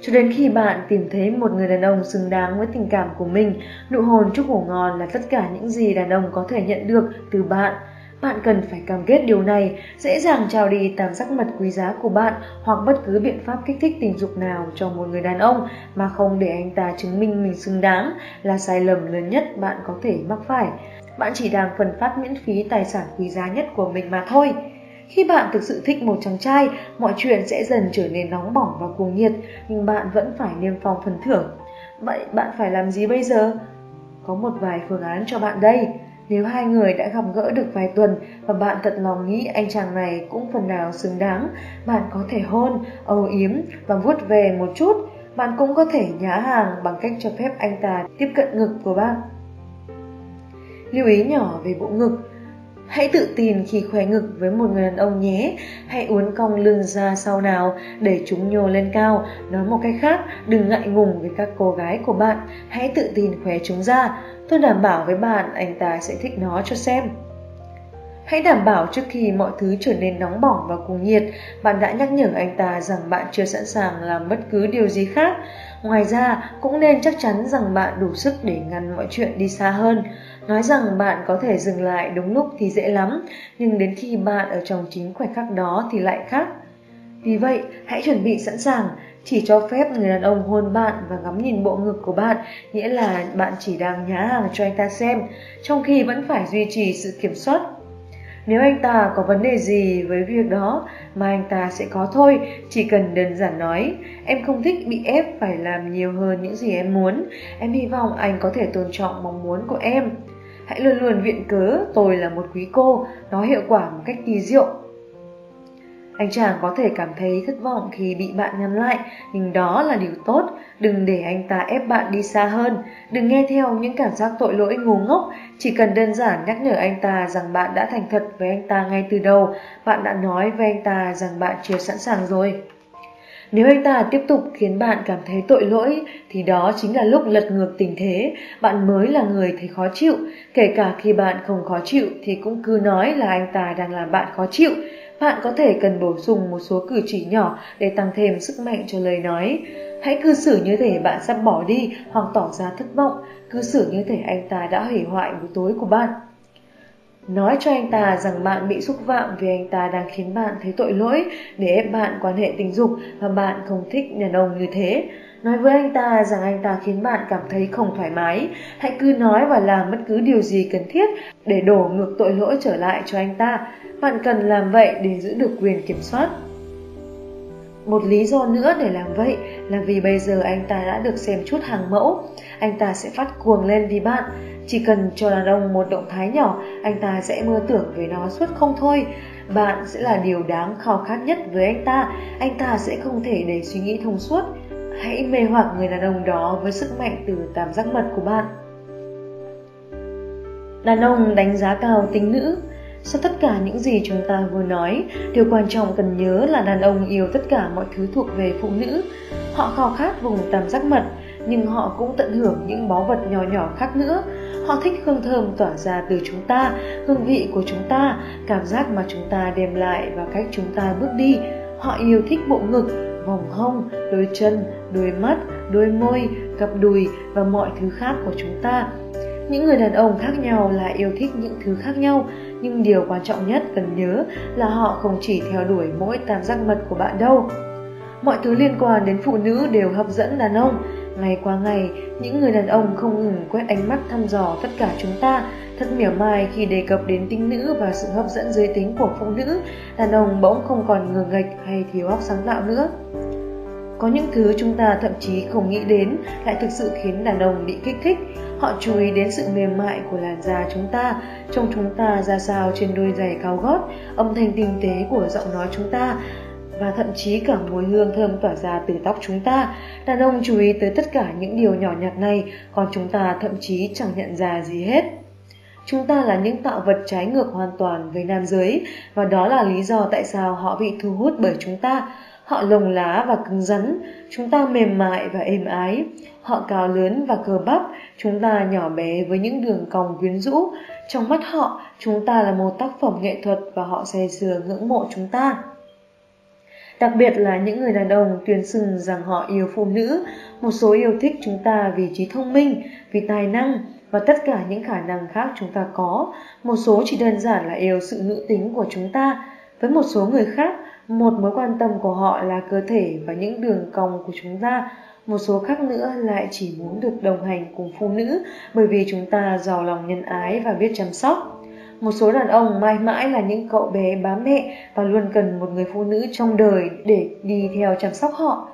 Cho đến khi bạn tìm thấy một người đàn ông xứng đáng với tình cảm của mình, nụ hôn chúc ngủ ngon là tất cả những gì đàn ông có thể nhận được từ bạn. Bạn cần phải cam kết điều này, dễ dàng trao đi tam giác mật quý giá của bạn hoặc bất cứ biện pháp kích thích tình dục nào cho một người đàn ông mà không để anh ta chứng minh mình xứng đáng là sai lầm lớn nhất bạn có thể mắc phải bạn chỉ đang phân phát miễn phí tài sản quý giá nhất của mình mà thôi. Khi bạn thực sự thích một chàng trai, mọi chuyện sẽ dần trở nên nóng bỏng và cuồng nhiệt, nhưng bạn vẫn phải niêm phong phần thưởng. Vậy bạn phải làm gì bây giờ? Có một vài phương án cho bạn đây. Nếu hai người đã gặp gỡ được vài tuần và bạn thật lòng nghĩ anh chàng này cũng phần nào xứng đáng, bạn có thể hôn, âu yếm và vuốt về một chút. Bạn cũng có thể nhã hàng bằng cách cho phép anh ta tiếp cận ngực của bạn. Lưu ý nhỏ về bộ ngực. Hãy tự tin khi khoe ngực với một người đàn ông nhé. Hãy uốn cong lưng ra sau nào để chúng nhô lên cao. Nói một cách khác, đừng ngại ngùng với các cô gái của bạn. Hãy tự tin khoe chúng ra. Tôi đảm bảo với bạn anh ta sẽ thích nó cho xem Hãy đảm bảo trước khi mọi thứ trở nên nóng bỏng và cuồng nhiệt, bạn đã nhắc nhở anh ta rằng bạn chưa sẵn sàng làm bất cứ điều gì khác. Ngoài ra, cũng nên chắc chắn rằng bạn đủ sức để ngăn mọi chuyện đi xa hơn. Nói rằng bạn có thể dừng lại đúng lúc thì dễ lắm, nhưng đến khi bạn ở trong chính khoảnh khắc đó thì lại khác. Vì vậy, hãy chuẩn bị sẵn sàng, chỉ cho phép người đàn ông hôn bạn và ngắm nhìn bộ ngực của bạn, nghĩa là bạn chỉ đang nhá hàng cho anh ta xem, trong khi vẫn phải duy trì sự kiểm soát nếu anh ta có vấn đề gì với việc đó mà anh ta sẽ có thôi, chỉ cần đơn giản nói, em không thích bị ép phải làm nhiều hơn những gì em muốn, em hy vọng anh có thể tôn trọng mong muốn của em. Hãy luôn luôn viện cớ tôi là một quý cô, nó hiệu quả một cách kỳ diệu anh chàng có thể cảm thấy thất vọng khi bị bạn ngăn lại, nhưng đó là điều tốt. Đừng để anh ta ép bạn đi xa hơn. Đừng nghe theo những cảm giác tội lỗi ngu ngốc. Chỉ cần đơn giản nhắc nhở anh ta rằng bạn đã thành thật với anh ta ngay từ đầu. Bạn đã nói với anh ta rằng bạn chưa sẵn sàng rồi. Nếu anh ta tiếp tục khiến bạn cảm thấy tội lỗi thì đó chính là lúc lật ngược tình thế, bạn mới là người thấy khó chịu. Kể cả khi bạn không khó chịu thì cũng cứ nói là anh ta đang làm bạn khó chịu. Bạn có thể cần bổ sung một số cử chỉ nhỏ để tăng thêm sức mạnh cho lời nói. Hãy cư xử như thể bạn sắp bỏ đi hoặc tỏ ra thất vọng, cư xử như thể anh ta đã hủy hoại buổi tối của bạn. Nói cho anh ta rằng bạn bị xúc phạm vì anh ta đang khiến bạn thấy tội lỗi để ép bạn quan hệ tình dục và bạn không thích đàn ông như thế. Nói với anh ta rằng anh ta khiến bạn cảm thấy không thoải mái. Hãy cứ nói và làm bất cứ điều gì cần thiết để đổ ngược tội lỗi trở lại cho anh ta. Bạn cần làm vậy để giữ được quyền kiểm soát. Một lý do nữa để làm vậy là vì bây giờ anh ta đã được xem chút hàng mẫu. Anh ta sẽ phát cuồng lên vì bạn. Chỉ cần cho đàn ông một động thái nhỏ, anh ta sẽ mơ tưởng về nó suốt không thôi. Bạn sẽ là điều đáng khao khát nhất với anh ta. Anh ta sẽ không thể để suy nghĩ thông suốt. Hãy mê hoặc người đàn ông đó với sức mạnh từ tam giác mật của bạn. Đàn ông đánh giá cao tính nữ sau tất cả những gì chúng ta vừa nói, điều quan trọng cần nhớ là đàn ông yêu tất cả mọi thứ thuộc về phụ nữ. Họ khao khát vùng tam giác mật, nhưng họ cũng tận hưởng những báu vật nhỏ nhỏ khác nữa. Họ thích hương thơm tỏa ra từ chúng ta, hương vị của chúng ta, cảm giác mà chúng ta đem lại và cách chúng ta bước đi. Họ yêu thích bộ ngực, vòng hông, đôi chân, đôi mắt, đôi môi, cặp đùi và mọi thứ khác của chúng ta. Những người đàn ông khác nhau lại yêu thích những thứ khác nhau, nhưng điều quan trọng nhất cần nhớ là họ không chỉ theo đuổi mỗi tam giác mật của bạn đâu. Mọi thứ liên quan đến phụ nữ đều hấp dẫn đàn ông. Ngày qua ngày, những người đàn ông không ngừng quét ánh mắt thăm dò tất cả chúng ta, thật mỉa mai khi đề cập đến tinh nữ và sự hấp dẫn giới tính của phụ nữ, đàn ông bỗng không còn ngờ nghệch hay thiếu óc sáng tạo nữa. Có những thứ chúng ta thậm chí không nghĩ đến lại thực sự khiến đàn ông bị kích thích. Họ chú ý đến sự mềm mại của làn da chúng ta, trông chúng ta ra sao trên đôi giày cao gót, âm thanh tinh tế của giọng nói chúng ta, và thậm chí cả mùi hương thơm tỏa ra từ tóc chúng ta. Đàn ông chú ý tới tất cả những điều nhỏ nhặt này, còn chúng ta thậm chí chẳng nhận ra gì hết. Chúng ta là những tạo vật trái ngược hoàn toàn với nam giới và đó là lý do tại sao họ bị thu hút bởi chúng ta. Họ lồng lá và cứng rắn, chúng ta mềm mại và êm ái. Họ cao lớn và cơ bắp, chúng ta nhỏ bé với những đường cong quyến rũ. Trong mắt họ, chúng ta là một tác phẩm nghệ thuật và họ say sưa ngưỡng mộ chúng ta. Đặc biệt là những người đàn ông tuyên xưng rằng họ yêu phụ nữ, một số yêu thích chúng ta vì trí thông minh, vì tài năng và tất cả những khả năng khác chúng ta có, một số chỉ đơn giản là yêu sự nữ tính của chúng ta. Với một số người khác, một mối quan tâm của họ là cơ thể và những đường cong của chúng ta, một số khác nữa lại chỉ muốn được đồng hành cùng phụ nữ bởi vì chúng ta giàu lòng nhân ái và biết chăm sóc. Một số đàn ông mãi mãi là những cậu bé bám mẹ và luôn cần một người phụ nữ trong đời để đi theo chăm sóc họ.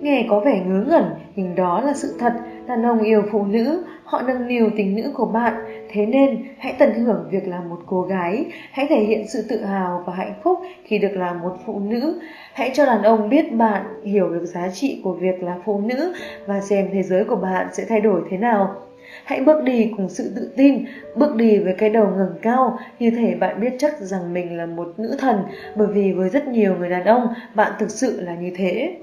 Nghe có vẻ ngớ ngẩn, nhưng đó là sự thật, đàn ông yêu phụ nữ, họ nâng niu tình nữ của bạn. Thế nên, hãy tận hưởng việc là một cô gái, hãy thể hiện sự tự hào và hạnh phúc khi được là một phụ nữ. Hãy cho đàn ông biết bạn hiểu được giá trị của việc là phụ nữ và xem thế giới của bạn sẽ thay đổi thế nào. Hãy bước đi cùng sự tự tin, bước đi với cái đầu ngẩng cao, như thể bạn biết chắc rằng mình là một nữ thần, bởi vì với rất nhiều người đàn ông, bạn thực sự là như thế.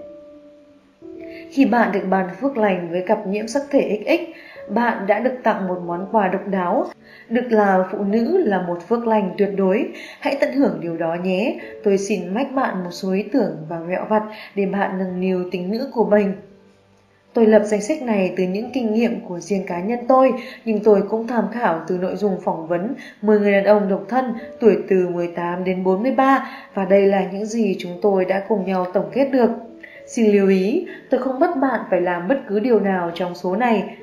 Khi bạn được bàn phước lành với cặp nhiễm sắc thể XX, bạn đã được tặng một món quà độc đáo. Được là phụ nữ là một phước lành tuyệt đối. Hãy tận hưởng điều đó nhé. Tôi xin mách bạn một số ý tưởng và mẹo vặt để bạn nâng niu tính nữ của mình. Tôi lập danh sách này từ những kinh nghiệm của riêng cá nhân tôi, nhưng tôi cũng tham khảo từ nội dung phỏng vấn 10 người đàn ông độc thân tuổi từ 18 đến 43 và đây là những gì chúng tôi đã cùng nhau tổng kết được. Xin lưu ý, tôi không bắt bạn phải làm bất cứ điều nào trong số này.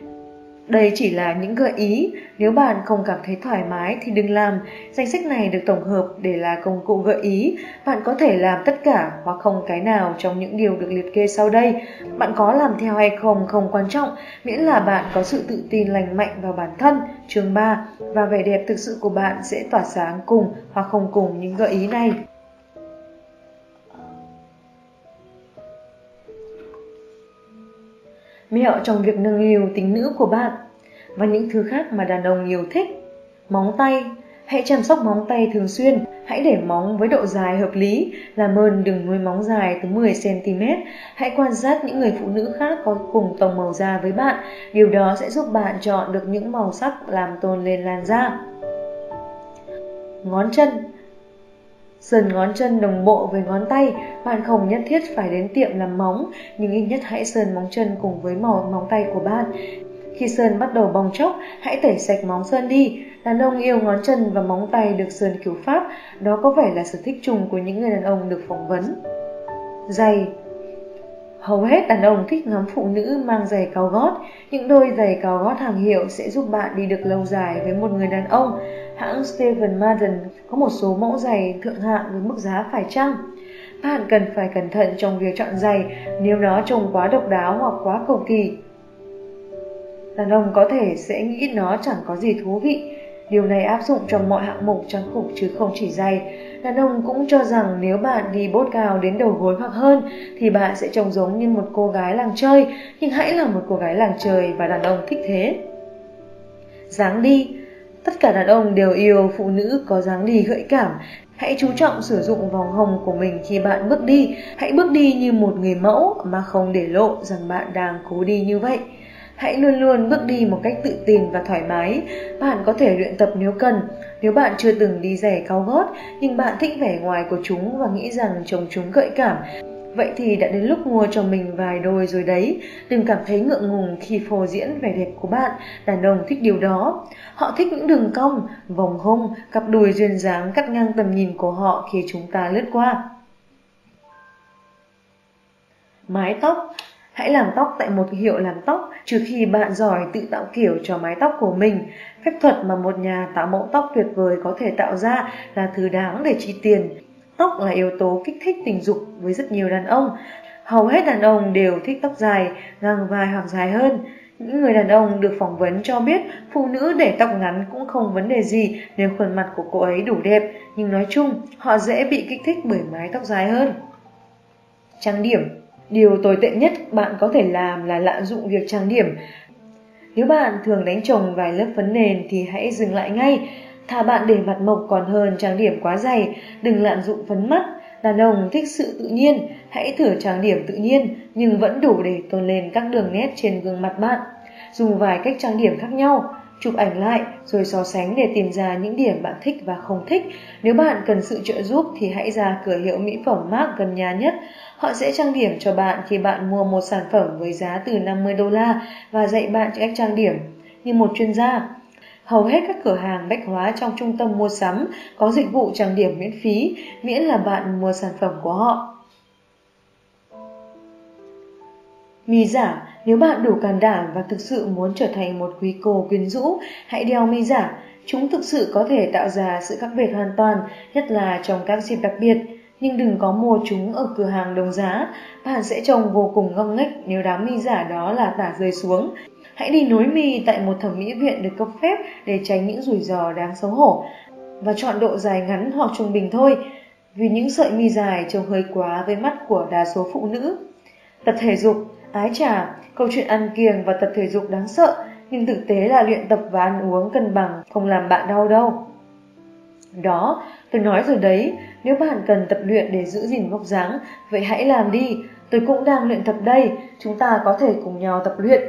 Đây chỉ là những gợi ý, nếu bạn không cảm thấy thoải mái thì đừng làm. Danh sách này được tổng hợp để là công cụ gợi ý. Bạn có thể làm tất cả hoặc không cái nào trong những điều được liệt kê sau đây. Bạn có làm theo hay không không quan trọng, miễn là bạn có sự tự tin lành mạnh vào bản thân. Chương 3 và vẻ đẹp thực sự của bạn sẽ tỏa sáng cùng hoặc không cùng những gợi ý này. Mẹo trong việc nâng niu tính nữ của bạn. Và những thứ khác mà đàn ông yêu thích. Móng tay, hãy chăm sóc móng tay thường xuyên, hãy để móng với độ dài hợp lý, làm ơn đừng nuôi móng dài từ 10cm, hãy quan sát những người phụ nữ khác có cùng tông màu da với bạn, điều đó sẽ giúp bạn chọn được những màu sắc làm tôn lên làn da. Ngón chân sơn ngón chân đồng bộ với ngón tay, bạn không nhất thiết phải đến tiệm làm móng, nhưng ít nhất hãy sơn móng chân cùng với màu móng tay của bạn. Khi sơn bắt đầu bong chóc, hãy tẩy sạch móng sơn đi. Đàn ông yêu ngón chân và móng tay được sơn kiểu Pháp, đó có vẻ là sở thích chung của những người đàn ông được phỏng vấn. Giày Hầu hết đàn ông thích ngắm phụ nữ mang giày cao gót. Những đôi giày cao gót hàng hiệu sẽ giúp bạn đi được lâu dài với một người đàn ông. Hãng Steven Madden có một số mẫu giày thượng hạng với mức giá phải chăng. Bạn cần phải cẩn thận trong việc chọn giày nếu nó trông quá độc đáo hoặc quá cầu kỳ. Đàn ông có thể sẽ nghĩ nó chẳng có gì thú vị. Điều này áp dụng trong mọi hạng mục trang phục chứ không chỉ giày. Đàn ông cũng cho rằng nếu bạn đi bốt cao đến đầu gối hoặc hơn thì bạn sẽ trông giống như một cô gái làng chơi, nhưng hãy là một cô gái làng trời và đàn ông thích thế. Dáng đi Tất cả đàn ông đều yêu phụ nữ có dáng đi gợi cảm. Hãy chú trọng sử dụng vòng hồng của mình khi bạn bước đi. Hãy bước đi như một người mẫu mà không để lộ rằng bạn đang cố đi như vậy. Hãy luôn luôn bước đi một cách tự tin và thoải mái. Bạn có thể luyện tập nếu cần. Nếu bạn chưa từng đi giày cao gót nhưng bạn thích vẻ ngoài của chúng và nghĩ rằng trông chúng gợi cảm, Vậy thì đã đến lúc mua cho mình vài đôi rồi đấy. Đừng cảm thấy ngượng ngùng khi phô diễn vẻ đẹp của bạn. Đàn ông thích điều đó. Họ thích những đường cong, vòng hông, cặp đùi duyên dáng cắt ngang tầm nhìn của họ khi chúng ta lướt qua. Mái tóc Hãy làm tóc tại một hiệu làm tóc trừ khi bạn giỏi tự tạo kiểu cho mái tóc của mình. Phép thuật mà một nhà tạo mẫu tóc tuyệt vời có thể tạo ra là thứ đáng để chi tiền. Tóc là yếu tố kích thích tình dục với rất nhiều đàn ông. Hầu hết đàn ông đều thích tóc dài, ngang vai hoặc dài hơn. Những người đàn ông được phỏng vấn cho biết phụ nữ để tóc ngắn cũng không vấn đề gì nếu khuôn mặt của cô ấy đủ đẹp, nhưng nói chung họ dễ bị kích thích bởi mái tóc dài hơn. Trang điểm Điều tồi tệ nhất bạn có thể làm là lạm dụng việc trang điểm. Nếu bạn thường đánh chồng vài lớp phấn nền thì hãy dừng lại ngay. Thà bạn để mặt mộc còn hơn trang điểm quá dày, đừng lạm dụng phấn mắt. Đàn ông thích sự tự nhiên, hãy thử trang điểm tự nhiên nhưng vẫn đủ để tôn lên các đường nét trên gương mặt bạn. Dùng vài cách trang điểm khác nhau, chụp ảnh lại rồi so sánh để tìm ra những điểm bạn thích và không thích. Nếu bạn cần sự trợ giúp thì hãy ra cửa hiệu mỹ phẩm MAC gần nhà nhất. Họ sẽ trang điểm cho bạn khi bạn mua một sản phẩm với giá từ 50 đô la và dạy bạn cách trang điểm như một chuyên gia. Hầu hết các cửa hàng bách hóa trong trung tâm mua sắm có dịch vụ trang điểm miễn phí, miễn là bạn mua sản phẩm của họ. Mi giả, nếu bạn đủ can đảm và thực sự muốn trở thành một quý cô quyến rũ, hãy đeo mi giả. Chúng thực sự có thể tạo ra sự khác biệt hoàn toàn, nhất là trong các dịp đặc biệt. Nhưng đừng có mua chúng ở cửa hàng đồng giá, bạn sẽ trông vô cùng ngông nghếch nếu đám mi giả đó là tả rơi xuống. Hãy đi nối mì tại một thẩm mỹ viện được cấp phép để tránh những rủi ro đáng xấu hổ. Và chọn độ dài ngắn hoặc trung bình thôi, vì những sợi mi dài trông hơi quá với mắt của đa số phụ nữ. Tập thể dục, ái trà, câu chuyện ăn kiêng và tập thể dục đáng sợ, nhưng thực tế là luyện tập và ăn uống cân bằng không làm bạn đau đâu. Đó, tôi nói rồi đấy, nếu bạn cần tập luyện để giữ gìn vóc dáng, vậy hãy làm đi, tôi cũng đang luyện tập đây, chúng ta có thể cùng nhau tập luyện.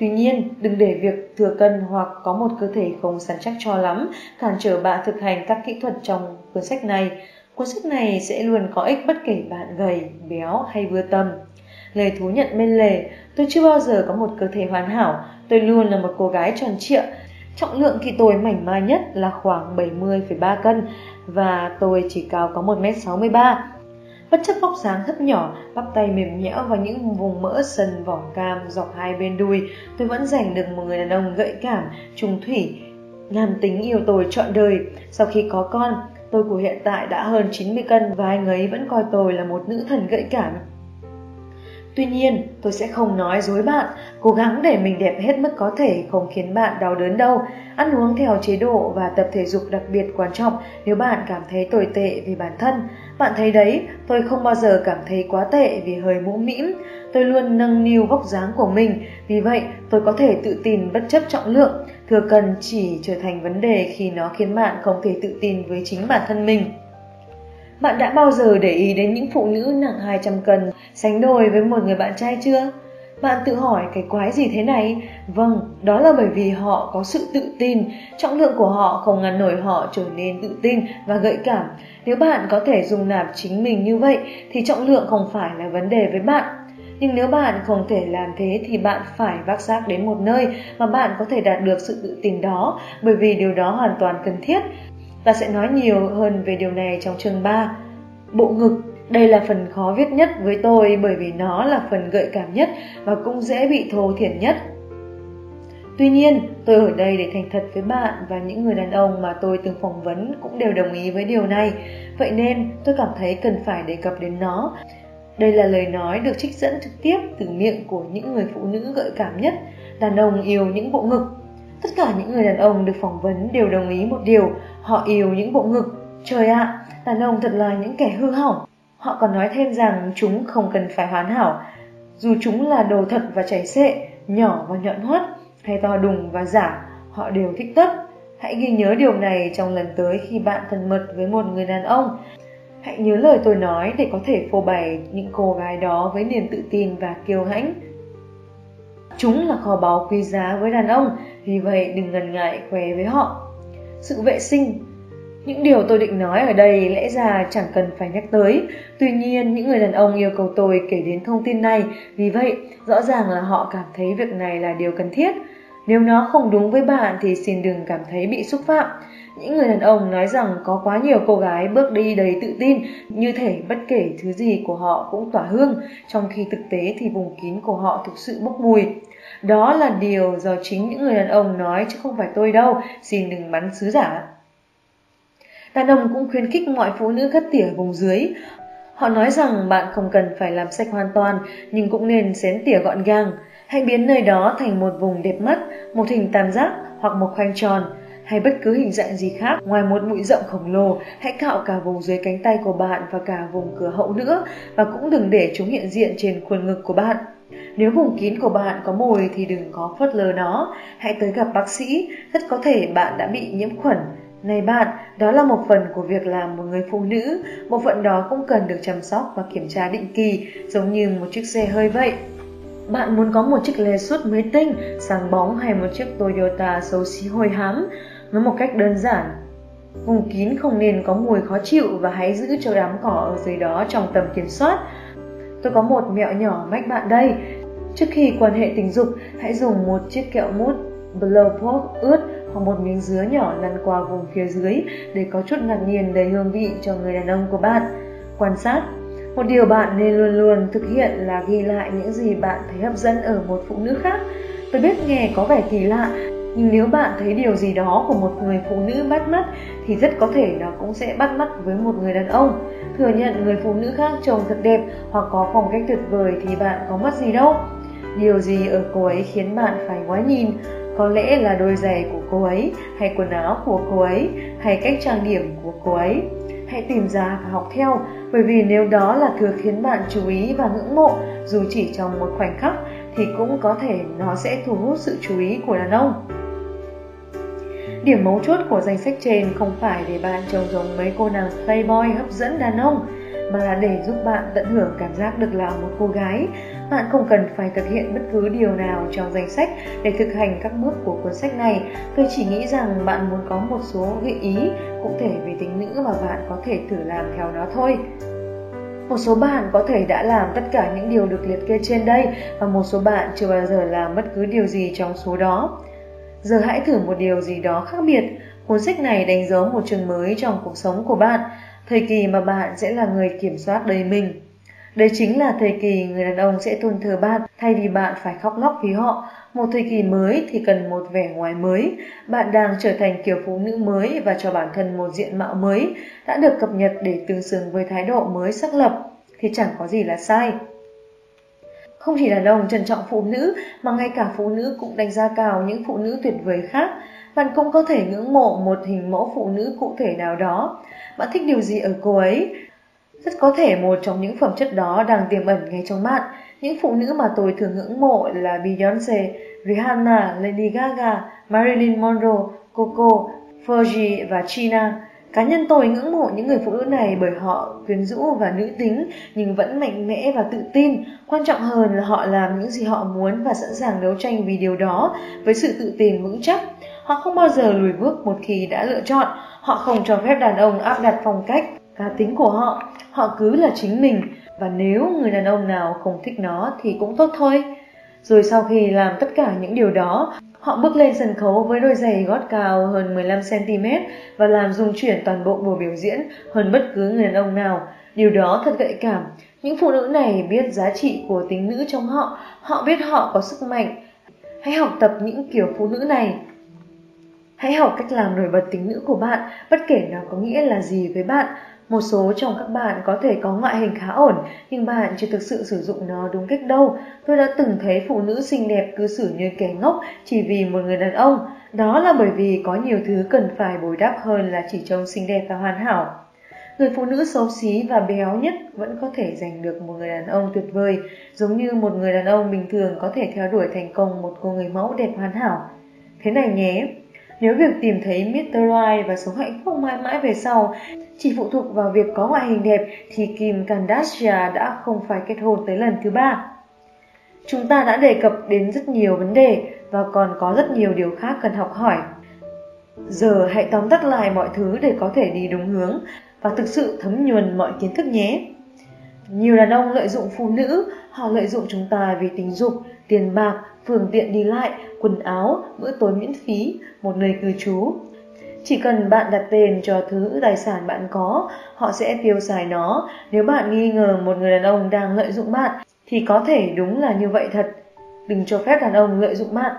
Tuy nhiên, đừng để việc thừa cân hoặc có một cơ thể không săn chắc cho lắm cản trở bạn thực hành các kỹ thuật trong cuốn sách này. Cuốn sách này sẽ luôn có ích bất kể bạn gầy, béo hay vừa tầm. Lời thú nhận bên lề, tôi chưa bao giờ có một cơ thể hoàn hảo, tôi luôn là một cô gái tròn trịa. Trọng lượng khi tôi mảnh mai nhất là khoảng 70,3 cân và tôi chỉ cao có 1m63. Bất chấp vóc dáng thấp nhỏ, bắp tay mềm nhẽo và những vùng mỡ sần vỏ cam dọc hai bên đùi, tôi vẫn giành được một người đàn ông gợi cảm, trùng thủy, nam tính yêu tôi trọn đời. Sau khi có con, tôi của hiện tại đã hơn 90 cân và anh ấy vẫn coi tôi là một nữ thần gợi cảm. Tuy nhiên, tôi sẽ không nói dối bạn, cố gắng để mình đẹp hết mức có thể không khiến bạn đau đớn đâu. Ăn uống theo chế độ và tập thể dục đặc biệt quan trọng nếu bạn cảm thấy tồi tệ vì bản thân. Bạn thấy đấy, tôi không bao giờ cảm thấy quá tệ vì hơi mũ mĩm. Tôi luôn nâng niu vóc dáng của mình, vì vậy tôi có thể tự tin bất chấp trọng lượng. Thừa cần chỉ trở thành vấn đề khi nó khiến bạn không thể tự tin với chính bản thân mình. Bạn đã bao giờ để ý đến những phụ nữ nặng 200 cân sánh đôi với một người bạn trai chưa? Bạn tự hỏi cái quái gì thế này? Vâng, đó là bởi vì họ có sự tự tin, trọng lượng của họ không ngăn nổi họ trở nên tự tin và gợi cảm. Nếu bạn có thể dùng nạp chính mình như vậy thì trọng lượng không phải là vấn đề với bạn. Nhưng nếu bạn không thể làm thế thì bạn phải vác xác đến một nơi mà bạn có thể đạt được sự tự tin đó bởi vì điều đó hoàn toàn cần thiết. Ta sẽ nói nhiều hơn về điều này trong chương 3. Bộ ngực đây là phần khó viết nhất với tôi bởi vì nó là phần gợi cảm nhất và cũng dễ bị thô thiển nhất. Tuy nhiên, tôi ở đây để thành thật với bạn và những người đàn ông mà tôi từng phỏng vấn cũng đều đồng ý với điều này. Vậy nên, tôi cảm thấy cần phải đề cập đến nó. Đây là lời nói được trích dẫn trực tiếp từ miệng của những người phụ nữ gợi cảm nhất. Đàn ông yêu những bộ ngực. Tất cả những người đàn ông được phỏng vấn đều đồng ý một điều, họ yêu những bộ ngực. Trời ạ, à, đàn ông thật là những kẻ hư hỏng. Họ còn nói thêm rằng chúng không cần phải hoàn hảo, dù chúng là đồ thật và chảy xệ, nhỏ và nhọn hoắt, hay to đùng và giả, họ đều thích tất. Hãy ghi nhớ điều này trong lần tới khi bạn thân mật với một người đàn ông. Hãy nhớ lời tôi nói để có thể phô bày những cô gái đó với niềm tự tin và kiêu hãnh. Chúng là kho báu quý giá với đàn ông, vì vậy đừng ngần ngại khoe với họ. Sự vệ sinh những điều tôi định nói ở đây lẽ ra chẳng cần phải nhắc tới. Tuy nhiên, những người đàn ông yêu cầu tôi kể đến thông tin này, vì vậy rõ ràng là họ cảm thấy việc này là điều cần thiết. Nếu nó không đúng với bạn thì xin đừng cảm thấy bị xúc phạm. Những người đàn ông nói rằng có quá nhiều cô gái bước đi đầy tự tin, như thể bất kể thứ gì của họ cũng tỏa hương, trong khi thực tế thì vùng kín của họ thực sự bốc mùi. Đó là điều do chính những người đàn ông nói chứ không phải tôi đâu, xin đừng bắn sứ giả. Đàn ông cũng khuyến khích mọi phụ nữ cắt tỉa vùng dưới. Họ nói rằng bạn không cần phải làm sạch hoàn toàn, nhưng cũng nên xén tỉa gọn gàng. Hãy biến nơi đó thành một vùng đẹp mắt, một hình tam giác hoặc một khoanh tròn, hay bất cứ hình dạng gì khác ngoài một mũi rộng khổng lồ, hãy cạo cả vùng dưới cánh tay của bạn và cả vùng cửa hậu nữa và cũng đừng để chúng hiện diện trên khuôn ngực của bạn. Nếu vùng kín của bạn có mồi thì đừng có phớt lờ nó, hãy tới gặp bác sĩ, rất có thể bạn đã bị nhiễm khuẩn. Này bạn, đó là một phần của việc làm một người phụ nữ, bộ phận đó cũng cần được chăm sóc và kiểm tra định kỳ, giống như một chiếc xe hơi vậy. Bạn muốn có một chiếc Lexus mới tinh, sáng bóng hay một chiếc Toyota xấu xí hôi hám, Nói một cách đơn giản, vùng kín không nên có mùi khó chịu và hãy giữ cho đám cỏ ở dưới đó trong tầm kiểm soát. Tôi có một mẹo nhỏ mách bạn đây. Trước khi quan hệ tình dục, hãy dùng một chiếc kẹo mút Blowpop ướt hoặc một miếng dứa nhỏ lăn qua vùng phía dưới để có chút ngạc nhiên đầy hương vị cho người đàn ông của bạn. Quan sát một điều bạn nên luôn luôn thực hiện là ghi lại những gì bạn thấy hấp dẫn ở một phụ nữ khác. Tôi biết nghe có vẻ kỳ lạ, nhưng nếu bạn thấy điều gì đó của một người phụ nữ bắt mắt thì rất có thể nó cũng sẽ bắt mắt với một người đàn ông. Thừa nhận người phụ nữ khác trông thật đẹp hoặc có phong cách tuyệt vời thì bạn có mất gì đâu. Điều gì ở cô ấy khiến bạn phải ngoái nhìn? Có lẽ là đôi giày của cô ấy, hay quần áo của cô ấy, hay cách trang điểm của cô ấy. Hãy tìm ra và học theo, bởi vì nếu đó là thứ khiến bạn chú ý và ngưỡng mộ, dù chỉ trong một khoảnh khắc, thì cũng có thể nó sẽ thu hút sự chú ý của đàn ông. Điểm mấu chốt của danh sách trên không phải để bạn trông giống mấy cô nàng playboy hấp dẫn đàn ông, mà là để giúp bạn tận hưởng cảm giác được là một cô gái. Bạn không cần phải thực hiện bất cứ điều nào trong danh sách để thực hành các bước của cuốn sách này. Tôi chỉ nghĩ rằng bạn muốn có một số gợi ý cụ thể về tính nữ mà bạn có thể thử làm theo nó thôi. Một số bạn có thể đã làm tất cả những điều được liệt kê trên đây và một số bạn chưa bao giờ làm bất cứ điều gì trong số đó. Giờ hãy thử một điều gì đó khác biệt. Cuốn sách này đánh dấu một chương mới trong cuộc sống của bạn, thời kỳ mà bạn sẽ là người kiểm soát đời mình. Đây chính là thời kỳ người đàn ông sẽ tôn thờ bạn thay vì bạn phải khóc lóc vì họ. Một thời kỳ mới thì cần một vẻ ngoài mới. Bạn đang trở thành kiểu phụ nữ mới và cho bản thân một diện mạo mới, đã được cập nhật để tương xứng với thái độ mới xác lập, thì chẳng có gì là sai. Không chỉ đàn ông trân trọng phụ nữ mà ngay cả phụ nữ cũng đánh giá cao những phụ nữ tuyệt vời khác. Bạn cũng có thể ngưỡng mộ một hình mẫu phụ nữ cụ thể nào đó. Bạn thích điều gì ở cô ấy? Rất có thể một trong những phẩm chất đó đang tiềm ẩn ngay trong bạn. Những phụ nữ mà tôi thường ngưỡng mộ là Beyoncé, Rihanna, Lady Gaga, Marilyn Monroe, Coco, Fergie và China. Cá nhân tôi ngưỡng mộ những người phụ nữ này bởi họ quyến rũ và nữ tính nhưng vẫn mạnh mẽ và tự tin. Quan trọng hơn là họ làm những gì họ muốn và sẵn sàng đấu tranh vì điều đó với sự tự tin vững chắc. Họ không bao giờ lùi bước một khi đã lựa chọn. Họ không cho phép đàn ông áp đặt phong cách, cá tính của họ. Họ cứ là chính mình và nếu người đàn ông nào không thích nó thì cũng tốt thôi. Rồi sau khi làm tất cả những điều đó, Họ bước lên sân khấu với đôi giày gót cao hơn 15cm và làm rung chuyển toàn bộ buổi biểu diễn hơn bất cứ người đàn ông nào. Điều đó thật gợi cảm. Những phụ nữ này biết giá trị của tính nữ trong họ, họ biết họ có sức mạnh. Hãy học tập những kiểu phụ nữ này. Hãy học cách làm nổi bật tính nữ của bạn, bất kể nó có nghĩa là gì với bạn. Một số trong các bạn có thể có ngoại hình khá ổn, nhưng bạn chưa thực sự sử dụng nó đúng cách đâu. Tôi đã từng thấy phụ nữ xinh đẹp cư xử như kẻ ngốc chỉ vì một người đàn ông. Đó là bởi vì có nhiều thứ cần phải bồi đắp hơn là chỉ trông xinh đẹp và hoàn hảo. Người phụ nữ xấu xí và béo nhất vẫn có thể giành được một người đàn ông tuyệt vời, giống như một người đàn ông bình thường có thể theo đuổi thành công một cô người mẫu đẹp hoàn hảo. Thế này nhé, nếu việc tìm thấy Mr. Right và sống hạnh phúc mãi mãi về sau chỉ phụ thuộc vào việc có ngoại hình đẹp thì Kim Kardashian đã không phải kết hôn tới lần thứ ba. Chúng ta đã đề cập đến rất nhiều vấn đề và còn có rất nhiều điều khác cần học hỏi. Giờ hãy tóm tắt lại mọi thứ để có thể đi đúng hướng và thực sự thấm nhuần mọi kiến thức nhé. Nhiều đàn ông lợi dụng phụ nữ, họ lợi dụng chúng ta vì tình dục, tiền bạc, phương tiện đi lại, quần áo, bữa tối miễn phí, một nơi cư trú. Chỉ cần bạn đặt tên cho thứ tài sản bạn có, họ sẽ tiêu xài nó. Nếu bạn nghi ngờ một người đàn ông đang lợi dụng bạn, thì có thể đúng là như vậy thật. Đừng cho phép đàn ông lợi dụng bạn.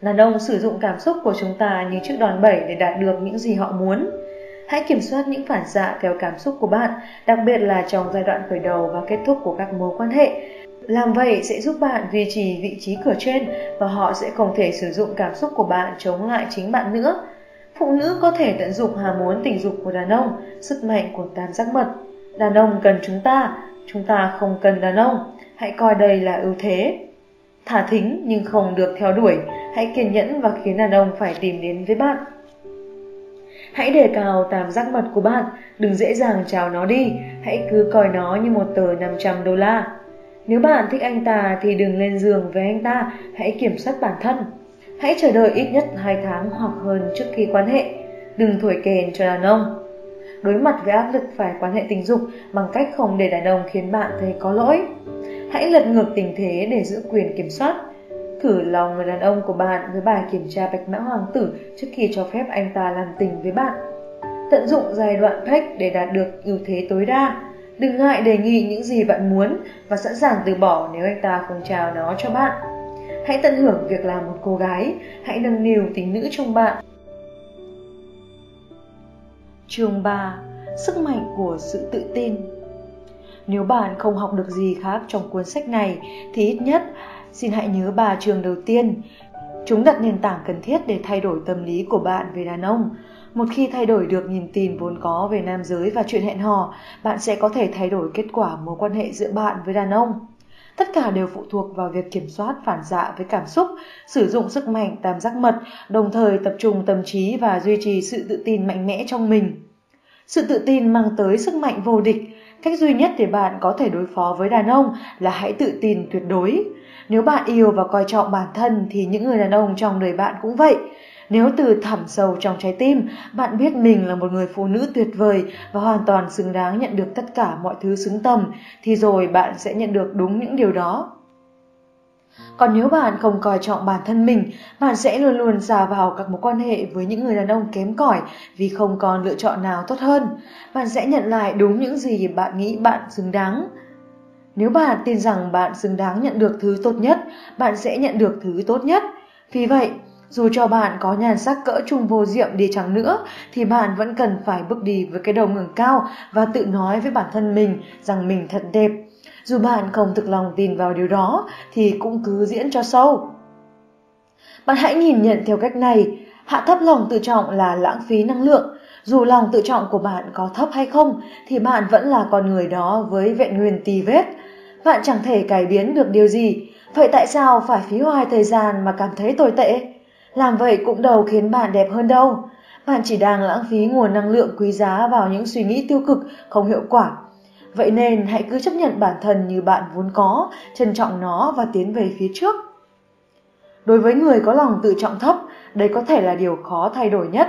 Đàn ông sử dụng cảm xúc của chúng ta như chiếc đòn bẩy để đạt được những gì họ muốn. Hãy kiểm soát những phản xạ theo cảm xúc của bạn, đặc biệt là trong giai đoạn khởi đầu và kết thúc của các mối quan hệ. Làm vậy sẽ giúp bạn duy trì vị trí cửa trên và họ sẽ không thể sử dụng cảm xúc của bạn chống lại chính bạn nữa. Phụ nữ có thể tận dụng hà muốn tình dục của đàn ông, sức mạnh của tam giác mật. Đàn ông cần chúng ta, chúng ta không cần đàn ông. Hãy coi đây là ưu thế. Thả thính nhưng không được theo đuổi, hãy kiên nhẫn và khiến đàn ông phải tìm đến với bạn. Hãy đề cao tam giác mật của bạn, đừng dễ dàng chào nó đi, hãy cứ coi nó như một tờ 500 đô la. Nếu bạn thích anh ta thì đừng lên giường với anh ta, hãy kiểm soát bản thân. Hãy chờ đợi ít nhất 2 tháng hoặc hơn trước khi quan hệ. Đừng thổi kèn cho đàn ông. Đối mặt với áp lực phải quan hệ tình dục bằng cách không để đàn ông khiến bạn thấy có lỗi. Hãy lật ngược tình thế để giữ quyền kiểm soát. Thử lòng người đàn ông của bạn với bài kiểm tra bạch mã hoàng tử trước khi cho phép anh ta làm tình với bạn. Tận dụng giai đoạn thách để đạt được ưu thế tối đa. Đừng ngại đề nghị những gì bạn muốn và sẵn sàng từ bỏ nếu anh ta không chào nó cho bạn. Hãy tận hưởng việc làm một cô gái, hãy nâng niu tính nữ trong bạn. Chương 3. Sức mạnh của sự tự tin Nếu bạn không học được gì khác trong cuốn sách này thì ít nhất xin hãy nhớ ba trường đầu tiên. Chúng đặt nền tảng cần thiết để thay đổi tâm lý của bạn về đàn ông. Một khi thay đổi được nhìn tin vốn có về nam giới và chuyện hẹn hò, bạn sẽ có thể thay đổi kết quả mối quan hệ giữa bạn với đàn ông. Tất cả đều phụ thuộc vào việc kiểm soát phản xạ với cảm xúc, sử dụng sức mạnh tam giác mật, đồng thời tập trung tâm trí và duy trì sự tự tin mạnh mẽ trong mình. Sự tự tin mang tới sức mạnh vô địch. Cách duy nhất để bạn có thể đối phó với đàn ông là hãy tự tin tuyệt đối. Nếu bạn yêu và coi trọng bản thân thì những người đàn ông trong đời bạn cũng vậy. Nếu từ thẳm sâu trong trái tim, bạn biết mình là một người phụ nữ tuyệt vời và hoàn toàn xứng đáng nhận được tất cả mọi thứ xứng tầm, thì rồi bạn sẽ nhận được đúng những điều đó. Còn nếu bạn không coi trọng bản thân mình, bạn sẽ luôn luôn xa vào các mối quan hệ với những người đàn ông kém cỏi vì không còn lựa chọn nào tốt hơn. Bạn sẽ nhận lại đúng những gì bạn nghĩ bạn xứng đáng. Nếu bạn tin rằng bạn xứng đáng nhận được thứ tốt nhất, bạn sẽ nhận được thứ tốt nhất. Vì vậy, dù cho bạn có nhàn sắc cỡ trung vô diệm đi chăng nữa thì bạn vẫn cần phải bước đi với cái đầu ngẩng cao và tự nói với bản thân mình rằng mình thật đẹp. Dù bạn không thực lòng tin vào điều đó thì cũng cứ diễn cho sâu. Bạn hãy nhìn nhận theo cách này, hạ thấp lòng tự trọng là lãng phí năng lượng. Dù lòng tự trọng của bạn có thấp hay không thì bạn vẫn là con người đó với vẹn nguyên tì vết. Bạn chẳng thể cải biến được điều gì, vậy tại sao phải phí hoài thời gian mà cảm thấy tồi tệ? Làm vậy cũng đâu khiến bạn đẹp hơn đâu. Bạn chỉ đang lãng phí nguồn năng lượng quý giá vào những suy nghĩ tiêu cực, không hiệu quả. Vậy nên hãy cứ chấp nhận bản thân như bạn vốn có, trân trọng nó và tiến về phía trước. Đối với người có lòng tự trọng thấp, đây có thể là điều khó thay đổi nhất.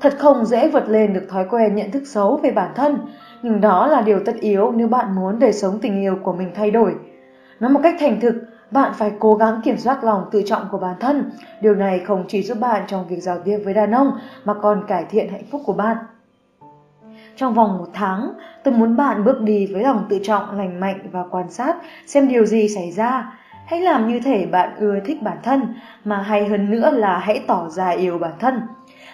Thật không dễ vượt lên được thói quen nhận thức xấu về bản thân, nhưng đó là điều tất yếu nếu bạn muốn đời sống tình yêu của mình thay đổi. Nói một cách thành thực, bạn phải cố gắng kiểm soát lòng tự trọng của bản thân. Điều này không chỉ giúp bạn trong việc giao tiếp với đàn ông mà còn cải thiện hạnh phúc của bạn. Trong vòng một tháng, tôi muốn bạn bước đi với lòng tự trọng lành mạnh và quan sát xem điều gì xảy ra. Hãy làm như thể bạn ưa thích bản thân, mà hay hơn nữa là hãy tỏ ra yêu bản thân.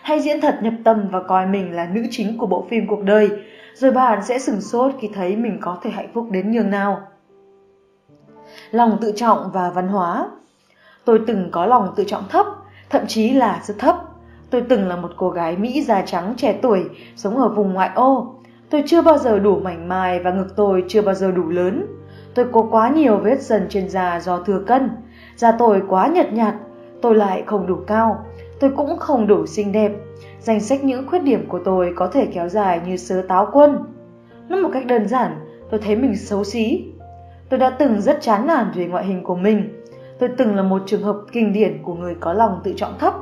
Hãy diễn thật nhập tâm và coi mình là nữ chính của bộ phim cuộc đời, rồi bạn sẽ sừng sốt khi thấy mình có thể hạnh phúc đến nhường nào lòng tự trọng và văn hóa. Tôi từng có lòng tự trọng thấp, thậm chí là rất thấp. Tôi từng là một cô gái Mỹ da trắng trẻ tuổi, sống ở vùng ngoại ô. Tôi chưa bao giờ đủ mảnh mai và ngực tôi chưa bao giờ đủ lớn. Tôi có quá nhiều vết dần trên da do thừa cân. Da tôi quá nhợt nhạt, tôi lại không đủ cao. Tôi cũng không đủ xinh đẹp. Danh sách những khuyết điểm của tôi có thể kéo dài như sớ táo quân. Nói một cách đơn giản, tôi thấy mình xấu xí. Tôi đã từng rất chán nản về ngoại hình của mình. Tôi từng là một trường hợp kinh điển của người có lòng tự trọng thấp.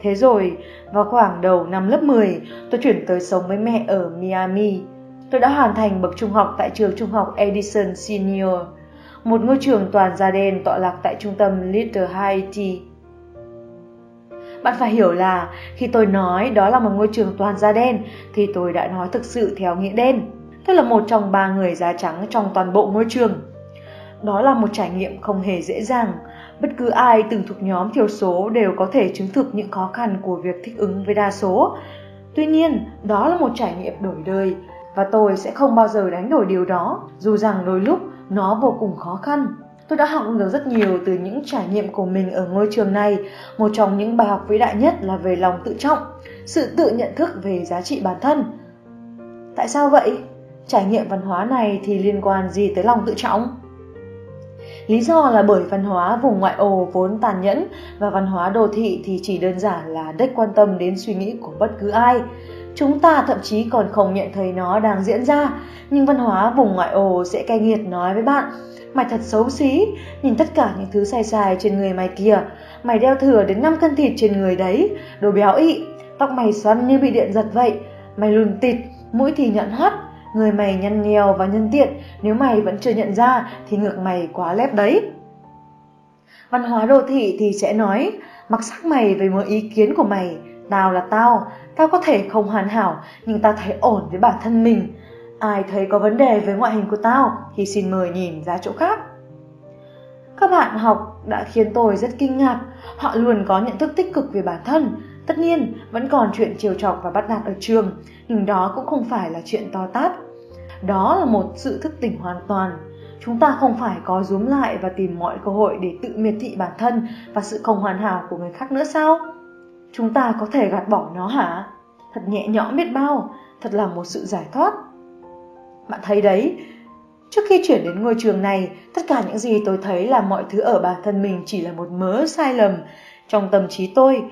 Thế rồi, vào khoảng đầu năm lớp 10, tôi chuyển tới sống với mẹ ở Miami. Tôi đã hoàn thành bậc trung học tại trường trung học Edison Senior, một ngôi trường toàn da đen tọa lạc tại trung tâm Little Haiti. Bạn phải hiểu là khi tôi nói đó là một ngôi trường toàn da đen thì tôi đã nói thực sự theo nghĩa đen. Tôi là một trong ba người da trắng trong toàn bộ ngôi trường. Đó là một trải nghiệm không hề dễ dàng. Bất cứ ai từng thuộc nhóm thiểu số đều có thể chứng thực những khó khăn của việc thích ứng với đa số. Tuy nhiên, đó là một trải nghiệm đổi đời và tôi sẽ không bao giờ đánh đổi điều đó, dù rằng đôi lúc nó vô cùng khó khăn. Tôi đã học được rất nhiều từ những trải nghiệm của mình ở ngôi trường này. Một trong những bài học vĩ đại nhất là về lòng tự trọng, sự tự nhận thức về giá trị bản thân. Tại sao vậy? Trải nghiệm văn hóa này thì liên quan gì tới lòng tự trọng? Lý do là bởi văn hóa vùng ngoại ô vốn tàn nhẫn và văn hóa đô thị thì chỉ đơn giản là đếch quan tâm đến suy nghĩ của bất cứ ai. Chúng ta thậm chí còn không nhận thấy nó đang diễn ra, nhưng văn hóa vùng ngoại ô sẽ cay nghiệt nói với bạn Mày thật xấu xí, nhìn tất cả những thứ sai sai trên người mày kìa. Mày đeo thừa đến 5 cân thịt trên người đấy, đồ béo ị, tóc mày xoăn như bị điện giật vậy. Mày lùn tịt, mũi thì nhận hắt, người mày nhăn nhiều và nhân tiện, nếu mày vẫn chưa nhận ra thì ngược mày quá lép đấy. Văn hóa đô thị thì sẽ nói, mặc sắc mày về mọi ý kiến của mày, tao là tao, tao có thể không hoàn hảo nhưng tao thấy ổn với bản thân mình Ai thấy có vấn đề với ngoại hình của tao thì xin mời nhìn ra chỗ khác. Các bạn học đã khiến tôi rất kinh ngạc, họ luôn có nhận thức tích cực về bản thân. Tất nhiên, vẫn còn chuyện chiều trọc và bắt nạt ở trường, nhưng đó cũng không phải là chuyện to tát. Đó là một sự thức tỉnh hoàn toàn. Chúng ta không phải có rúm lại và tìm mọi cơ hội để tự miệt thị bản thân và sự không hoàn hảo của người khác nữa sao? Chúng ta có thể gạt bỏ nó hả? Thật nhẹ nhõm biết bao, thật là một sự giải thoát. Bạn thấy đấy, trước khi chuyển đến ngôi trường này, tất cả những gì tôi thấy là mọi thứ ở bản thân mình chỉ là một mớ sai lầm. Trong tâm trí tôi,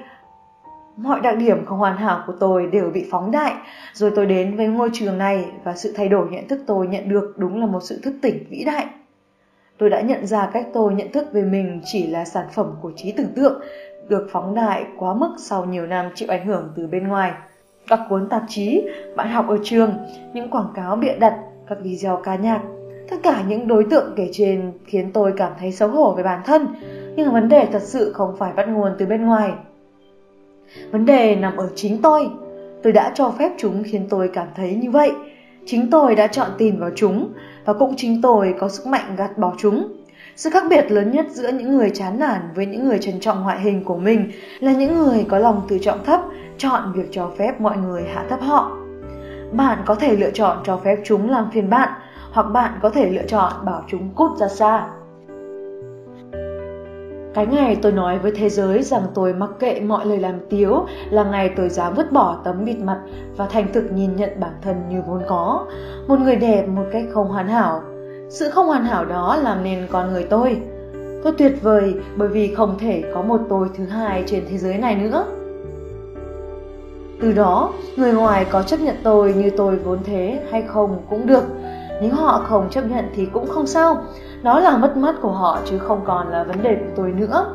mọi đặc điểm không hoàn hảo của tôi đều bị phóng đại. Rồi tôi đến với ngôi trường này và sự thay đổi nhận thức tôi nhận được đúng là một sự thức tỉnh vĩ đại. Tôi đã nhận ra cách tôi nhận thức về mình chỉ là sản phẩm của trí tưởng tượng, được phóng đại quá mức sau nhiều năm chịu ảnh hưởng từ bên ngoài các cuốn tạp chí, bạn học ở trường, những quảng cáo bịa đặt, các video ca nhạc. Tất cả những đối tượng kể trên khiến tôi cảm thấy xấu hổ về bản thân, nhưng vấn đề thật sự không phải bắt nguồn từ bên ngoài. Vấn đề nằm ở chính tôi. Tôi đã cho phép chúng khiến tôi cảm thấy như vậy. Chính tôi đã chọn tin vào chúng và cũng chính tôi có sức mạnh gạt bỏ chúng. Sự khác biệt lớn nhất giữa những người chán nản với những người trân trọng ngoại hình của mình là những người có lòng tự trọng thấp chọn việc cho phép mọi người hạ thấp họ. Bạn có thể lựa chọn cho phép chúng làm phiền bạn, hoặc bạn có thể lựa chọn bảo chúng cút ra xa. Cái ngày tôi nói với thế giới rằng tôi mặc kệ mọi lời làm tiếu là ngày tôi dám vứt bỏ tấm bịt mặt và thành thực nhìn nhận bản thân như vốn có. Một người đẹp một cách không hoàn hảo. Sự không hoàn hảo đó làm nên con người tôi. Tôi tuyệt vời bởi vì không thể có một tôi thứ hai trên thế giới này nữa. Từ đó, người ngoài có chấp nhận tôi như tôi vốn thế hay không cũng được. Nếu họ không chấp nhận thì cũng không sao. Đó là mất mát của họ chứ không còn là vấn đề của tôi nữa.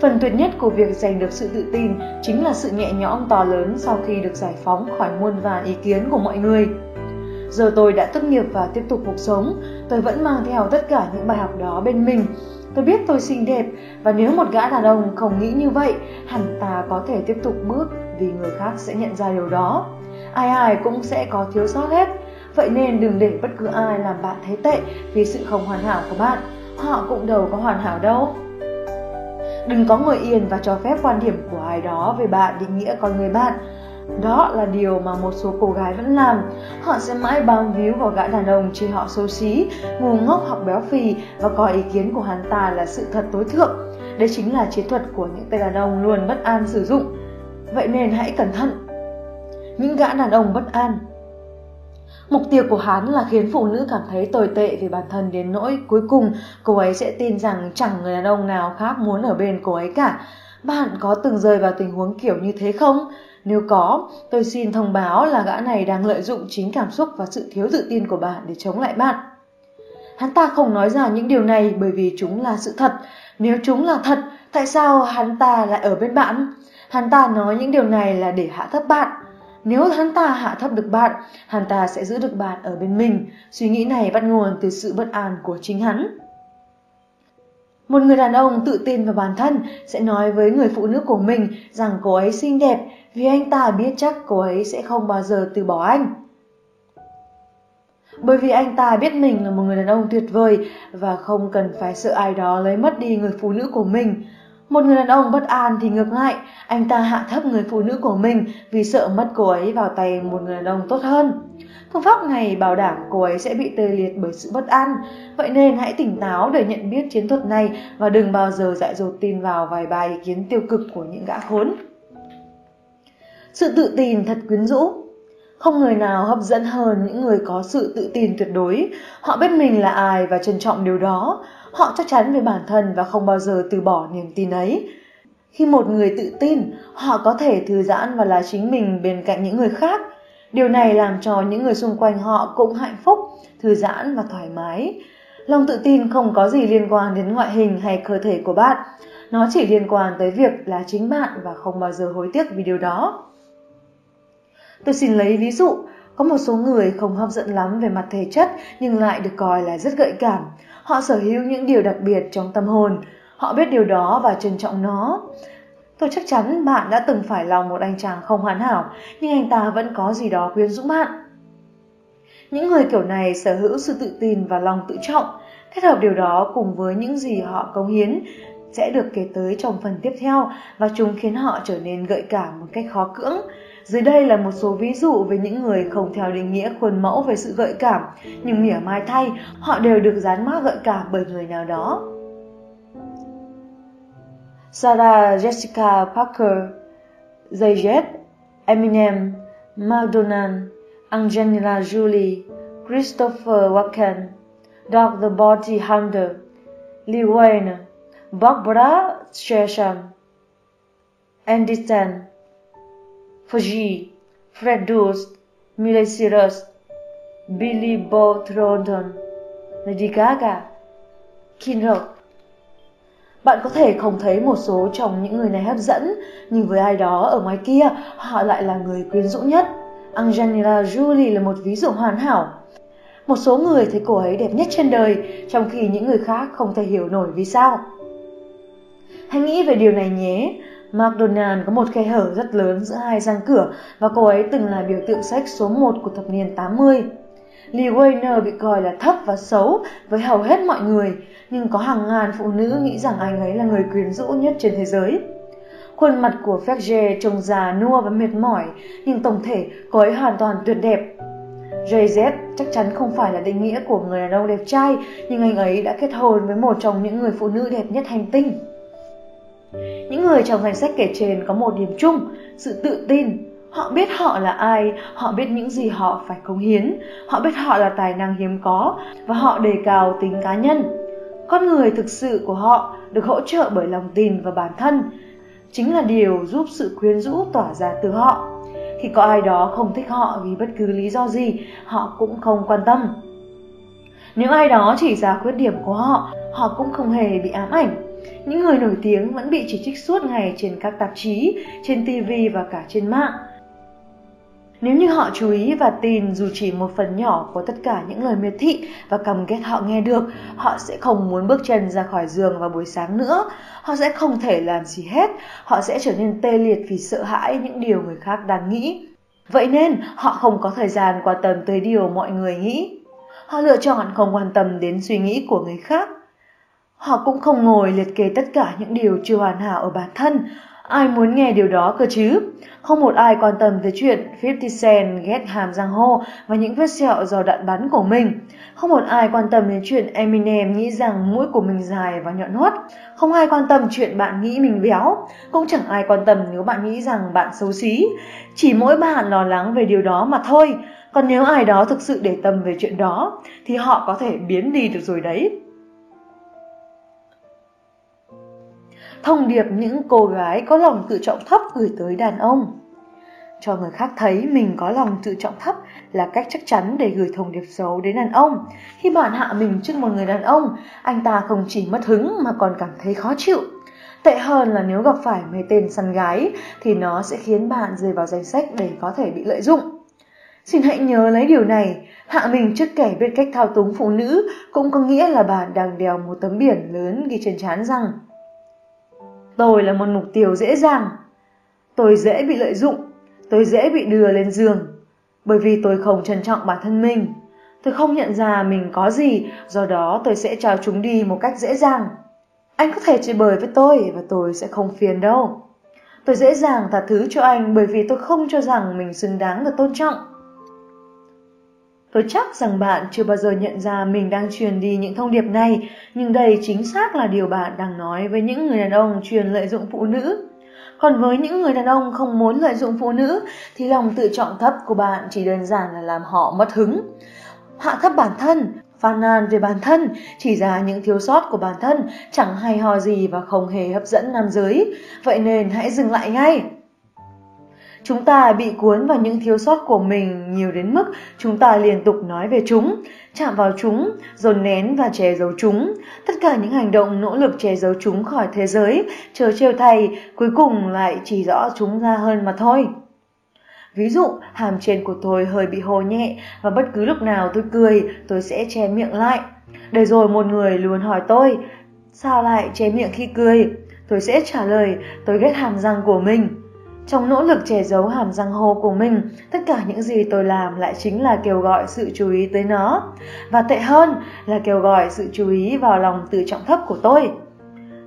Phần tuyệt nhất của việc giành được sự tự tin chính là sự nhẹ nhõm to lớn sau khi được giải phóng khỏi muôn vàn ý kiến của mọi người. Giờ tôi đã tốt nghiệp và tiếp tục cuộc sống, tôi vẫn mang theo tất cả những bài học đó bên mình. Tôi biết tôi xinh đẹp và nếu một gã đàn ông không nghĩ như vậy, hẳn ta có thể tiếp tục bước vì người khác sẽ nhận ra điều đó. Ai ai cũng sẽ có thiếu sót hết, vậy nên đừng để bất cứ ai làm bạn thấy tệ vì sự không hoàn hảo của bạn. Họ cũng đâu có hoàn hảo đâu. Đừng có ngồi yên và cho phép quan điểm của ai đó về bạn định nghĩa con người bạn. Đó là điều mà một số cô gái vẫn làm. Họ sẽ mãi bám víu vào gã đàn ông chỉ họ xấu xí, ngu ngốc học béo phì và coi ý kiến của hắn ta là sự thật tối thượng. Đây chính là chiến thuật của những tên đàn ông luôn bất an sử dụng vậy nên hãy cẩn thận. Những gã đàn ông bất an Mục tiêu của hắn là khiến phụ nữ cảm thấy tồi tệ về bản thân đến nỗi cuối cùng cô ấy sẽ tin rằng chẳng người đàn ông nào khác muốn ở bên cô ấy cả. Bạn có từng rơi vào tình huống kiểu như thế không? Nếu có, tôi xin thông báo là gã này đang lợi dụng chính cảm xúc và sự thiếu tự tin của bạn để chống lại bạn. Hắn ta không nói ra những điều này bởi vì chúng là sự thật. Nếu chúng là thật, tại sao hắn ta lại ở bên bạn? Hắn ta nói những điều này là để hạ thấp bạn. Nếu hắn ta hạ thấp được bạn, hắn ta sẽ giữ được bạn ở bên mình. Suy nghĩ này bắt nguồn từ sự bất an của chính hắn. Một người đàn ông tự tin vào bản thân sẽ nói với người phụ nữ của mình rằng cô ấy xinh đẹp vì anh ta biết chắc cô ấy sẽ không bao giờ từ bỏ anh. Bởi vì anh ta biết mình là một người đàn ông tuyệt vời và không cần phải sợ ai đó lấy mất đi người phụ nữ của mình. Một người đàn ông bất an thì ngược lại, anh ta hạ thấp người phụ nữ của mình vì sợ mất cô ấy vào tay một người đàn ông tốt hơn. Phương pháp này bảo đảm cô ấy sẽ bị tê liệt bởi sự bất an, vậy nên hãy tỉnh táo để nhận biết chiến thuật này và đừng bao giờ dại dột tin vào vài bài ý kiến tiêu cực của những gã khốn. Sự tự tin thật quyến rũ Không người nào hấp dẫn hơn những người có sự tự tin tuyệt đối. Họ biết mình là ai và trân trọng điều đó. Họ chắc chắn về bản thân và không bao giờ từ bỏ niềm tin ấy. Khi một người tự tin, họ có thể thư giãn và là chính mình bên cạnh những người khác. Điều này làm cho những người xung quanh họ cũng hạnh phúc, thư giãn và thoải mái. Lòng tự tin không có gì liên quan đến ngoại hình hay cơ thể của bạn. Nó chỉ liên quan tới việc là chính bạn và không bao giờ hối tiếc vì điều đó. Tôi xin lấy ví dụ, có một số người không hấp dẫn lắm về mặt thể chất nhưng lại được coi là rất gợi cảm. Họ sở hữu những điều đặc biệt trong tâm hồn. Họ biết điều đó và trân trọng nó. Tôi chắc chắn bạn đã từng phải lòng một anh chàng không hoàn hảo, nhưng anh ta vẫn có gì đó quyến rũ bạn. Những người kiểu này sở hữu sự tự tin và lòng tự trọng, kết hợp điều đó cùng với những gì họ cống hiến sẽ được kể tới trong phần tiếp theo và chúng khiến họ trở nên gợi cảm một cách khó cưỡng. Dưới đây là một số ví dụ về những người không theo định nghĩa khuôn mẫu về sự gợi cảm, nhưng mỉa mai thay, họ đều được dán mác gợi cảm bởi người nào đó. Sarah Jessica Parker, Jay Eminem, Madonna, Angelina Jolie, Christopher Walken, Dog the Body Hunter, Lil Wayne, Barbara Streisand, Andy Stan, Fuji, Fred Durst, Miley Cyrus, Billy Bob Thornton, Lady Gaga, King Rock. Bạn có thể không thấy một số trong những người này hấp dẫn, nhưng với ai đó ở ngoài kia, họ lại là người quyến rũ nhất. Angelina Jolie là một ví dụ hoàn hảo. Một số người thấy cô ấy đẹp nhất trên đời, trong khi những người khác không thể hiểu nổi vì sao. Hãy nghĩ về điều này nhé, McDonald có một khe hở rất lớn giữa hai răng cửa và cô ấy từng là biểu tượng sách số 1 của thập niên 80. Lee Weiner bị coi là thấp và xấu với hầu hết mọi người, nhưng có hàng ngàn phụ nữ nghĩ rằng anh ấy là người quyến rũ nhất trên thế giới. Khuôn mặt của Fergie trông già nua và mệt mỏi, nhưng tổng thể cô ấy hoàn toàn tuyệt đẹp. Jay-Z chắc chắn không phải là định nghĩa của người đàn ông đẹp trai, nhưng anh ấy đã kết hôn với một trong những người phụ nữ đẹp nhất hành tinh. Những người trong danh sách kể trên có một điểm chung, sự tự tin. Họ biết họ là ai, họ biết những gì họ phải cống hiến, họ biết họ là tài năng hiếm có và họ đề cao tính cá nhân. Con người thực sự của họ được hỗ trợ bởi lòng tin và bản thân, chính là điều giúp sự quyến rũ tỏa ra từ họ. Khi có ai đó không thích họ vì bất cứ lý do gì, họ cũng không quan tâm. Nếu ai đó chỉ ra khuyết điểm của họ, họ cũng không hề bị ám ảnh những người nổi tiếng vẫn bị chỉ trích suốt ngày trên các tạp chí, trên TV và cả trên mạng. Nếu như họ chú ý và tin dù chỉ một phần nhỏ của tất cả những lời miệt thị và căm ghét họ nghe được, họ sẽ không muốn bước chân ra khỏi giường vào buổi sáng nữa. Họ sẽ không thể làm gì hết, họ sẽ trở nên tê liệt vì sợ hãi những điều người khác đang nghĩ. Vậy nên họ không có thời gian quan tâm tới điều mọi người nghĩ. Họ lựa chọn không quan tâm đến suy nghĩ của người khác Họ cũng không ngồi liệt kê tất cả những điều chưa hoàn hảo ở bản thân. Ai muốn nghe điều đó cơ chứ? Không một ai quan tâm tới chuyện 50 Cent ghét hàm răng hô và những vết sẹo do đạn bắn của mình. Không một ai quan tâm đến chuyện Eminem nghĩ rằng mũi của mình dài và nhọn hoắt. Không ai quan tâm chuyện bạn nghĩ mình béo. Cũng chẳng ai quan tâm nếu bạn nghĩ rằng bạn xấu xí. Chỉ mỗi bạn lo lắng về điều đó mà thôi. Còn nếu ai đó thực sự để tâm về chuyện đó, thì họ có thể biến đi được rồi đấy. Thông điệp những cô gái có lòng tự trọng thấp gửi tới đàn ông. Cho người khác thấy mình có lòng tự trọng thấp là cách chắc chắn để gửi thông điệp xấu đến đàn ông. Khi bạn hạ mình trước một người đàn ông, anh ta không chỉ mất hứng mà còn cảm thấy khó chịu. Tệ hơn là nếu gặp phải mấy tên săn gái thì nó sẽ khiến bạn rơi vào danh sách để có thể bị lợi dụng. Xin hãy nhớ lấy điều này, hạ mình trước kẻ biết cách thao túng phụ nữ cũng có nghĩa là bạn đang đeo một tấm biển lớn ghi trên trán rằng Tôi là một mục tiêu dễ dàng, tôi dễ bị lợi dụng, tôi dễ bị đưa lên giường, bởi vì tôi không trân trọng bản thân mình. Tôi không nhận ra mình có gì, do đó tôi sẽ trao chúng đi một cách dễ dàng. Anh có thể chơi bời với tôi và tôi sẽ không phiền đâu. Tôi dễ dàng tha thứ cho anh bởi vì tôi không cho rằng mình xứng đáng được tôn trọng. Tôi chắc rằng bạn chưa bao giờ nhận ra mình đang truyền đi những thông điệp này, nhưng đây chính xác là điều bạn đang nói với những người đàn ông truyền lợi dụng phụ nữ. Còn với những người đàn ông không muốn lợi dụng phụ nữ thì lòng tự trọng thấp của bạn chỉ đơn giản là làm họ mất hứng. Hạ thấp bản thân, phàn nàn về bản thân, chỉ ra những thiếu sót của bản thân, chẳng hay ho gì và không hề hấp dẫn nam giới. Vậy nên hãy dừng lại ngay. Chúng ta bị cuốn vào những thiếu sót của mình nhiều đến mức chúng ta liên tục nói về chúng, chạm vào chúng, dồn nén và che giấu chúng. Tất cả những hành động nỗ lực che giấu chúng khỏi thế giới, chờ trêu thay, cuối cùng lại chỉ rõ chúng ra hơn mà thôi. Ví dụ, hàm trên của tôi hơi bị hồ nhẹ và bất cứ lúc nào tôi cười, tôi sẽ che miệng lại. Để rồi một người luôn hỏi tôi, sao lại che miệng khi cười? Tôi sẽ trả lời, tôi ghét hàm răng của mình. Trong nỗ lực che giấu hàm răng hô của mình, tất cả những gì tôi làm lại chính là kêu gọi sự chú ý tới nó. Và tệ hơn là kêu gọi sự chú ý vào lòng tự trọng thấp của tôi.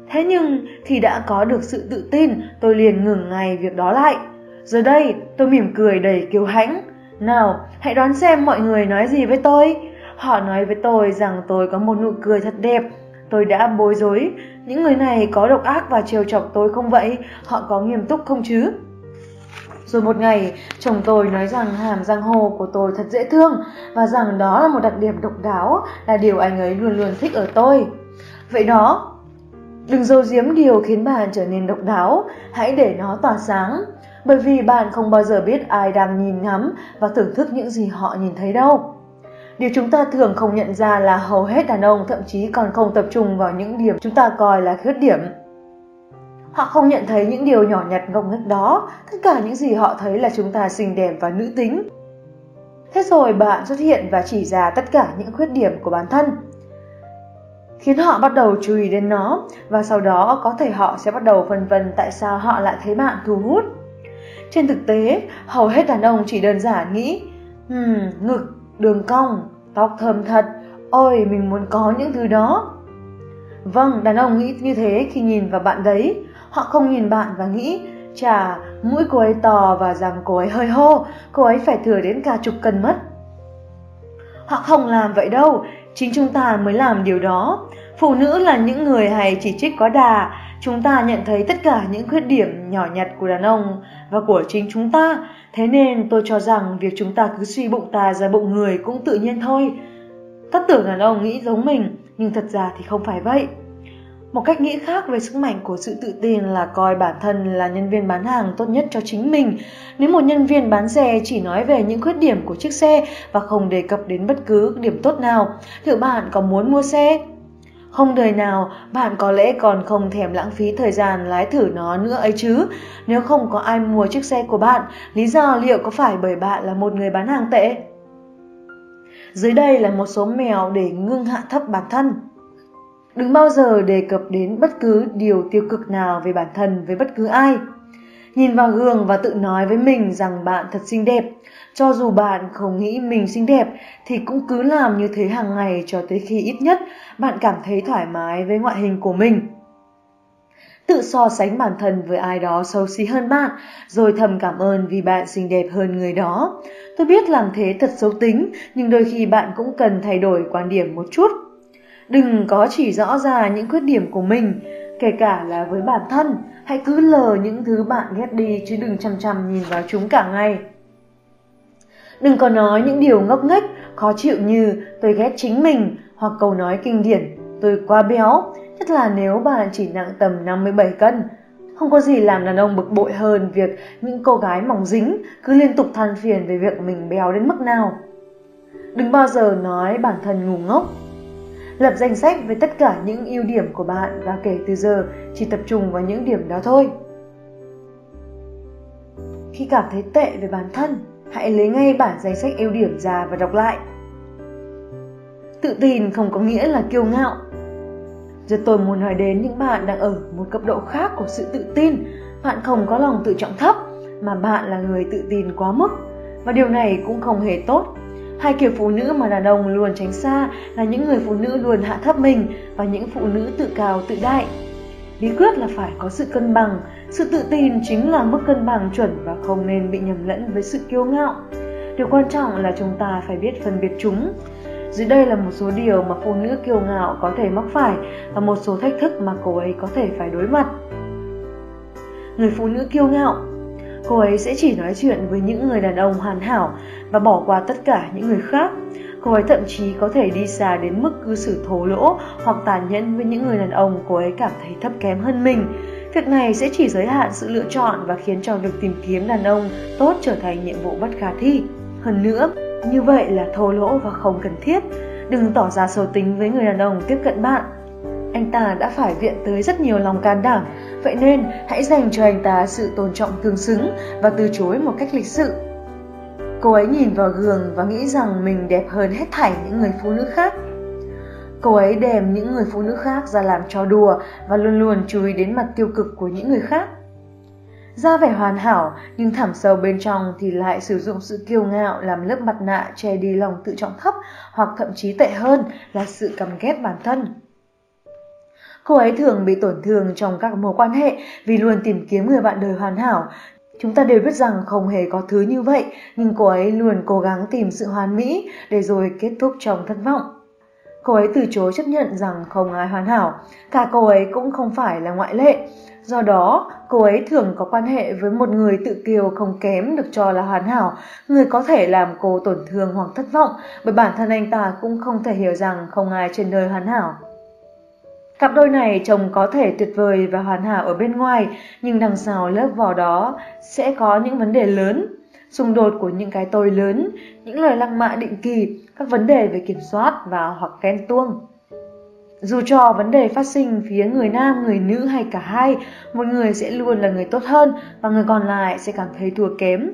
Thế nhưng khi đã có được sự tự tin, tôi liền ngừng ngay việc đó lại. Giờ đây, tôi mỉm cười đầy kiêu hãnh. Nào, hãy đoán xem mọi người nói gì với tôi. Họ nói với tôi rằng tôi có một nụ cười thật đẹp. Tôi đã bối rối. Những người này có độc ác và trêu chọc tôi không vậy? Họ có nghiêm túc không chứ? Rồi một ngày, chồng tôi nói rằng hàm răng hồ của tôi thật dễ thương và rằng đó là một đặc điểm độc đáo, là điều anh ấy luôn luôn thích ở tôi. Vậy đó, đừng dâu giếm điều khiến bạn trở nên độc đáo, hãy để nó tỏa sáng. Bởi vì bạn không bao giờ biết ai đang nhìn ngắm và thưởng thức những gì họ nhìn thấy đâu. Điều chúng ta thường không nhận ra là hầu hết đàn ông thậm chí còn không tập trung vào những điểm chúng ta coi là khuyết điểm. Họ không nhận thấy những điều nhỏ nhặt ngông nghếch đó, tất cả những gì họ thấy là chúng ta xinh đẹp và nữ tính. Thế rồi bạn xuất hiện và chỉ ra tất cả những khuyết điểm của bản thân, khiến họ bắt đầu chú ý đến nó và sau đó có thể họ sẽ bắt đầu phân vân tại sao họ lại thấy bạn thu hút. Trên thực tế, hầu hết đàn ông chỉ đơn giản nghĩ, hmm, ngực, đường cong, tóc thơm thật, ôi mình muốn có những thứ đó. Vâng, đàn ông nghĩ như thế khi nhìn vào bạn đấy, Họ không nhìn bạn và nghĩ, chà, mũi cô ấy to và rằng cô ấy hơi hô, cô ấy phải thừa đến cả chục cân mất. Họ không làm vậy đâu, chính chúng ta mới làm điều đó. Phụ nữ là những người hay chỉ trích quá đà, chúng ta nhận thấy tất cả những khuyết điểm nhỏ nhặt của đàn ông và của chính chúng ta. Thế nên tôi cho rằng việc chúng ta cứ suy bụng ta ra bụng người cũng tự nhiên thôi. tất tưởng đàn ông nghĩ giống mình, nhưng thật ra thì không phải vậy. Một cách nghĩ khác về sức mạnh của sự tự tin là coi bản thân là nhân viên bán hàng tốt nhất cho chính mình. Nếu một nhân viên bán xe chỉ nói về những khuyết điểm của chiếc xe và không đề cập đến bất cứ điểm tốt nào, liệu bạn có muốn mua xe? Không đời nào, bạn có lẽ còn không thèm lãng phí thời gian lái thử nó nữa ấy chứ. Nếu không có ai mua chiếc xe của bạn, lý do liệu có phải bởi bạn là một người bán hàng tệ? Dưới đây là một số mèo để ngưng hạ thấp bản thân. Đừng bao giờ đề cập đến bất cứ điều tiêu cực nào về bản thân với bất cứ ai. Nhìn vào gương và tự nói với mình rằng bạn thật xinh đẹp. Cho dù bạn không nghĩ mình xinh đẹp thì cũng cứ làm như thế hàng ngày cho tới khi ít nhất bạn cảm thấy thoải mái với ngoại hình của mình. Tự so sánh bản thân với ai đó xấu xí hơn bạn, rồi thầm cảm ơn vì bạn xinh đẹp hơn người đó. Tôi biết làm thế thật xấu tính, nhưng đôi khi bạn cũng cần thay đổi quan điểm một chút. Đừng có chỉ rõ ra những khuyết điểm của mình, kể cả là với bản thân, hãy cứ lờ những thứ bạn ghét đi chứ đừng chăm chăm nhìn vào chúng cả ngày. Đừng có nói những điều ngốc nghếch, khó chịu như tôi ghét chính mình hoặc câu nói kinh điển tôi quá béo, Nhất là nếu bạn chỉ nặng tầm 57 cân. Không có gì làm đàn ông bực bội hơn việc những cô gái mỏng dính cứ liên tục than phiền về việc mình béo đến mức nào. Đừng bao giờ nói bản thân ngu ngốc. Lập danh sách với tất cả những ưu điểm của bạn và kể từ giờ chỉ tập trung vào những điểm đó thôi. Khi cảm thấy tệ về bản thân, hãy lấy ngay bản danh sách ưu điểm ra và đọc lại. Tự tin không có nghĩa là kiêu ngạo. Giờ tôi muốn nói đến những bạn đang ở một cấp độ khác của sự tự tin. Bạn không có lòng tự trọng thấp, mà bạn là người tự tin quá mức. Và điều này cũng không hề tốt. Hai kiểu phụ nữ mà đàn ông luôn tránh xa là những người phụ nữ luôn hạ thấp mình và những phụ nữ tự cao tự đại. Bí quyết là phải có sự cân bằng, sự tự tin chính là mức cân bằng chuẩn và không nên bị nhầm lẫn với sự kiêu ngạo. Điều quan trọng là chúng ta phải biết phân biệt chúng. Dưới đây là một số điều mà phụ nữ kiêu ngạo có thể mắc phải và một số thách thức mà cô ấy có thể phải đối mặt. Người phụ nữ kiêu ngạo Cô ấy sẽ chỉ nói chuyện với những người đàn ông hoàn hảo và bỏ qua tất cả những người khác. Cô ấy thậm chí có thể đi xa đến mức cư xử thô lỗ hoặc tàn nhẫn với những người đàn ông cô ấy cảm thấy thấp kém hơn mình. Việc này sẽ chỉ giới hạn sự lựa chọn và khiến cho việc tìm kiếm đàn ông tốt trở thành nhiệm vụ bất khả thi. Hơn nữa, như vậy là thô lỗ và không cần thiết. Đừng tỏ ra xấu tính với người đàn ông tiếp cận bạn. Anh ta đã phải viện tới rất nhiều lòng can đảm, vậy nên hãy dành cho anh ta sự tôn trọng tương xứng và từ chối một cách lịch sự. Cô ấy nhìn vào gương và nghĩ rằng mình đẹp hơn hết thảy những người phụ nữ khác. Cô ấy đem những người phụ nữ khác ra làm trò đùa và luôn luôn chú ý đến mặt tiêu cực của những người khác. Ra vẻ hoàn hảo, nhưng thẳm sâu bên trong thì lại sử dụng sự kiêu ngạo làm lớp mặt nạ che đi lòng tự trọng thấp hoặc thậm chí tệ hơn là sự căm ghét bản thân. Cô ấy thường bị tổn thương trong các mối quan hệ vì luôn tìm kiếm người bạn đời hoàn hảo. Chúng ta đều biết rằng không hề có thứ như vậy, nhưng cô ấy luôn cố gắng tìm sự hoàn mỹ để rồi kết thúc trong thất vọng. Cô ấy từ chối chấp nhận rằng không ai hoàn hảo, cả cô ấy cũng không phải là ngoại lệ. Do đó, cô ấy thường có quan hệ với một người tự kiều không kém được cho là hoàn hảo, người có thể làm cô tổn thương hoặc thất vọng bởi bản thân anh ta cũng không thể hiểu rằng không ai trên đời hoàn hảo. Cặp đôi này trông có thể tuyệt vời và hoàn hảo ở bên ngoài, nhưng đằng sau lớp vỏ đó sẽ có những vấn đề lớn, xung đột của những cái tôi lớn, những lời lăng mạ định kỳ, các vấn đề về kiểm soát và hoặc ghen tuông. Dù cho vấn đề phát sinh phía người nam, người nữ hay cả hai, một người sẽ luôn là người tốt hơn và người còn lại sẽ cảm thấy thua kém.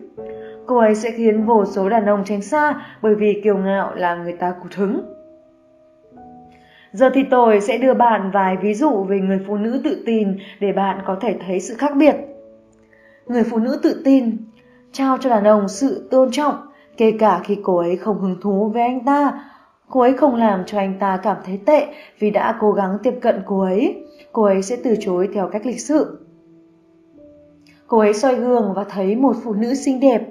Cô ấy sẽ khiến vô số đàn ông tránh xa bởi vì kiêu ngạo là người ta cụt hứng. Giờ thì tôi sẽ đưa bạn vài ví dụ về người phụ nữ tự tin để bạn có thể thấy sự khác biệt. Người phụ nữ tự tin trao cho đàn ông sự tôn trọng, kể cả khi cô ấy không hứng thú với anh ta. Cô ấy không làm cho anh ta cảm thấy tệ vì đã cố gắng tiếp cận cô ấy. Cô ấy sẽ từ chối theo cách lịch sự. Cô ấy soi gương và thấy một phụ nữ xinh đẹp.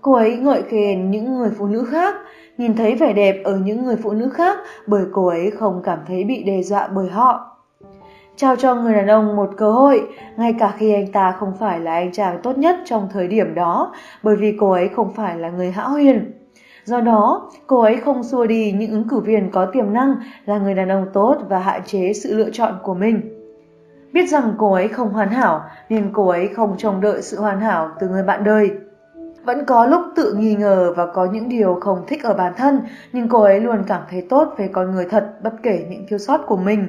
Cô ấy ngợi khen những người phụ nữ khác nhìn thấy vẻ đẹp ở những người phụ nữ khác bởi cô ấy không cảm thấy bị đe dọa bởi họ. Trao cho người đàn ông một cơ hội, ngay cả khi anh ta không phải là anh chàng tốt nhất trong thời điểm đó, bởi vì cô ấy không phải là người hão huyền. Do đó, cô ấy không xua đi những ứng cử viên có tiềm năng là người đàn ông tốt và hạn chế sự lựa chọn của mình. Biết rằng cô ấy không hoàn hảo nên cô ấy không trông đợi sự hoàn hảo từ người bạn đời. Vẫn có lúc tự nghi ngờ và có những điều không thích ở bản thân, nhưng cô ấy luôn cảm thấy tốt về con người thật bất kể những thiếu sót của mình.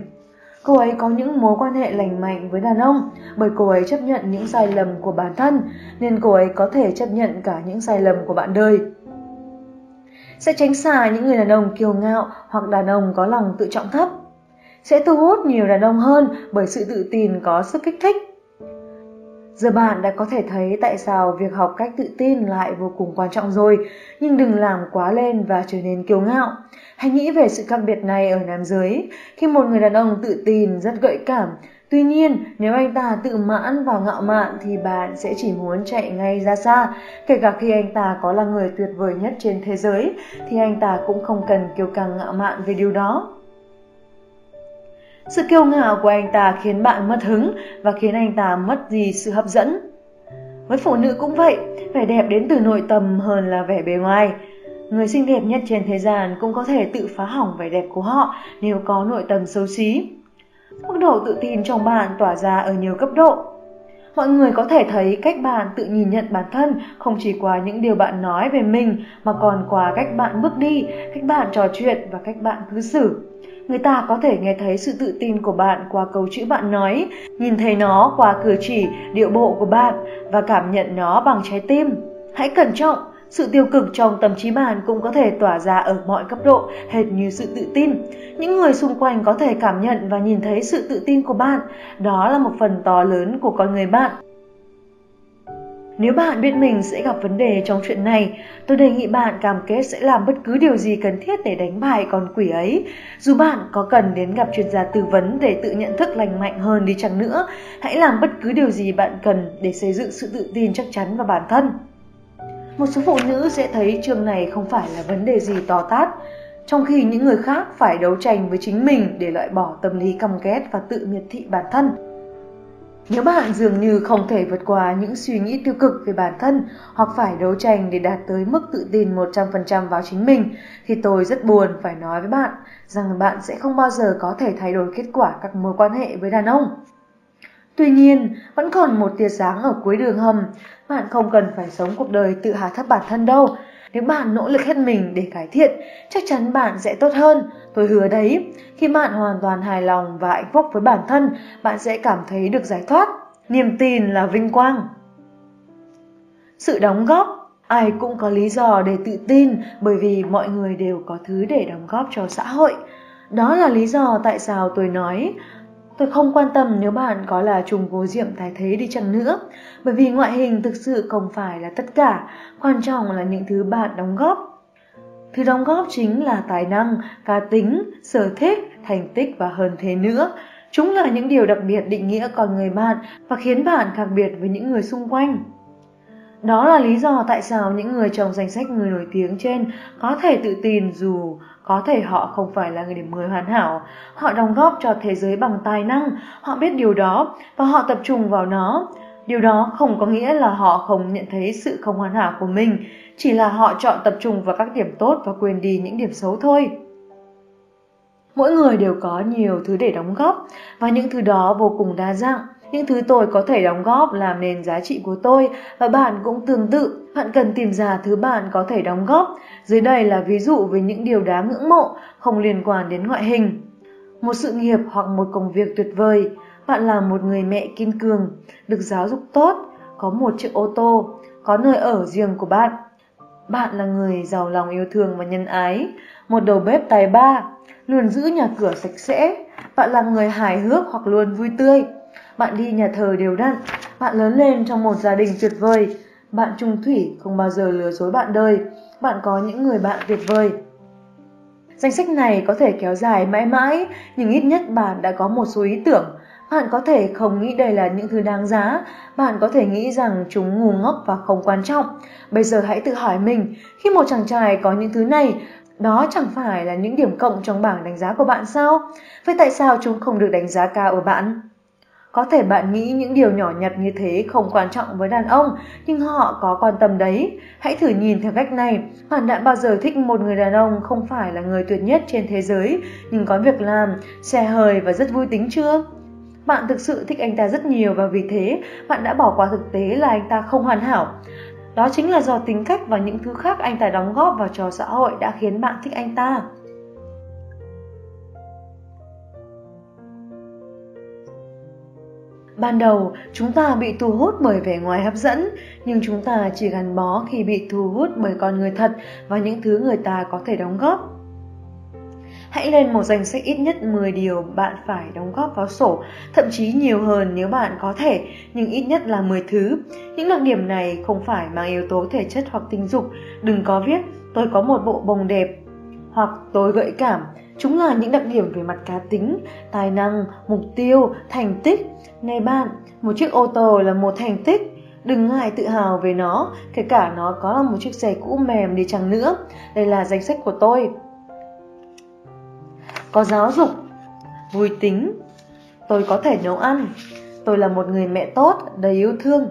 Cô ấy có những mối quan hệ lành mạnh với đàn ông bởi cô ấy chấp nhận những sai lầm của bản thân nên cô ấy có thể chấp nhận cả những sai lầm của bạn đời. Sẽ tránh xa những người đàn ông kiêu ngạo hoặc đàn ông có lòng tự trọng thấp. Sẽ thu hút nhiều đàn ông hơn bởi sự tự tin có sức kích thích Giờ bạn đã có thể thấy tại sao việc học cách tự tin lại vô cùng quan trọng rồi, nhưng đừng làm quá lên và trở nên kiêu ngạo. Hãy nghĩ về sự khác biệt này ở nam giới. Khi một người đàn ông tự tin, rất gợi cảm, Tuy nhiên, nếu anh ta tự mãn và ngạo mạn thì bạn sẽ chỉ muốn chạy ngay ra xa. Kể cả khi anh ta có là người tuyệt vời nhất trên thế giới, thì anh ta cũng không cần kiêu căng ngạo mạn về điều đó. Sự kiêu ngạo của anh ta khiến bạn mất hứng và khiến anh ta mất gì sự hấp dẫn. Với phụ nữ cũng vậy, vẻ đẹp đến từ nội tâm hơn là vẻ bề ngoài. Người xinh đẹp nhất trên thế gian cũng có thể tự phá hỏng vẻ đẹp của họ nếu có nội tâm xấu xí. Mức độ tự tin trong bạn tỏa ra ở nhiều cấp độ. Mọi người có thể thấy cách bạn tự nhìn nhận bản thân không chỉ qua những điều bạn nói về mình mà còn qua cách bạn bước đi, cách bạn trò chuyện và cách bạn cư xử. Người ta có thể nghe thấy sự tự tin của bạn qua câu chữ bạn nói, nhìn thấy nó qua cử chỉ, điệu bộ của bạn và cảm nhận nó bằng trái tim. Hãy cẩn trọng, sự tiêu cực trong tâm trí bạn cũng có thể tỏa ra ở mọi cấp độ, hệt như sự tự tin. Những người xung quanh có thể cảm nhận và nhìn thấy sự tự tin của bạn, đó là một phần to lớn của con người bạn. Nếu bạn biết mình sẽ gặp vấn đề trong chuyện này, tôi đề nghị bạn cam kết sẽ làm bất cứ điều gì cần thiết để đánh bại con quỷ ấy. Dù bạn có cần đến gặp chuyên gia tư vấn để tự nhận thức lành mạnh hơn đi chăng nữa, hãy làm bất cứ điều gì bạn cần để xây dựng sự tự tin chắc chắn vào bản thân. Một số phụ nữ sẽ thấy trường này không phải là vấn đề gì to tát, trong khi những người khác phải đấu tranh với chính mình để loại bỏ tâm lý căm ghét và tự miệt thị bản thân. Nếu bạn dường như không thể vượt qua những suy nghĩ tiêu cực về bản thân hoặc phải đấu tranh để đạt tới mức tự tin 100% vào chính mình, thì tôi rất buồn phải nói với bạn rằng bạn sẽ không bao giờ có thể thay đổi kết quả các mối quan hệ với đàn ông. Tuy nhiên, vẫn còn một tia sáng ở cuối đường hầm, bạn không cần phải sống cuộc đời tự hạ thấp bản thân đâu. Nếu bạn nỗ lực hết mình để cải thiện, chắc chắn bạn sẽ tốt hơn. Tôi hứa đấy, khi bạn hoàn toàn hài lòng và hạnh phúc với bản thân, bạn sẽ cảm thấy được giải thoát. Niềm tin là vinh quang. Sự đóng góp Ai cũng có lý do để tự tin bởi vì mọi người đều có thứ để đóng góp cho xã hội. Đó là lý do tại sao tôi nói Tôi không quan tâm nếu bạn có là trùng cố diệm tài thế đi chăng nữa, bởi vì ngoại hình thực sự không phải là tất cả, quan trọng là những thứ bạn đóng góp. Thứ đóng góp chính là tài năng, cá tính, sở thích, thành tích và hơn thế nữa. Chúng là những điều đặc biệt định nghĩa con người bạn và khiến bạn khác biệt với những người xung quanh. Đó là lý do tại sao những người trong danh sách người nổi tiếng trên có thể tự tin dù có thể họ không phải là người điểm 10 hoàn hảo. Họ đóng góp cho thế giới bằng tài năng, họ biết điều đó và họ tập trung vào nó. Điều đó không có nghĩa là họ không nhận thấy sự không hoàn hảo của mình, chỉ là họ chọn tập trung vào các điểm tốt và quên đi những điểm xấu thôi. Mỗi người đều có nhiều thứ để đóng góp và những thứ đó vô cùng đa dạng. Những thứ tôi có thể đóng góp làm nên giá trị của tôi và bạn cũng tương tự. Bạn cần tìm ra thứ bạn có thể đóng góp. Dưới đây là ví dụ về những điều đáng ngưỡng mộ, không liên quan đến ngoại hình. Một sự nghiệp hoặc một công việc tuyệt vời. Bạn là một người mẹ kiên cường, được giáo dục tốt, có một chiếc ô tô, có nơi ở riêng của bạn. Bạn là người giàu lòng yêu thương và nhân ái, một đầu bếp tài ba, luôn giữ nhà cửa sạch sẽ. Bạn là người hài hước hoặc luôn vui tươi bạn đi nhà thờ đều đặn, bạn lớn lên trong một gia đình tuyệt vời, bạn trung thủy không bao giờ lừa dối bạn đời, bạn có những người bạn tuyệt vời. Danh sách này có thể kéo dài mãi mãi, nhưng ít nhất bạn đã có một số ý tưởng. Bạn có thể không nghĩ đây là những thứ đáng giá, bạn có thể nghĩ rằng chúng ngu ngốc và không quan trọng. Bây giờ hãy tự hỏi mình, khi một chàng trai có những thứ này, đó chẳng phải là những điểm cộng trong bảng đánh giá của bạn sao? Vậy tại sao chúng không được đánh giá cao ở bạn? Có thể bạn nghĩ những điều nhỏ nhặt như thế không quan trọng với đàn ông, nhưng họ có quan tâm đấy. Hãy thử nhìn theo cách này, bạn đã bao giờ thích một người đàn ông không phải là người tuyệt nhất trên thế giới, nhưng có việc làm, xe hơi và rất vui tính chưa? Bạn thực sự thích anh ta rất nhiều và vì thế bạn đã bỏ qua thực tế là anh ta không hoàn hảo. Đó chính là do tính cách và những thứ khác anh ta đóng góp vào cho xã hội đã khiến bạn thích anh ta. Ban đầu, chúng ta bị thu hút bởi vẻ ngoài hấp dẫn, nhưng chúng ta chỉ gắn bó khi bị thu hút bởi con người thật và những thứ người ta có thể đóng góp. Hãy lên một danh sách ít nhất 10 điều bạn phải đóng góp vào sổ, thậm chí nhiều hơn nếu bạn có thể, nhưng ít nhất là 10 thứ. Những đặc điểm này không phải mang yếu tố thể chất hoặc tình dục. Đừng có viết tôi có một bộ bồng đẹp hoặc tôi gợi cảm. Chúng là những đặc điểm về mặt cá tính, tài năng, mục tiêu, thành tích. Này bạn, một chiếc ô tô là một thành tích. Đừng ngại tự hào về nó, kể cả nó có là một chiếc xe cũ mềm đi chăng nữa. Đây là danh sách của tôi. Có giáo dục, vui tính, tôi có thể nấu ăn, tôi là một người mẹ tốt, đầy yêu thương,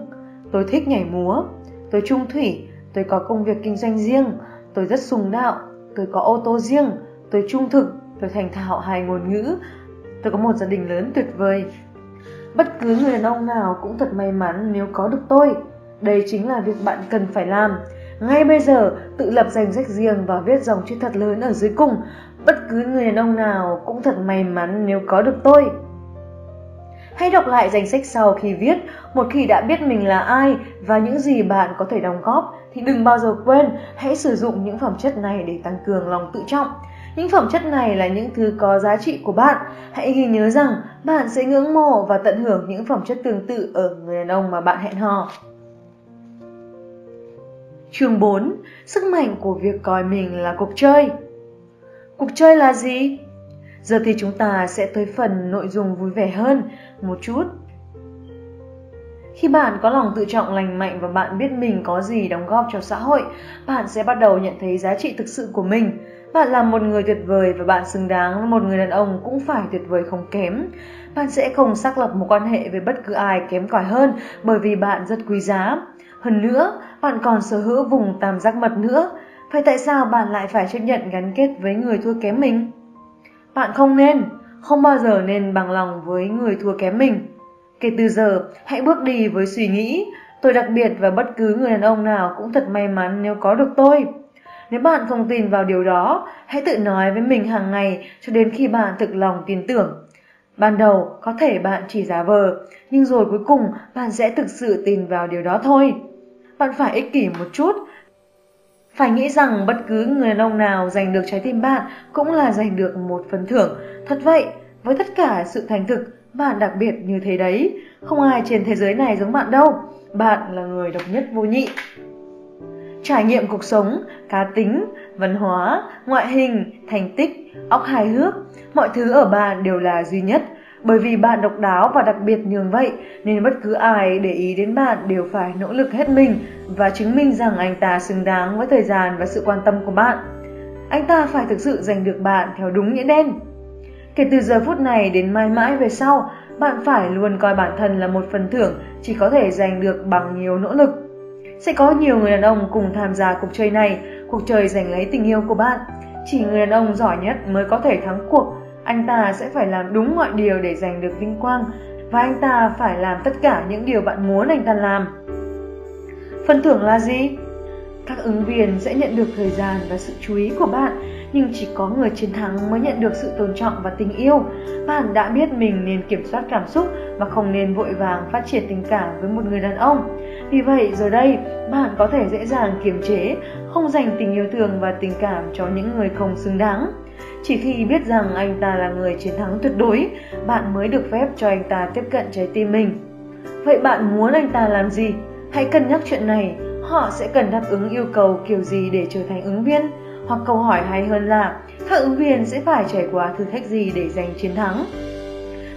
tôi thích nhảy múa, tôi trung thủy, tôi có công việc kinh doanh riêng, tôi rất sùng đạo, tôi có ô tô riêng, tôi trung thực, tôi thành thạo hai ngôn ngữ, tôi có một gia đình lớn tuyệt vời. Bất cứ người đàn ông nào cũng thật may mắn nếu có được tôi. Đây chính là việc bạn cần phải làm. Ngay bây giờ, tự lập danh sách riêng và viết dòng chữ thật lớn ở dưới cùng. Bất cứ người đàn ông nào cũng thật may mắn nếu có được tôi. Hãy đọc lại danh sách sau khi viết, một khi đã biết mình là ai và những gì bạn có thể đóng góp thì đừng bao giờ quên hãy sử dụng những phẩm chất này để tăng cường lòng tự trọng. Những phẩm chất này là những thứ có giá trị của bạn. Hãy ghi nhớ rằng bạn sẽ ngưỡng mộ và tận hưởng những phẩm chất tương tự ở người đàn ông mà bạn hẹn hò. Chương 4. Sức mạnh của việc coi mình là cuộc chơi Cuộc chơi là gì? Giờ thì chúng ta sẽ tới phần nội dung vui vẻ hơn một chút. Khi bạn có lòng tự trọng lành mạnh và bạn biết mình có gì đóng góp cho xã hội, bạn sẽ bắt đầu nhận thấy giá trị thực sự của mình. Bạn là một người tuyệt vời và bạn xứng đáng với một người đàn ông cũng phải tuyệt vời không kém. Bạn sẽ không xác lập một quan hệ với bất cứ ai kém cỏi hơn bởi vì bạn rất quý giá. Hơn nữa, bạn còn sở hữu vùng tam giác mật nữa. Vậy tại sao bạn lại phải chấp nhận gắn kết với người thua kém mình? Bạn không nên, không bao giờ nên bằng lòng với người thua kém mình. Kể từ giờ, hãy bước đi với suy nghĩ, tôi đặc biệt và bất cứ người đàn ông nào cũng thật may mắn nếu có được tôi. Nếu bạn không tin vào điều đó, hãy tự nói với mình hàng ngày cho đến khi bạn thực lòng tin tưởng. Ban đầu có thể bạn chỉ giả vờ, nhưng rồi cuối cùng bạn sẽ thực sự tin vào điều đó thôi. Bạn phải ích kỷ một chút, phải nghĩ rằng bất cứ người đàn ông nào giành được trái tim bạn cũng là giành được một phần thưởng. Thật vậy, với tất cả sự thành thực, bạn đặc biệt như thế đấy. Không ai trên thế giới này giống bạn đâu. Bạn là người độc nhất vô nhị. Trải nghiệm cuộc sống, cá tính, văn hóa, ngoại hình, thành tích, óc hài hước, mọi thứ ở bạn đều là duy nhất. Bởi vì bạn độc đáo và đặc biệt nhường vậy nên bất cứ ai để ý đến bạn đều phải nỗ lực hết mình và chứng minh rằng anh ta xứng đáng với thời gian và sự quan tâm của bạn. Anh ta phải thực sự giành được bạn theo đúng nghĩa đen. Kể từ giờ phút này đến mãi mãi về sau, bạn phải luôn coi bản thân là một phần thưởng chỉ có thể giành được bằng nhiều nỗ lực. Sẽ có nhiều người đàn ông cùng tham gia cuộc chơi này, cuộc chơi giành lấy tình yêu của bạn. Chỉ người đàn ông giỏi nhất mới có thể thắng cuộc anh ta sẽ phải làm đúng mọi điều để giành được vinh quang và anh ta phải làm tất cả những điều bạn muốn anh ta làm. Phần thưởng là gì? Các ứng viên sẽ nhận được thời gian và sự chú ý của bạn, nhưng chỉ có người chiến thắng mới nhận được sự tôn trọng và tình yêu. Bạn đã biết mình nên kiểm soát cảm xúc và không nên vội vàng phát triển tình cảm với một người đàn ông. Vì vậy, giờ đây, bạn có thể dễ dàng kiềm chế, không dành tình yêu thương và tình cảm cho những người không xứng đáng. Chỉ khi biết rằng anh ta là người chiến thắng tuyệt đối, bạn mới được phép cho anh ta tiếp cận trái tim mình. Vậy bạn muốn anh ta làm gì? Hãy cân nhắc chuyện này, họ sẽ cần đáp ứng yêu cầu kiểu gì để trở thành ứng viên? Hoặc câu hỏi hay hơn là, các ứng viên sẽ phải trải qua thử thách gì để giành chiến thắng?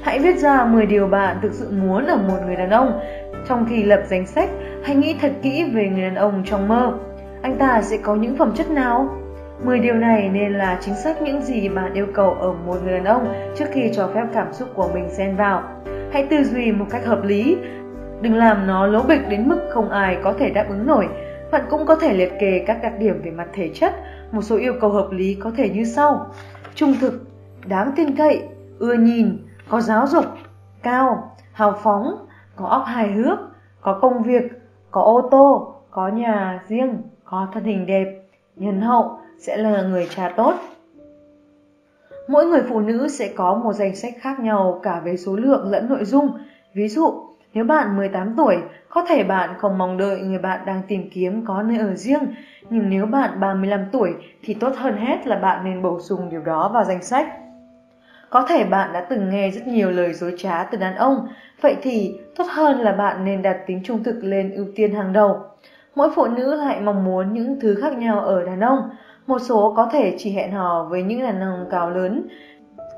Hãy viết ra 10 điều bạn thực sự muốn ở một người đàn ông. Trong khi lập danh sách, hãy nghĩ thật kỹ về người đàn ông trong mơ. Anh ta sẽ có những phẩm chất nào? 10 điều này nên là chính xác những gì bạn yêu cầu ở một người đàn ông trước khi cho phép cảm xúc của mình xen vào. Hãy tư duy một cách hợp lý, đừng làm nó lố bịch đến mức không ai có thể đáp ứng nổi. Bạn cũng có thể liệt kê các đặc điểm về mặt thể chất, một số yêu cầu hợp lý có thể như sau. Trung thực, đáng tin cậy, ưa nhìn, có giáo dục, cao, hào phóng, có óc hài hước, có công việc, có ô tô, có nhà riêng, có thân hình đẹp, nhân hậu, sẽ là người cha tốt. Mỗi người phụ nữ sẽ có một danh sách khác nhau cả về số lượng lẫn nội dung. Ví dụ, nếu bạn 18 tuổi, có thể bạn không mong đợi người bạn đang tìm kiếm có nơi ở riêng, nhưng nếu bạn 35 tuổi thì tốt hơn hết là bạn nên bổ sung điều đó vào danh sách. Có thể bạn đã từng nghe rất nhiều lời dối trá từ đàn ông, vậy thì tốt hơn là bạn nên đặt tính trung thực lên ưu tiên hàng đầu. Mỗi phụ nữ lại mong muốn những thứ khác nhau ở đàn ông, một số có thể chỉ hẹn hò với những đàn ông cao lớn,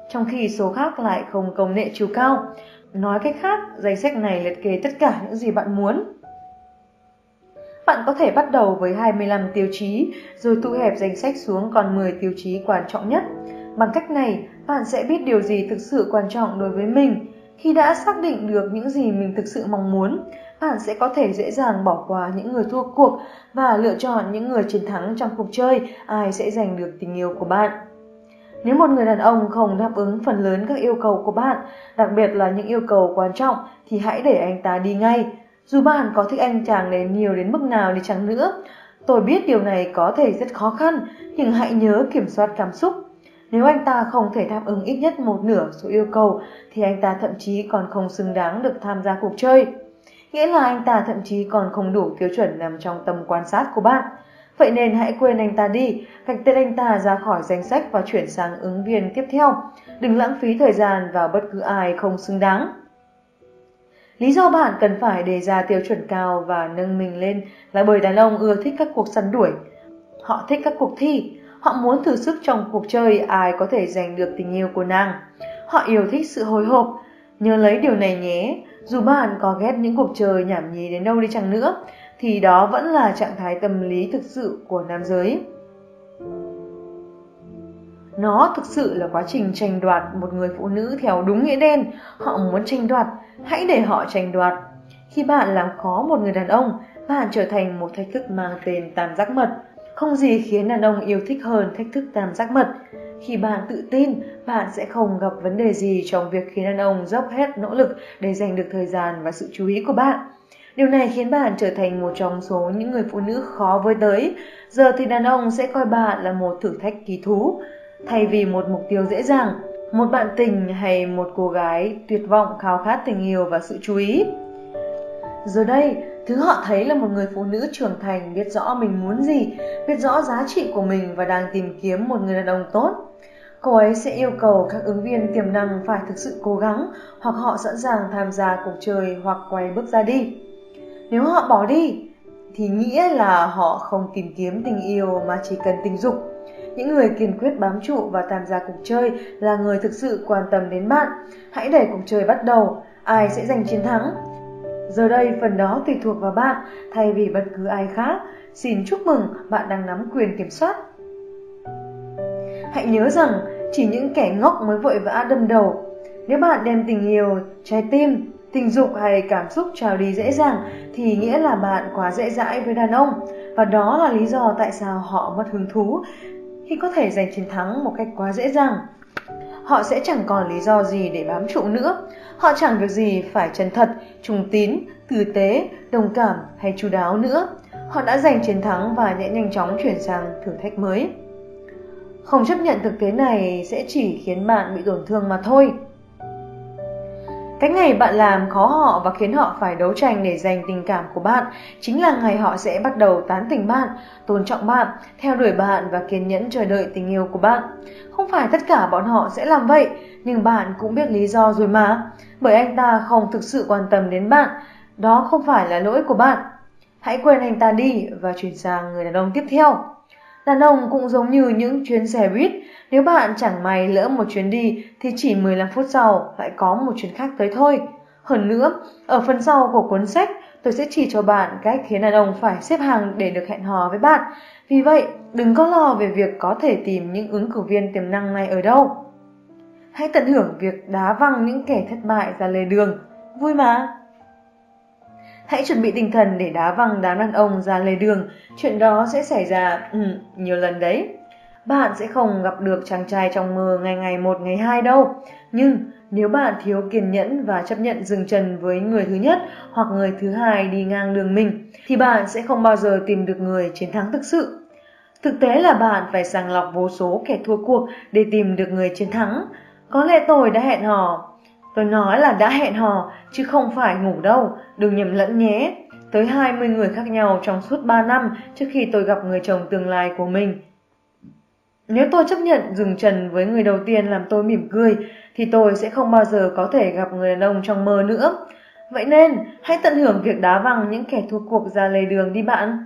trong khi số khác lại không công nghệ chiều cao. Nói cách khác, danh sách này liệt kê tất cả những gì bạn muốn. Bạn có thể bắt đầu với 25 tiêu chí, rồi thu hẹp danh sách xuống còn 10 tiêu chí quan trọng nhất. Bằng cách này, bạn sẽ biết điều gì thực sự quan trọng đối với mình. Khi đã xác định được những gì mình thực sự mong muốn, bạn sẽ có thể dễ dàng bỏ qua những người thua cuộc và lựa chọn những người chiến thắng trong cuộc chơi, ai sẽ giành được tình yêu của bạn. Nếu một người đàn ông không đáp ứng phần lớn các yêu cầu của bạn, đặc biệt là những yêu cầu quan trọng, thì hãy để anh ta đi ngay. Dù bạn có thích anh chàng đến nhiều đến mức nào đi chăng nữa, tôi biết điều này có thể rất khó khăn, nhưng hãy nhớ kiểm soát cảm xúc. Nếu anh ta không thể đáp ứng ít nhất một nửa số yêu cầu, thì anh ta thậm chí còn không xứng đáng được tham gia cuộc chơi. Nghĩa là anh ta thậm chí còn không đủ tiêu chuẩn nằm trong tầm quan sát của bạn. Vậy nên hãy quên anh ta đi, gạch tên anh ta ra khỏi danh sách và chuyển sang ứng viên tiếp theo. Đừng lãng phí thời gian vào bất cứ ai không xứng đáng. Lý do bạn cần phải đề ra tiêu chuẩn cao và nâng mình lên là bởi đàn ông ưa thích các cuộc săn đuổi. Họ thích các cuộc thi, họ muốn thử sức trong cuộc chơi ai có thể giành được tình yêu của nàng. Họ yêu thích sự hồi hộp. Nhớ lấy điều này nhé, dù bạn có ghét những cuộc chơi nhảm nhí đến đâu đi chăng nữa, thì đó vẫn là trạng thái tâm lý thực sự của nam giới. Nó thực sự là quá trình tranh đoạt một người phụ nữ theo đúng nghĩa đen. Họ muốn tranh đoạt, hãy để họ tranh đoạt. Khi bạn làm khó một người đàn ông, bạn trở thành một thách thức mang tên tam giác mật. Không gì khiến đàn ông yêu thích hơn thách thức tam giác mật. Khi bạn tự tin, bạn sẽ không gặp vấn đề gì trong việc khiến đàn ông dốc hết nỗ lực để giành được thời gian và sự chú ý của bạn. Điều này khiến bạn trở thành một trong số những người phụ nữ khó với tới. Giờ thì đàn ông sẽ coi bạn là một thử thách kỳ thú, thay vì một mục tiêu dễ dàng, một bạn tình hay một cô gái tuyệt vọng khao khát tình yêu và sự chú ý. Giờ đây, thứ họ thấy là một người phụ nữ trưởng thành biết rõ mình muốn gì, biết rõ giá trị của mình và đang tìm kiếm một người đàn ông tốt. Cô ấy sẽ yêu cầu các ứng viên tiềm năng phải thực sự cố gắng hoặc họ sẵn sàng tham gia cuộc chơi hoặc quay bước ra đi. Nếu họ bỏ đi thì nghĩa là họ không tìm kiếm tình yêu mà chỉ cần tình dục. Những người kiên quyết bám trụ và tham gia cuộc chơi là người thực sự quan tâm đến bạn. Hãy để cuộc chơi bắt đầu, ai sẽ giành chiến thắng. Giờ đây phần đó tùy thuộc vào bạn thay vì bất cứ ai khác. Xin chúc mừng bạn đang nắm quyền kiểm soát. Hãy nhớ rằng chỉ những kẻ ngốc mới vội vã đâm đầu. Nếu bạn đem tình yêu, trái tim, tình dục hay cảm xúc trào đi dễ dàng thì nghĩa là bạn quá dễ dãi với đàn ông và đó là lý do tại sao họ mất hứng thú khi có thể giành chiến thắng một cách quá dễ dàng. Họ sẽ chẳng còn lý do gì để bám trụ nữa. Họ chẳng việc gì phải chân thật, trung tín, tử tế, đồng cảm hay chú đáo nữa. Họ đã giành chiến thắng và sẽ nhanh chóng chuyển sang thử thách mới. Không chấp nhận thực tế này sẽ chỉ khiến bạn bị tổn thương mà thôi. Cái ngày bạn làm khó họ và khiến họ phải đấu tranh để giành tình cảm của bạn chính là ngày họ sẽ bắt đầu tán tỉnh bạn, tôn trọng bạn, theo đuổi bạn và kiên nhẫn chờ đợi tình yêu của bạn. Không phải tất cả bọn họ sẽ làm vậy, nhưng bạn cũng biết lý do rồi mà. Bởi anh ta không thực sự quan tâm đến bạn, đó không phải là lỗi của bạn. Hãy quên anh ta đi và chuyển sang người đàn ông tiếp theo. Đàn ông cũng giống như những chuyến xe buýt, nếu bạn chẳng may lỡ một chuyến đi thì chỉ 15 phút sau lại có một chuyến khác tới thôi. Hơn nữa, ở phần sau của cuốn sách, tôi sẽ chỉ cho bạn cách khiến đàn ông phải xếp hàng để được hẹn hò với bạn. Vì vậy, đừng có lo về việc có thể tìm những ứng cử viên tiềm năng này ở đâu. Hãy tận hưởng việc đá văng những kẻ thất bại ra lề đường. Vui mà! Hãy chuẩn bị tinh thần để đá văng đám đàn ông ra lề đường. Chuyện đó sẽ xảy ra ừ, nhiều lần đấy. Bạn sẽ không gặp được chàng trai trong mơ ngày ngày một ngày hai đâu. Nhưng nếu bạn thiếu kiên nhẫn và chấp nhận dừng chân với người thứ nhất hoặc người thứ hai đi ngang đường mình, thì bạn sẽ không bao giờ tìm được người chiến thắng thực sự. Thực tế là bạn phải sàng lọc vô số kẻ thua cuộc để tìm được người chiến thắng. Có lẽ tôi đã hẹn hò. Tôi nói là đã hẹn hò, chứ không phải ngủ đâu, đừng nhầm lẫn nhé. Tới 20 người khác nhau trong suốt 3 năm trước khi tôi gặp người chồng tương lai của mình. Nếu tôi chấp nhận dừng trần với người đầu tiên làm tôi mỉm cười, thì tôi sẽ không bao giờ có thể gặp người đàn ông trong mơ nữa. Vậy nên, hãy tận hưởng việc đá văng những kẻ thua cuộc ra lề đường đi bạn.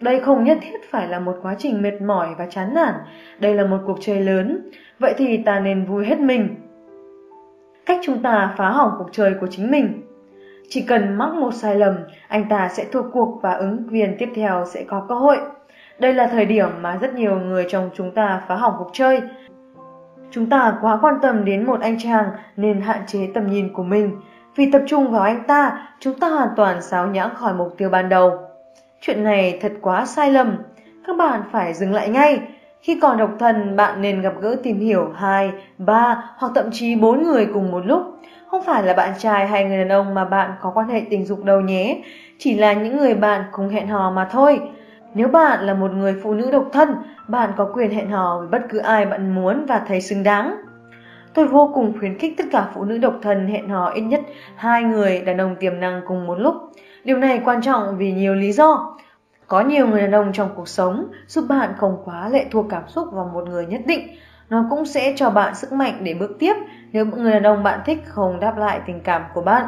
Đây không nhất thiết phải là một quá trình mệt mỏi và chán nản, đây là một cuộc chơi lớn, vậy thì ta nên vui hết mình. Cách chúng ta phá hỏng cuộc chơi của chính mình. Chỉ cần mắc một sai lầm, anh ta sẽ thua cuộc và ứng viên tiếp theo sẽ có cơ hội. Đây là thời điểm mà rất nhiều người trong chúng ta phá hỏng cuộc chơi. Chúng ta quá quan tâm đến một anh chàng nên hạn chế tầm nhìn của mình. Vì tập trung vào anh ta, chúng ta hoàn toàn xáo nhãng khỏi mục tiêu ban đầu. Chuyện này thật quá sai lầm. Các bạn phải dừng lại ngay. Khi còn độc thân, bạn nên gặp gỡ tìm hiểu 2, 3 hoặc thậm chí 4 người cùng một lúc. Không phải là bạn trai hay người đàn ông mà bạn có quan hệ tình dục đâu nhé, chỉ là những người bạn cùng hẹn hò mà thôi. Nếu bạn là một người phụ nữ độc thân, bạn có quyền hẹn hò với bất cứ ai bạn muốn và thấy xứng đáng. Tôi vô cùng khuyến khích tất cả phụ nữ độc thân hẹn hò ít nhất hai người đàn ông tiềm năng cùng một lúc. Điều này quan trọng vì nhiều lý do. Có nhiều người đàn ông trong cuộc sống giúp bạn không quá lệ thuộc cảm xúc vào một người nhất định. Nó cũng sẽ cho bạn sức mạnh để bước tiếp nếu người đàn ông bạn thích không đáp lại tình cảm của bạn.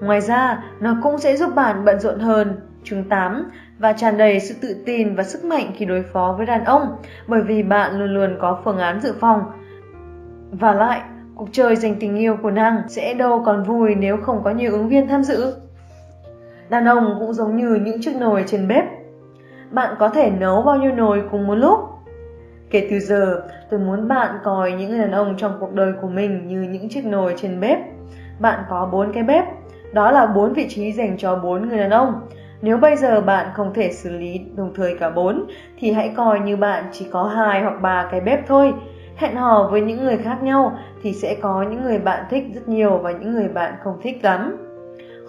Ngoài ra, nó cũng sẽ giúp bạn bận rộn hơn, chương 8 và tràn đầy sự tự tin và sức mạnh khi đối phó với đàn ông bởi vì bạn luôn luôn có phương án dự phòng. Và lại, cuộc chơi giành tình yêu của nàng sẽ đâu còn vui nếu không có nhiều ứng viên tham dự. Đàn ông cũng giống như những chiếc nồi trên bếp. Bạn có thể nấu bao nhiêu nồi cùng một lúc? Kể từ giờ, tôi muốn bạn coi những người đàn ông trong cuộc đời của mình như những chiếc nồi trên bếp. Bạn có bốn cái bếp, đó là bốn vị trí dành cho bốn người đàn ông. Nếu bây giờ bạn không thể xử lý đồng thời cả bốn, thì hãy coi như bạn chỉ có hai hoặc ba cái bếp thôi. Hẹn hò với những người khác nhau thì sẽ có những người bạn thích rất nhiều và những người bạn không thích lắm.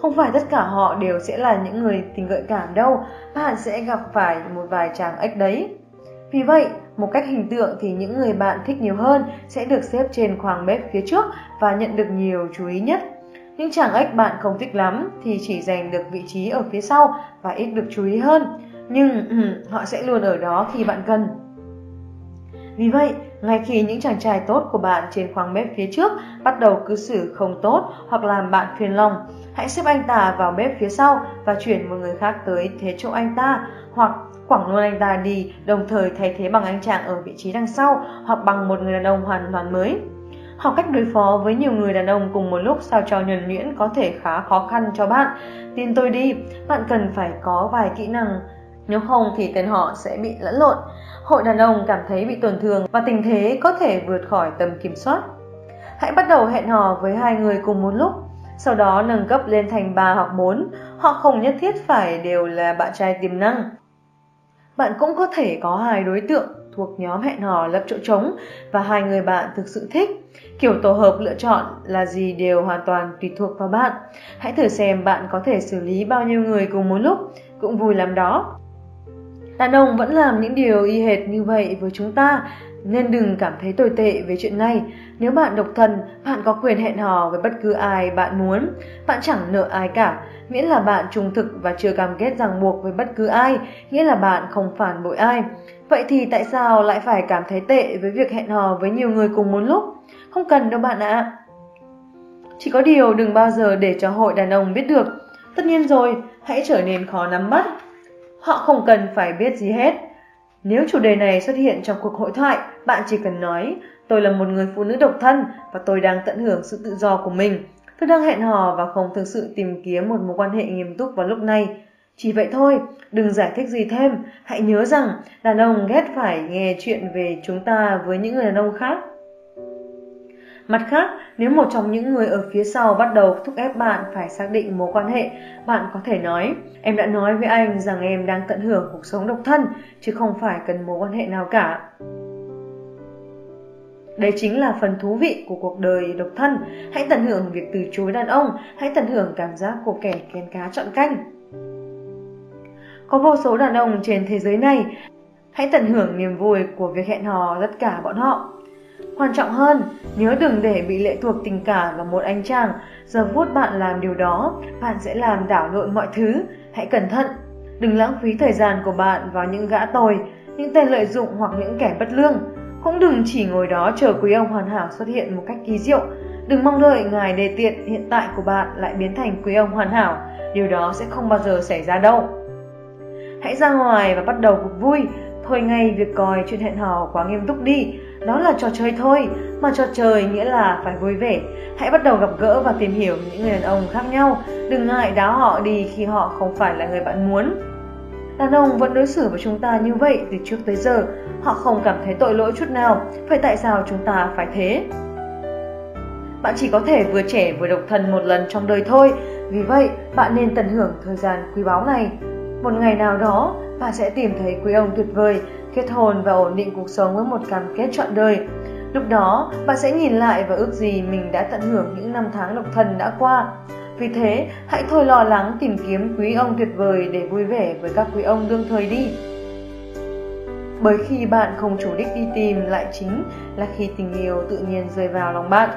Không phải tất cả họ đều sẽ là những người tình gợi cảm đâu, bạn sẽ gặp phải một vài chàng ếch đấy. Vì vậy, một cách hình tượng thì những người bạn thích nhiều hơn sẽ được xếp trên khoảng bếp phía trước và nhận được nhiều chú ý nhất. Những chàng ếch bạn không thích lắm thì chỉ giành được vị trí ở phía sau và ít được chú ý hơn. Nhưng họ sẽ luôn ở đó khi bạn cần. Vì vậy, ngay khi những chàng trai tốt của bạn trên khoang bếp phía trước bắt đầu cư xử không tốt hoặc làm bạn phiền lòng, hãy xếp anh ta vào bếp phía sau và chuyển một người khác tới thế chỗ anh ta hoặc quẳng luôn anh ta đi đồng thời thay thế bằng anh chàng ở vị trí đằng sau hoặc bằng một người đàn ông hoàn toàn mới. Học cách đối phó với nhiều người đàn ông cùng một lúc sao cho nhuần nhuyễn có thể khá khó khăn cho bạn. Tin tôi đi, bạn cần phải có vài kỹ năng, nếu không thì tên họ sẽ bị lẫn lộn. Hội đàn ông cảm thấy bị tổn thương và tình thế có thể vượt khỏi tầm kiểm soát. Hãy bắt đầu hẹn hò với hai người cùng một lúc, sau đó nâng cấp lên thành ba hoặc bốn. Họ không nhất thiết phải đều là bạn trai tiềm năng. Bạn cũng có thể có hai đối tượng thuộc nhóm hẹn hò lấp chỗ trống và hai người bạn thực sự thích. Kiểu tổ hợp lựa chọn là gì đều hoàn toàn tùy thuộc vào bạn. Hãy thử xem bạn có thể xử lý bao nhiêu người cùng một lúc, cũng vui lắm đó. Đàn ông vẫn làm những điều y hệt như vậy với chúng ta, nên đừng cảm thấy tồi tệ về chuyện này. Nếu bạn độc thân, bạn có quyền hẹn hò với bất cứ ai bạn muốn. Bạn chẳng nợ ai cả, miễn là bạn trung thực và chưa cam kết ràng buộc với bất cứ ai, nghĩa là bạn không phản bội ai. Vậy thì tại sao lại phải cảm thấy tệ với việc hẹn hò với nhiều người cùng một lúc? Không cần đâu bạn ạ. À. Chỉ có điều đừng bao giờ để cho hội đàn ông biết được. Tất nhiên rồi, hãy trở nên khó nắm bắt. Họ không cần phải biết gì hết. Nếu chủ đề này xuất hiện trong cuộc hội thoại, bạn chỉ cần nói Tôi là một người phụ nữ độc thân và tôi đang tận hưởng sự tự do của mình. Tôi đang hẹn hò và không thực sự tìm kiếm một mối quan hệ nghiêm túc vào lúc này. Chỉ vậy thôi, đừng giải thích gì thêm. Hãy nhớ rằng đàn ông ghét phải nghe chuyện về chúng ta với những người đàn ông khác. Mặt khác, nếu một trong những người ở phía sau bắt đầu thúc ép bạn phải xác định mối quan hệ, bạn có thể nói, em đã nói với anh rằng em đang tận hưởng cuộc sống độc thân, chứ không phải cần mối quan hệ nào cả. Đây chính là phần thú vị của cuộc đời độc thân. Hãy tận hưởng việc từ chối đàn ông, hãy tận hưởng cảm giác của kẻ kén cá chọn canh. Có vô số đàn ông trên thế giới này, hãy tận hưởng niềm vui của việc hẹn hò tất cả bọn họ. Quan trọng hơn, nhớ đừng để bị lệ thuộc tình cảm vào một anh chàng. Giờ phút bạn làm điều đó, bạn sẽ làm đảo lộn mọi thứ. Hãy cẩn thận, đừng lãng phí thời gian của bạn vào những gã tồi, những tên lợi dụng hoặc những kẻ bất lương. Cũng đừng chỉ ngồi đó chờ quý ông hoàn hảo xuất hiện một cách kỳ diệu. Đừng mong đợi ngài đề tiện hiện tại của bạn lại biến thành quý ông hoàn hảo. Điều đó sẽ không bao giờ xảy ra đâu. Hãy ra ngoài và bắt đầu cuộc vui. Thôi ngay việc coi chuyện hẹn hò quá nghiêm túc đi. Đó là trò chơi thôi, mà trò chơi nghĩa là phải vui vẻ. Hãy bắt đầu gặp gỡ và tìm hiểu những người đàn ông khác nhau. Đừng ngại đá họ đi khi họ không phải là người bạn muốn. Đàn ông vẫn đối xử với chúng ta như vậy từ trước tới giờ. Họ không cảm thấy tội lỗi chút nào. Vậy tại sao chúng ta phải thế? Bạn chỉ có thể vừa trẻ vừa độc thân một lần trong đời thôi. Vì vậy, bạn nên tận hưởng thời gian quý báu này. Một ngày nào đó, bạn sẽ tìm thấy quý ông tuyệt vời kết hôn và ổn định cuộc sống với một cam kết trọn đời. Lúc đó, bạn sẽ nhìn lại và ước gì mình đã tận hưởng những năm tháng độc thân đã qua. Vì thế, hãy thôi lo lắng tìm kiếm quý ông tuyệt vời để vui vẻ với các quý ông đương thời đi. Bởi khi bạn không chủ đích đi tìm lại chính là khi tình yêu tự nhiên rơi vào lòng bạn.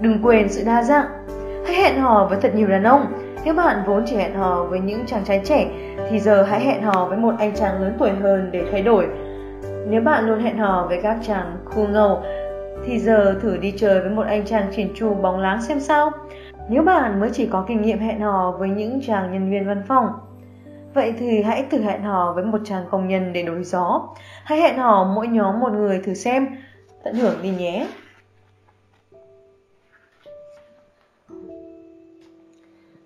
Đừng quên sự đa dạng. Hãy hẹn hò với thật nhiều đàn ông. Nếu bạn vốn chỉ hẹn hò với những chàng trai trẻ thì giờ hãy hẹn hò với một anh chàng lớn tuổi hơn để thay đổi. Nếu bạn luôn hẹn hò với các chàng khu ngầu thì giờ thử đi chơi với một anh chàng chỉn chu bóng láng xem sao. Nếu bạn mới chỉ có kinh nghiệm hẹn hò với những chàng nhân viên văn phòng, vậy thì hãy thử hẹn hò với một chàng công nhân để đổi gió. Hãy hẹn hò mỗi nhóm một người thử xem, tận hưởng đi nhé.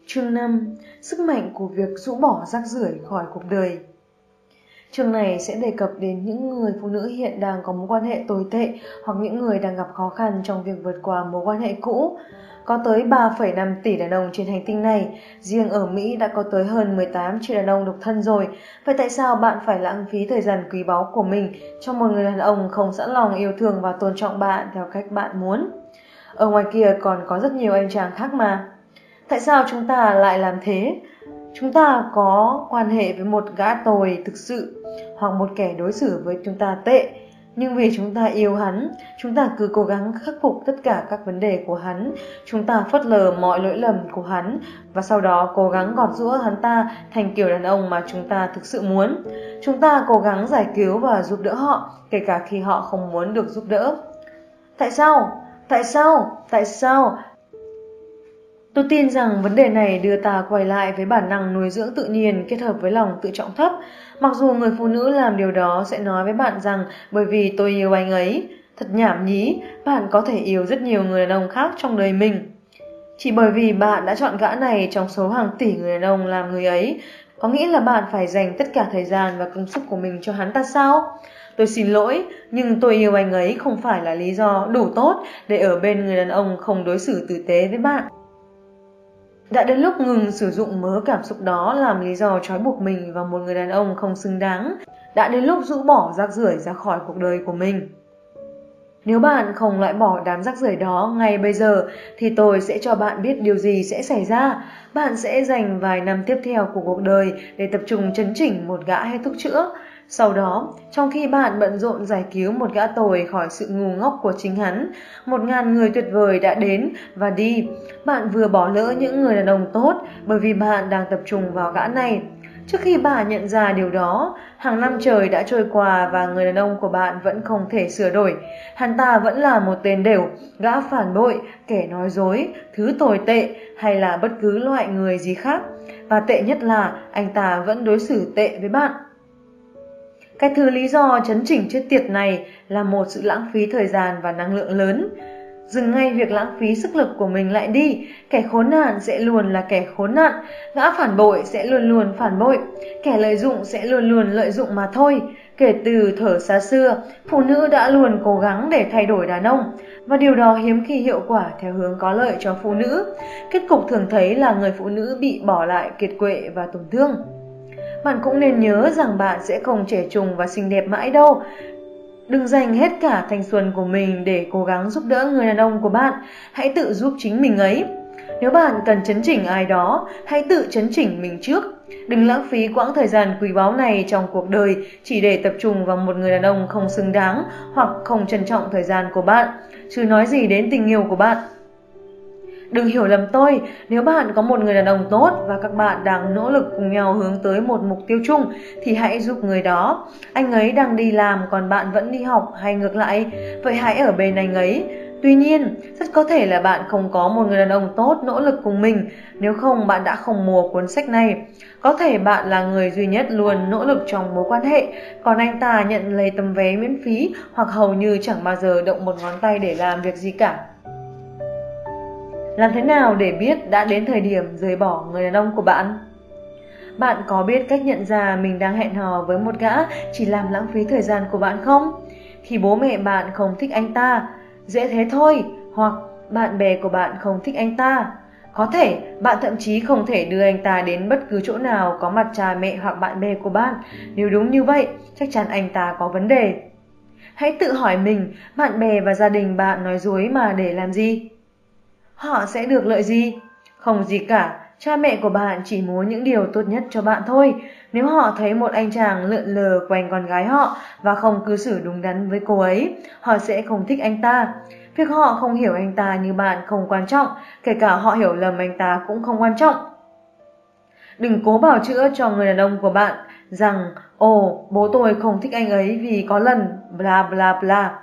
Chương 5. Sức mạnh của việc rũ bỏ rác rưởi khỏi cuộc đời Chương này sẽ đề cập đến những người phụ nữ hiện đang có mối quan hệ tồi tệ hoặc những người đang gặp khó khăn trong việc vượt qua mối quan hệ cũ. Có tới 3,5 tỷ đàn ông trên hành tinh này, riêng ở Mỹ đã có tới hơn 18 triệu đàn ông độc thân rồi. Vậy tại sao bạn phải lãng phí thời gian quý báu của mình cho một người đàn ông không sẵn lòng yêu thương và tôn trọng bạn theo cách bạn muốn? Ở ngoài kia còn có rất nhiều anh chàng khác mà. Tại sao chúng ta lại làm thế? Chúng ta có quan hệ với một gã tồi thực sự hoặc một kẻ đối xử với chúng ta tệ nhưng vì chúng ta yêu hắn, chúng ta cứ cố gắng khắc phục tất cả các vấn đề của hắn, chúng ta phớt lờ mọi lỗi lầm của hắn và sau đó cố gắng gọt rũa hắn ta thành kiểu đàn ông mà chúng ta thực sự muốn. Chúng ta cố gắng giải cứu và giúp đỡ họ, kể cả khi họ không muốn được giúp đỡ. Tại sao? Tại sao? Tại sao? Tôi tin rằng vấn đề này đưa ta quay lại với bản năng nuôi dưỡng tự nhiên kết hợp với lòng tự trọng thấp. Mặc dù người phụ nữ làm điều đó sẽ nói với bạn rằng bởi vì tôi yêu anh ấy. Thật nhảm nhí, bạn có thể yêu rất nhiều người đàn ông khác trong đời mình. Chỉ bởi vì bạn đã chọn gã này trong số hàng tỷ người đàn ông làm người ấy, có nghĩa là bạn phải dành tất cả thời gian và công sức của mình cho hắn ta sao? Tôi xin lỗi, nhưng tôi yêu anh ấy không phải là lý do đủ tốt để ở bên người đàn ông không đối xử tử tế với bạn. Đã đến lúc ngừng sử dụng mớ cảm xúc đó làm lý do trói buộc mình và một người đàn ông không xứng đáng. Đã đến lúc rũ bỏ rác rưởi ra khỏi cuộc đời của mình. Nếu bạn không loại bỏ đám rác rưởi đó ngay bây giờ thì tôi sẽ cho bạn biết điều gì sẽ xảy ra. Bạn sẽ dành vài năm tiếp theo của cuộc đời để tập trung chấn chỉnh một gã hay thuốc chữa. Sau đó, trong khi bạn bận rộn giải cứu một gã tồi khỏi sự ngu ngốc của chính hắn, một ngàn người tuyệt vời đã đến và đi. Bạn vừa bỏ lỡ những người đàn ông tốt bởi vì bạn đang tập trung vào gã này. Trước khi bạn nhận ra điều đó, hàng năm trời đã trôi qua và người đàn ông của bạn vẫn không thể sửa đổi. Hắn ta vẫn là một tên đều, gã phản bội, kẻ nói dối, thứ tồi tệ hay là bất cứ loại người gì khác. Và tệ nhất là anh ta vẫn đối xử tệ với bạn. Cái thứ lý do chấn chỉnh chết tiệt này là một sự lãng phí thời gian và năng lượng lớn. Dừng ngay việc lãng phí sức lực của mình lại đi, kẻ khốn nạn sẽ luôn là kẻ khốn nạn, gã phản bội sẽ luôn luôn phản bội, kẻ lợi dụng sẽ luôn luôn lợi dụng mà thôi. Kể từ thở xa xưa, phụ nữ đã luôn cố gắng để thay đổi đàn ông, và điều đó hiếm khi hiệu quả theo hướng có lợi cho phụ nữ. Kết cục thường thấy là người phụ nữ bị bỏ lại kiệt quệ và tổn thương. Bạn cũng nên nhớ rằng bạn sẽ không trẻ trung và xinh đẹp mãi đâu. Đừng dành hết cả thanh xuân của mình để cố gắng giúp đỡ người đàn ông của bạn, hãy tự giúp chính mình ấy. Nếu bạn cần chấn chỉnh ai đó, hãy tự chấn chỉnh mình trước. Đừng lãng phí quãng thời gian quý báu này trong cuộc đời chỉ để tập trung vào một người đàn ông không xứng đáng hoặc không trân trọng thời gian của bạn, chứ nói gì đến tình yêu của bạn. Đừng hiểu lầm tôi, nếu bạn có một người đàn ông tốt và các bạn đang nỗ lực cùng nhau hướng tới một mục tiêu chung thì hãy giúp người đó. Anh ấy đang đi làm còn bạn vẫn đi học hay ngược lại, vậy hãy ở bên anh ấy. Tuy nhiên, rất có thể là bạn không có một người đàn ông tốt nỗ lực cùng mình, nếu không bạn đã không mua cuốn sách này. Có thể bạn là người duy nhất luôn nỗ lực trong mối quan hệ, còn anh ta nhận lấy tấm vé miễn phí hoặc hầu như chẳng bao giờ động một ngón tay để làm việc gì cả. Làm thế nào để biết đã đến thời điểm rời bỏ người đàn ông của bạn? Bạn có biết cách nhận ra mình đang hẹn hò với một gã chỉ làm lãng phí thời gian của bạn không? Khi bố mẹ bạn không thích anh ta, dễ thế thôi, hoặc bạn bè của bạn không thích anh ta. Có thể bạn thậm chí không thể đưa anh ta đến bất cứ chỗ nào có mặt cha mẹ hoặc bạn bè của bạn. Nếu đúng như vậy, chắc chắn anh ta có vấn đề. Hãy tự hỏi mình, bạn bè và gia đình bạn nói dối mà để làm gì? Họ sẽ được lợi gì? Không gì cả, cha mẹ của bạn chỉ muốn những điều tốt nhất cho bạn thôi. Nếu họ thấy một anh chàng lượn lờ quanh con gái họ và không cư xử đúng đắn với cô ấy, họ sẽ không thích anh ta. Việc họ không hiểu anh ta như bạn không quan trọng, kể cả họ hiểu lầm anh ta cũng không quan trọng. Đừng cố bảo chữa cho người đàn ông của bạn rằng Ồ, bố tôi không thích anh ấy vì có lần bla bla bla.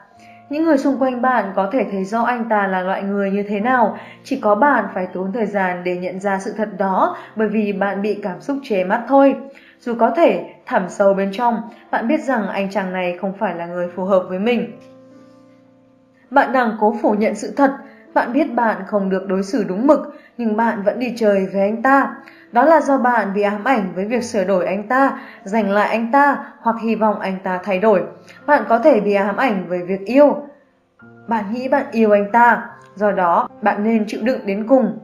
Những người xung quanh bạn có thể thấy rõ anh ta là loại người như thế nào, chỉ có bạn phải tốn thời gian để nhận ra sự thật đó bởi vì bạn bị cảm xúc chế mắt thôi. Dù có thể thẳm sâu bên trong, bạn biết rằng anh chàng này không phải là người phù hợp với mình. Bạn đang cố phủ nhận sự thật, bạn biết bạn không được đối xử đúng mực, nhưng bạn vẫn đi chơi với anh ta. Đó là do bạn bị ám ảnh với việc sửa đổi anh ta, giành lại anh ta hoặc hy vọng anh ta thay đổi. Bạn có thể bị ám ảnh với việc yêu. Bạn nghĩ bạn yêu anh ta, do đó bạn nên chịu đựng đến cùng.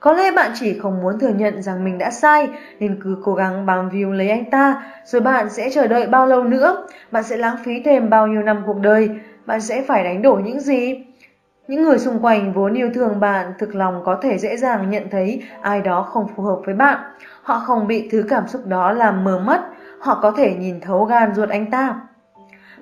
Có lẽ bạn chỉ không muốn thừa nhận rằng mình đã sai nên cứ cố gắng bám víu lấy anh ta, rồi bạn sẽ chờ đợi bao lâu nữa, bạn sẽ lãng phí thêm bao nhiêu năm cuộc đời, bạn sẽ phải đánh đổi những gì? Những người xung quanh vốn yêu thương bạn thực lòng có thể dễ dàng nhận thấy ai đó không phù hợp với bạn. Họ không bị thứ cảm xúc đó làm mờ mắt, họ có thể nhìn thấu gan ruột anh ta.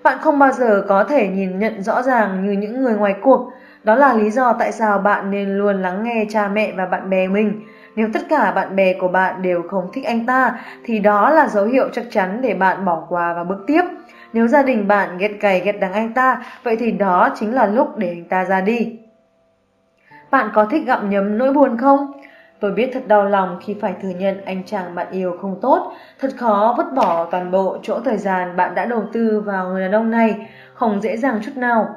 Bạn không bao giờ có thể nhìn nhận rõ ràng như những người ngoài cuộc. Đó là lý do tại sao bạn nên luôn lắng nghe cha mẹ và bạn bè mình. Nếu tất cả bạn bè của bạn đều không thích anh ta, thì đó là dấu hiệu chắc chắn để bạn bỏ qua và bước tiếp. Nếu gia đình bạn ghét cày ghét đắng anh ta, vậy thì đó chính là lúc để anh ta ra đi. Bạn có thích gặm nhấm nỗi buồn không? Tôi biết thật đau lòng khi phải thừa nhận anh chàng bạn yêu không tốt, thật khó vứt bỏ toàn bộ chỗ thời gian bạn đã đầu tư vào người đàn ông này, không dễ dàng chút nào.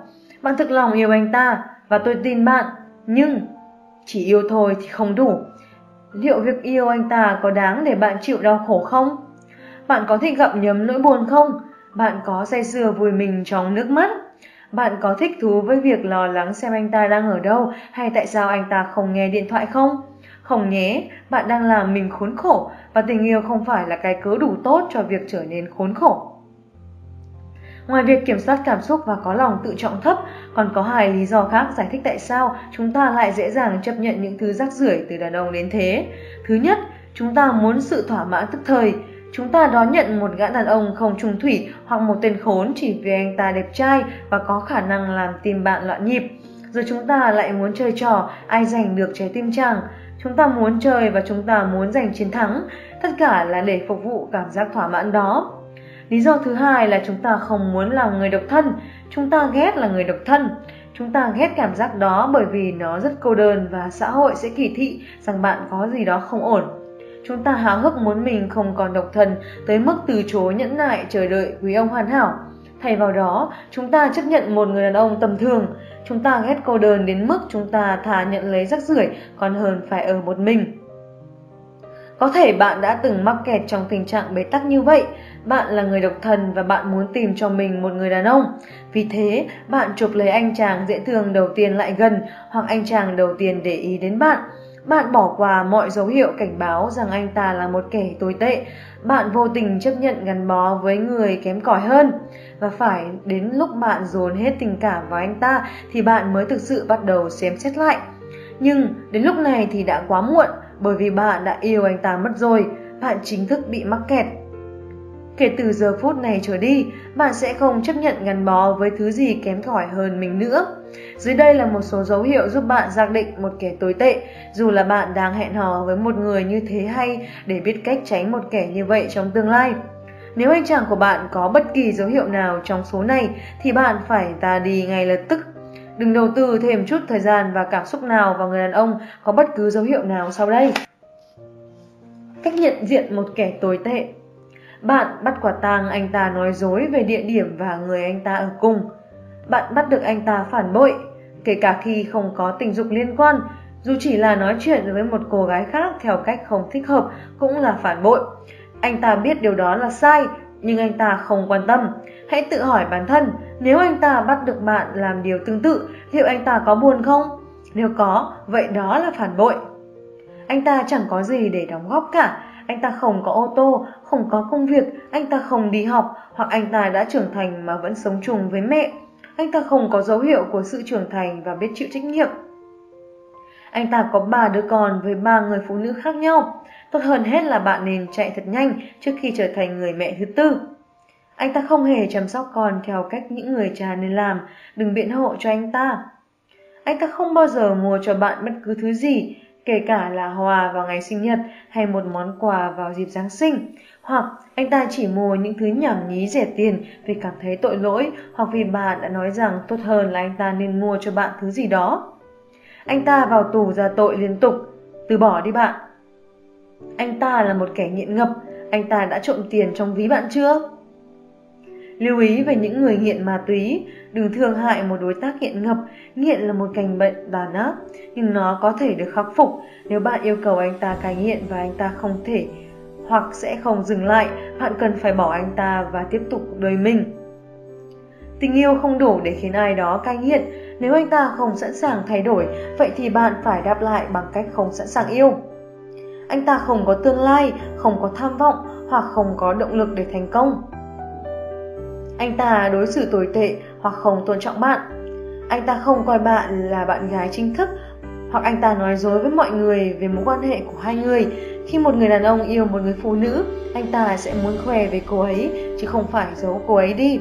Bạn thực lòng yêu anh ta và tôi tin bạn, nhưng chỉ yêu thôi thì không đủ. Liệu việc yêu anh ta có đáng để bạn chịu đau khổ không? Bạn có thích gặm nhấm nỗi buồn không? Bạn có say sưa vùi mình trong nước mắt? Bạn có thích thú với việc lo lắng xem anh ta đang ở đâu hay tại sao anh ta không nghe điện thoại không? Không nhé, bạn đang làm mình khốn khổ và tình yêu không phải là cái cớ đủ tốt cho việc trở nên khốn khổ. Ngoài việc kiểm soát cảm xúc và có lòng tự trọng thấp, còn có hai lý do khác giải thích tại sao chúng ta lại dễ dàng chấp nhận những thứ rác rưởi từ đàn ông đến thế. Thứ nhất, chúng ta muốn sự thỏa mãn tức thời, Chúng ta đón nhận một gã đàn ông không trung thủy hoặc một tên khốn chỉ vì anh ta đẹp trai và có khả năng làm tim bạn loạn nhịp. Rồi chúng ta lại muốn chơi trò ai giành được trái tim chàng. Chúng ta muốn chơi và chúng ta muốn giành chiến thắng. Tất cả là để phục vụ cảm giác thỏa mãn đó. Lý do thứ hai là chúng ta không muốn là người độc thân. Chúng ta ghét là người độc thân. Chúng ta ghét cảm giác đó bởi vì nó rất cô đơn và xã hội sẽ kỳ thị rằng bạn có gì đó không ổn. Chúng ta háo hức muốn mình không còn độc thân tới mức từ chối nhẫn nại chờ đợi quý ông hoàn hảo. Thay vào đó, chúng ta chấp nhận một người đàn ông tầm thường. Chúng ta ghét cô đơn đến mức chúng ta thà nhận lấy rắc rưởi còn hơn phải ở một mình. Có thể bạn đã từng mắc kẹt trong tình trạng bế tắc như vậy. Bạn là người độc thân và bạn muốn tìm cho mình một người đàn ông. Vì thế, bạn chụp lấy anh chàng dễ thương đầu tiên lại gần hoặc anh chàng đầu tiên để ý đến bạn. Bạn bỏ qua mọi dấu hiệu cảnh báo rằng anh ta là một kẻ tồi tệ. Bạn vô tình chấp nhận gắn bó với người kém cỏi hơn. Và phải đến lúc bạn dồn hết tình cảm vào anh ta thì bạn mới thực sự bắt đầu xem xét lại. Nhưng đến lúc này thì đã quá muộn bởi vì bạn đã yêu anh ta mất rồi. Bạn chính thức bị mắc kẹt Kể từ giờ phút này trở đi, bạn sẽ không chấp nhận gắn bó với thứ gì kém cỏi hơn mình nữa. Dưới đây là một số dấu hiệu giúp bạn xác định một kẻ tồi tệ, dù là bạn đang hẹn hò với một người như thế hay để biết cách tránh một kẻ như vậy trong tương lai. Nếu anh chàng của bạn có bất kỳ dấu hiệu nào trong số này thì bạn phải ta đi ngay lập tức. Đừng đầu tư thêm chút thời gian và cảm xúc nào vào người đàn ông có bất cứ dấu hiệu nào sau đây. Cách nhận diện một kẻ tồi tệ bạn bắt quả tang anh ta nói dối về địa điểm và người anh ta ở cùng. Bạn bắt được anh ta phản bội, kể cả khi không có tình dục liên quan, dù chỉ là nói chuyện với một cô gái khác theo cách không thích hợp cũng là phản bội. Anh ta biết điều đó là sai, nhưng anh ta không quan tâm. Hãy tự hỏi bản thân, nếu anh ta bắt được bạn làm điều tương tự, liệu anh ta có buồn không? Nếu có, vậy đó là phản bội. Anh ta chẳng có gì để đóng góp cả, anh ta không có ô tô, không có công việc, anh ta không đi học hoặc anh ta đã trưởng thành mà vẫn sống chung với mẹ. Anh ta không có dấu hiệu của sự trưởng thành và biết chịu trách nhiệm. Anh ta có ba đứa con với ba người phụ nữ khác nhau. Tốt hơn hết là bạn nên chạy thật nhanh trước khi trở thành người mẹ thứ tư. Anh ta không hề chăm sóc con theo cách những người cha nên làm, đừng biện hộ cho anh ta. Anh ta không bao giờ mua cho bạn bất cứ thứ gì, kể cả là hoa vào ngày sinh nhật hay một món quà vào dịp Giáng sinh. Hoặc anh ta chỉ mua những thứ nhảm nhí rẻ tiền vì cảm thấy tội lỗi hoặc vì bà đã nói rằng tốt hơn là anh ta nên mua cho bạn thứ gì đó. Anh ta vào tù ra tội liên tục, từ bỏ đi bạn. Anh ta là một kẻ nghiện ngập, anh ta đã trộm tiền trong ví bạn chưa? Lưu ý về những người nghiện ma túy, đừng thương hại một đối tác nghiện ngập, nghiện là một cành bệnh đàn áp, nhưng nó có thể được khắc phục nếu bạn yêu cầu anh ta cai nghiện và anh ta không thể hoặc sẽ không dừng lại, bạn cần phải bỏ anh ta và tiếp tục cuộc đời mình. Tình yêu không đủ để khiến ai đó cai nghiện, nếu anh ta không sẵn sàng thay đổi, vậy thì bạn phải đáp lại bằng cách không sẵn sàng yêu. Anh ta không có tương lai, không có tham vọng hoặc không có động lực để thành công anh ta đối xử tồi tệ hoặc không tôn trọng bạn. Anh ta không coi bạn là bạn gái chính thức hoặc anh ta nói dối với mọi người về mối quan hệ của hai người. Khi một người đàn ông yêu một người phụ nữ, anh ta sẽ muốn khoe về cô ấy chứ không phải giấu cô ấy đi.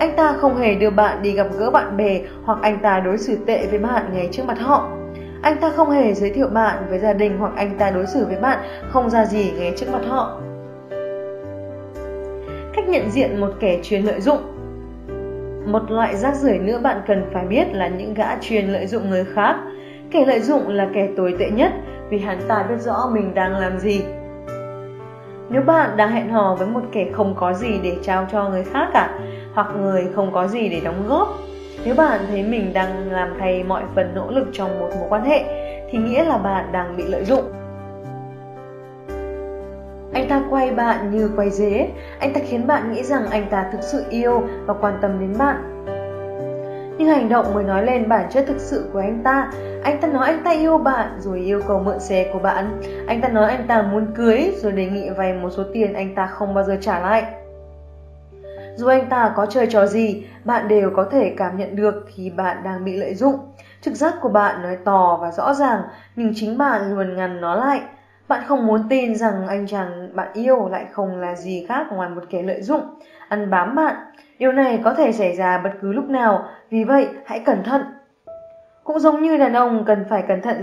Anh ta không hề đưa bạn đi gặp gỡ bạn bè hoặc anh ta đối xử tệ với bạn ngay trước mặt họ. Anh ta không hề giới thiệu bạn với gia đình hoặc anh ta đối xử với bạn không ra gì ngay trước mặt họ cách nhận diện một kẻ chuyên lợi dụng một loại rác rưởi nữa bạn cần phải biết là những gã chuyên lợi dụng người khác kẻ lợi dụng là kẻ tồi tệ nhất vì hắn ta biết rõ mình đang làm gì. Nếu bạn đang hẹn hò với một kẻ không có gì để trao cho người khác cả hoặc người không có gì để đóng góp nếu bạn thấy mình đang làm thay mọi phần nỗ lực trong một mối quan hệ thì nghĩa là bạn đang bị lợi dụng. Anh ta quay bạn như quay dế, anh ta khiến bạn nghĩ rằng anh ta thực sự yêu và quan tâm đến bạn. Nhưng hành động mới nói lên bản chất thực sự của anh ta. Anh ta nói anh ta yêu bạn rồi yêu cầu mượn xe của bạn. Anh ta nói anh ta muốn cưới rồi đề nghị vay một số tiền anh ta không bao giờ trả lại. Dù anh ta có chơi trò gì, bạn đều có thể cảm nhận được khi bạn đang bị lợi dụng. Trực giác của bạn nói to và rõ ràng, nhưng chính bạn luôn ngăn nó lại. Bạn không muốn tin rằng anh chàng bạn yêu lại không là gì khác ngoài một kẻ lợi dụng, ăn bám bạn. Điều này có thể xảy ra bất cứ lúc nào, vì vậy hãy cẩn thận. Cũng giống như đàn ông cần phải cẩn thận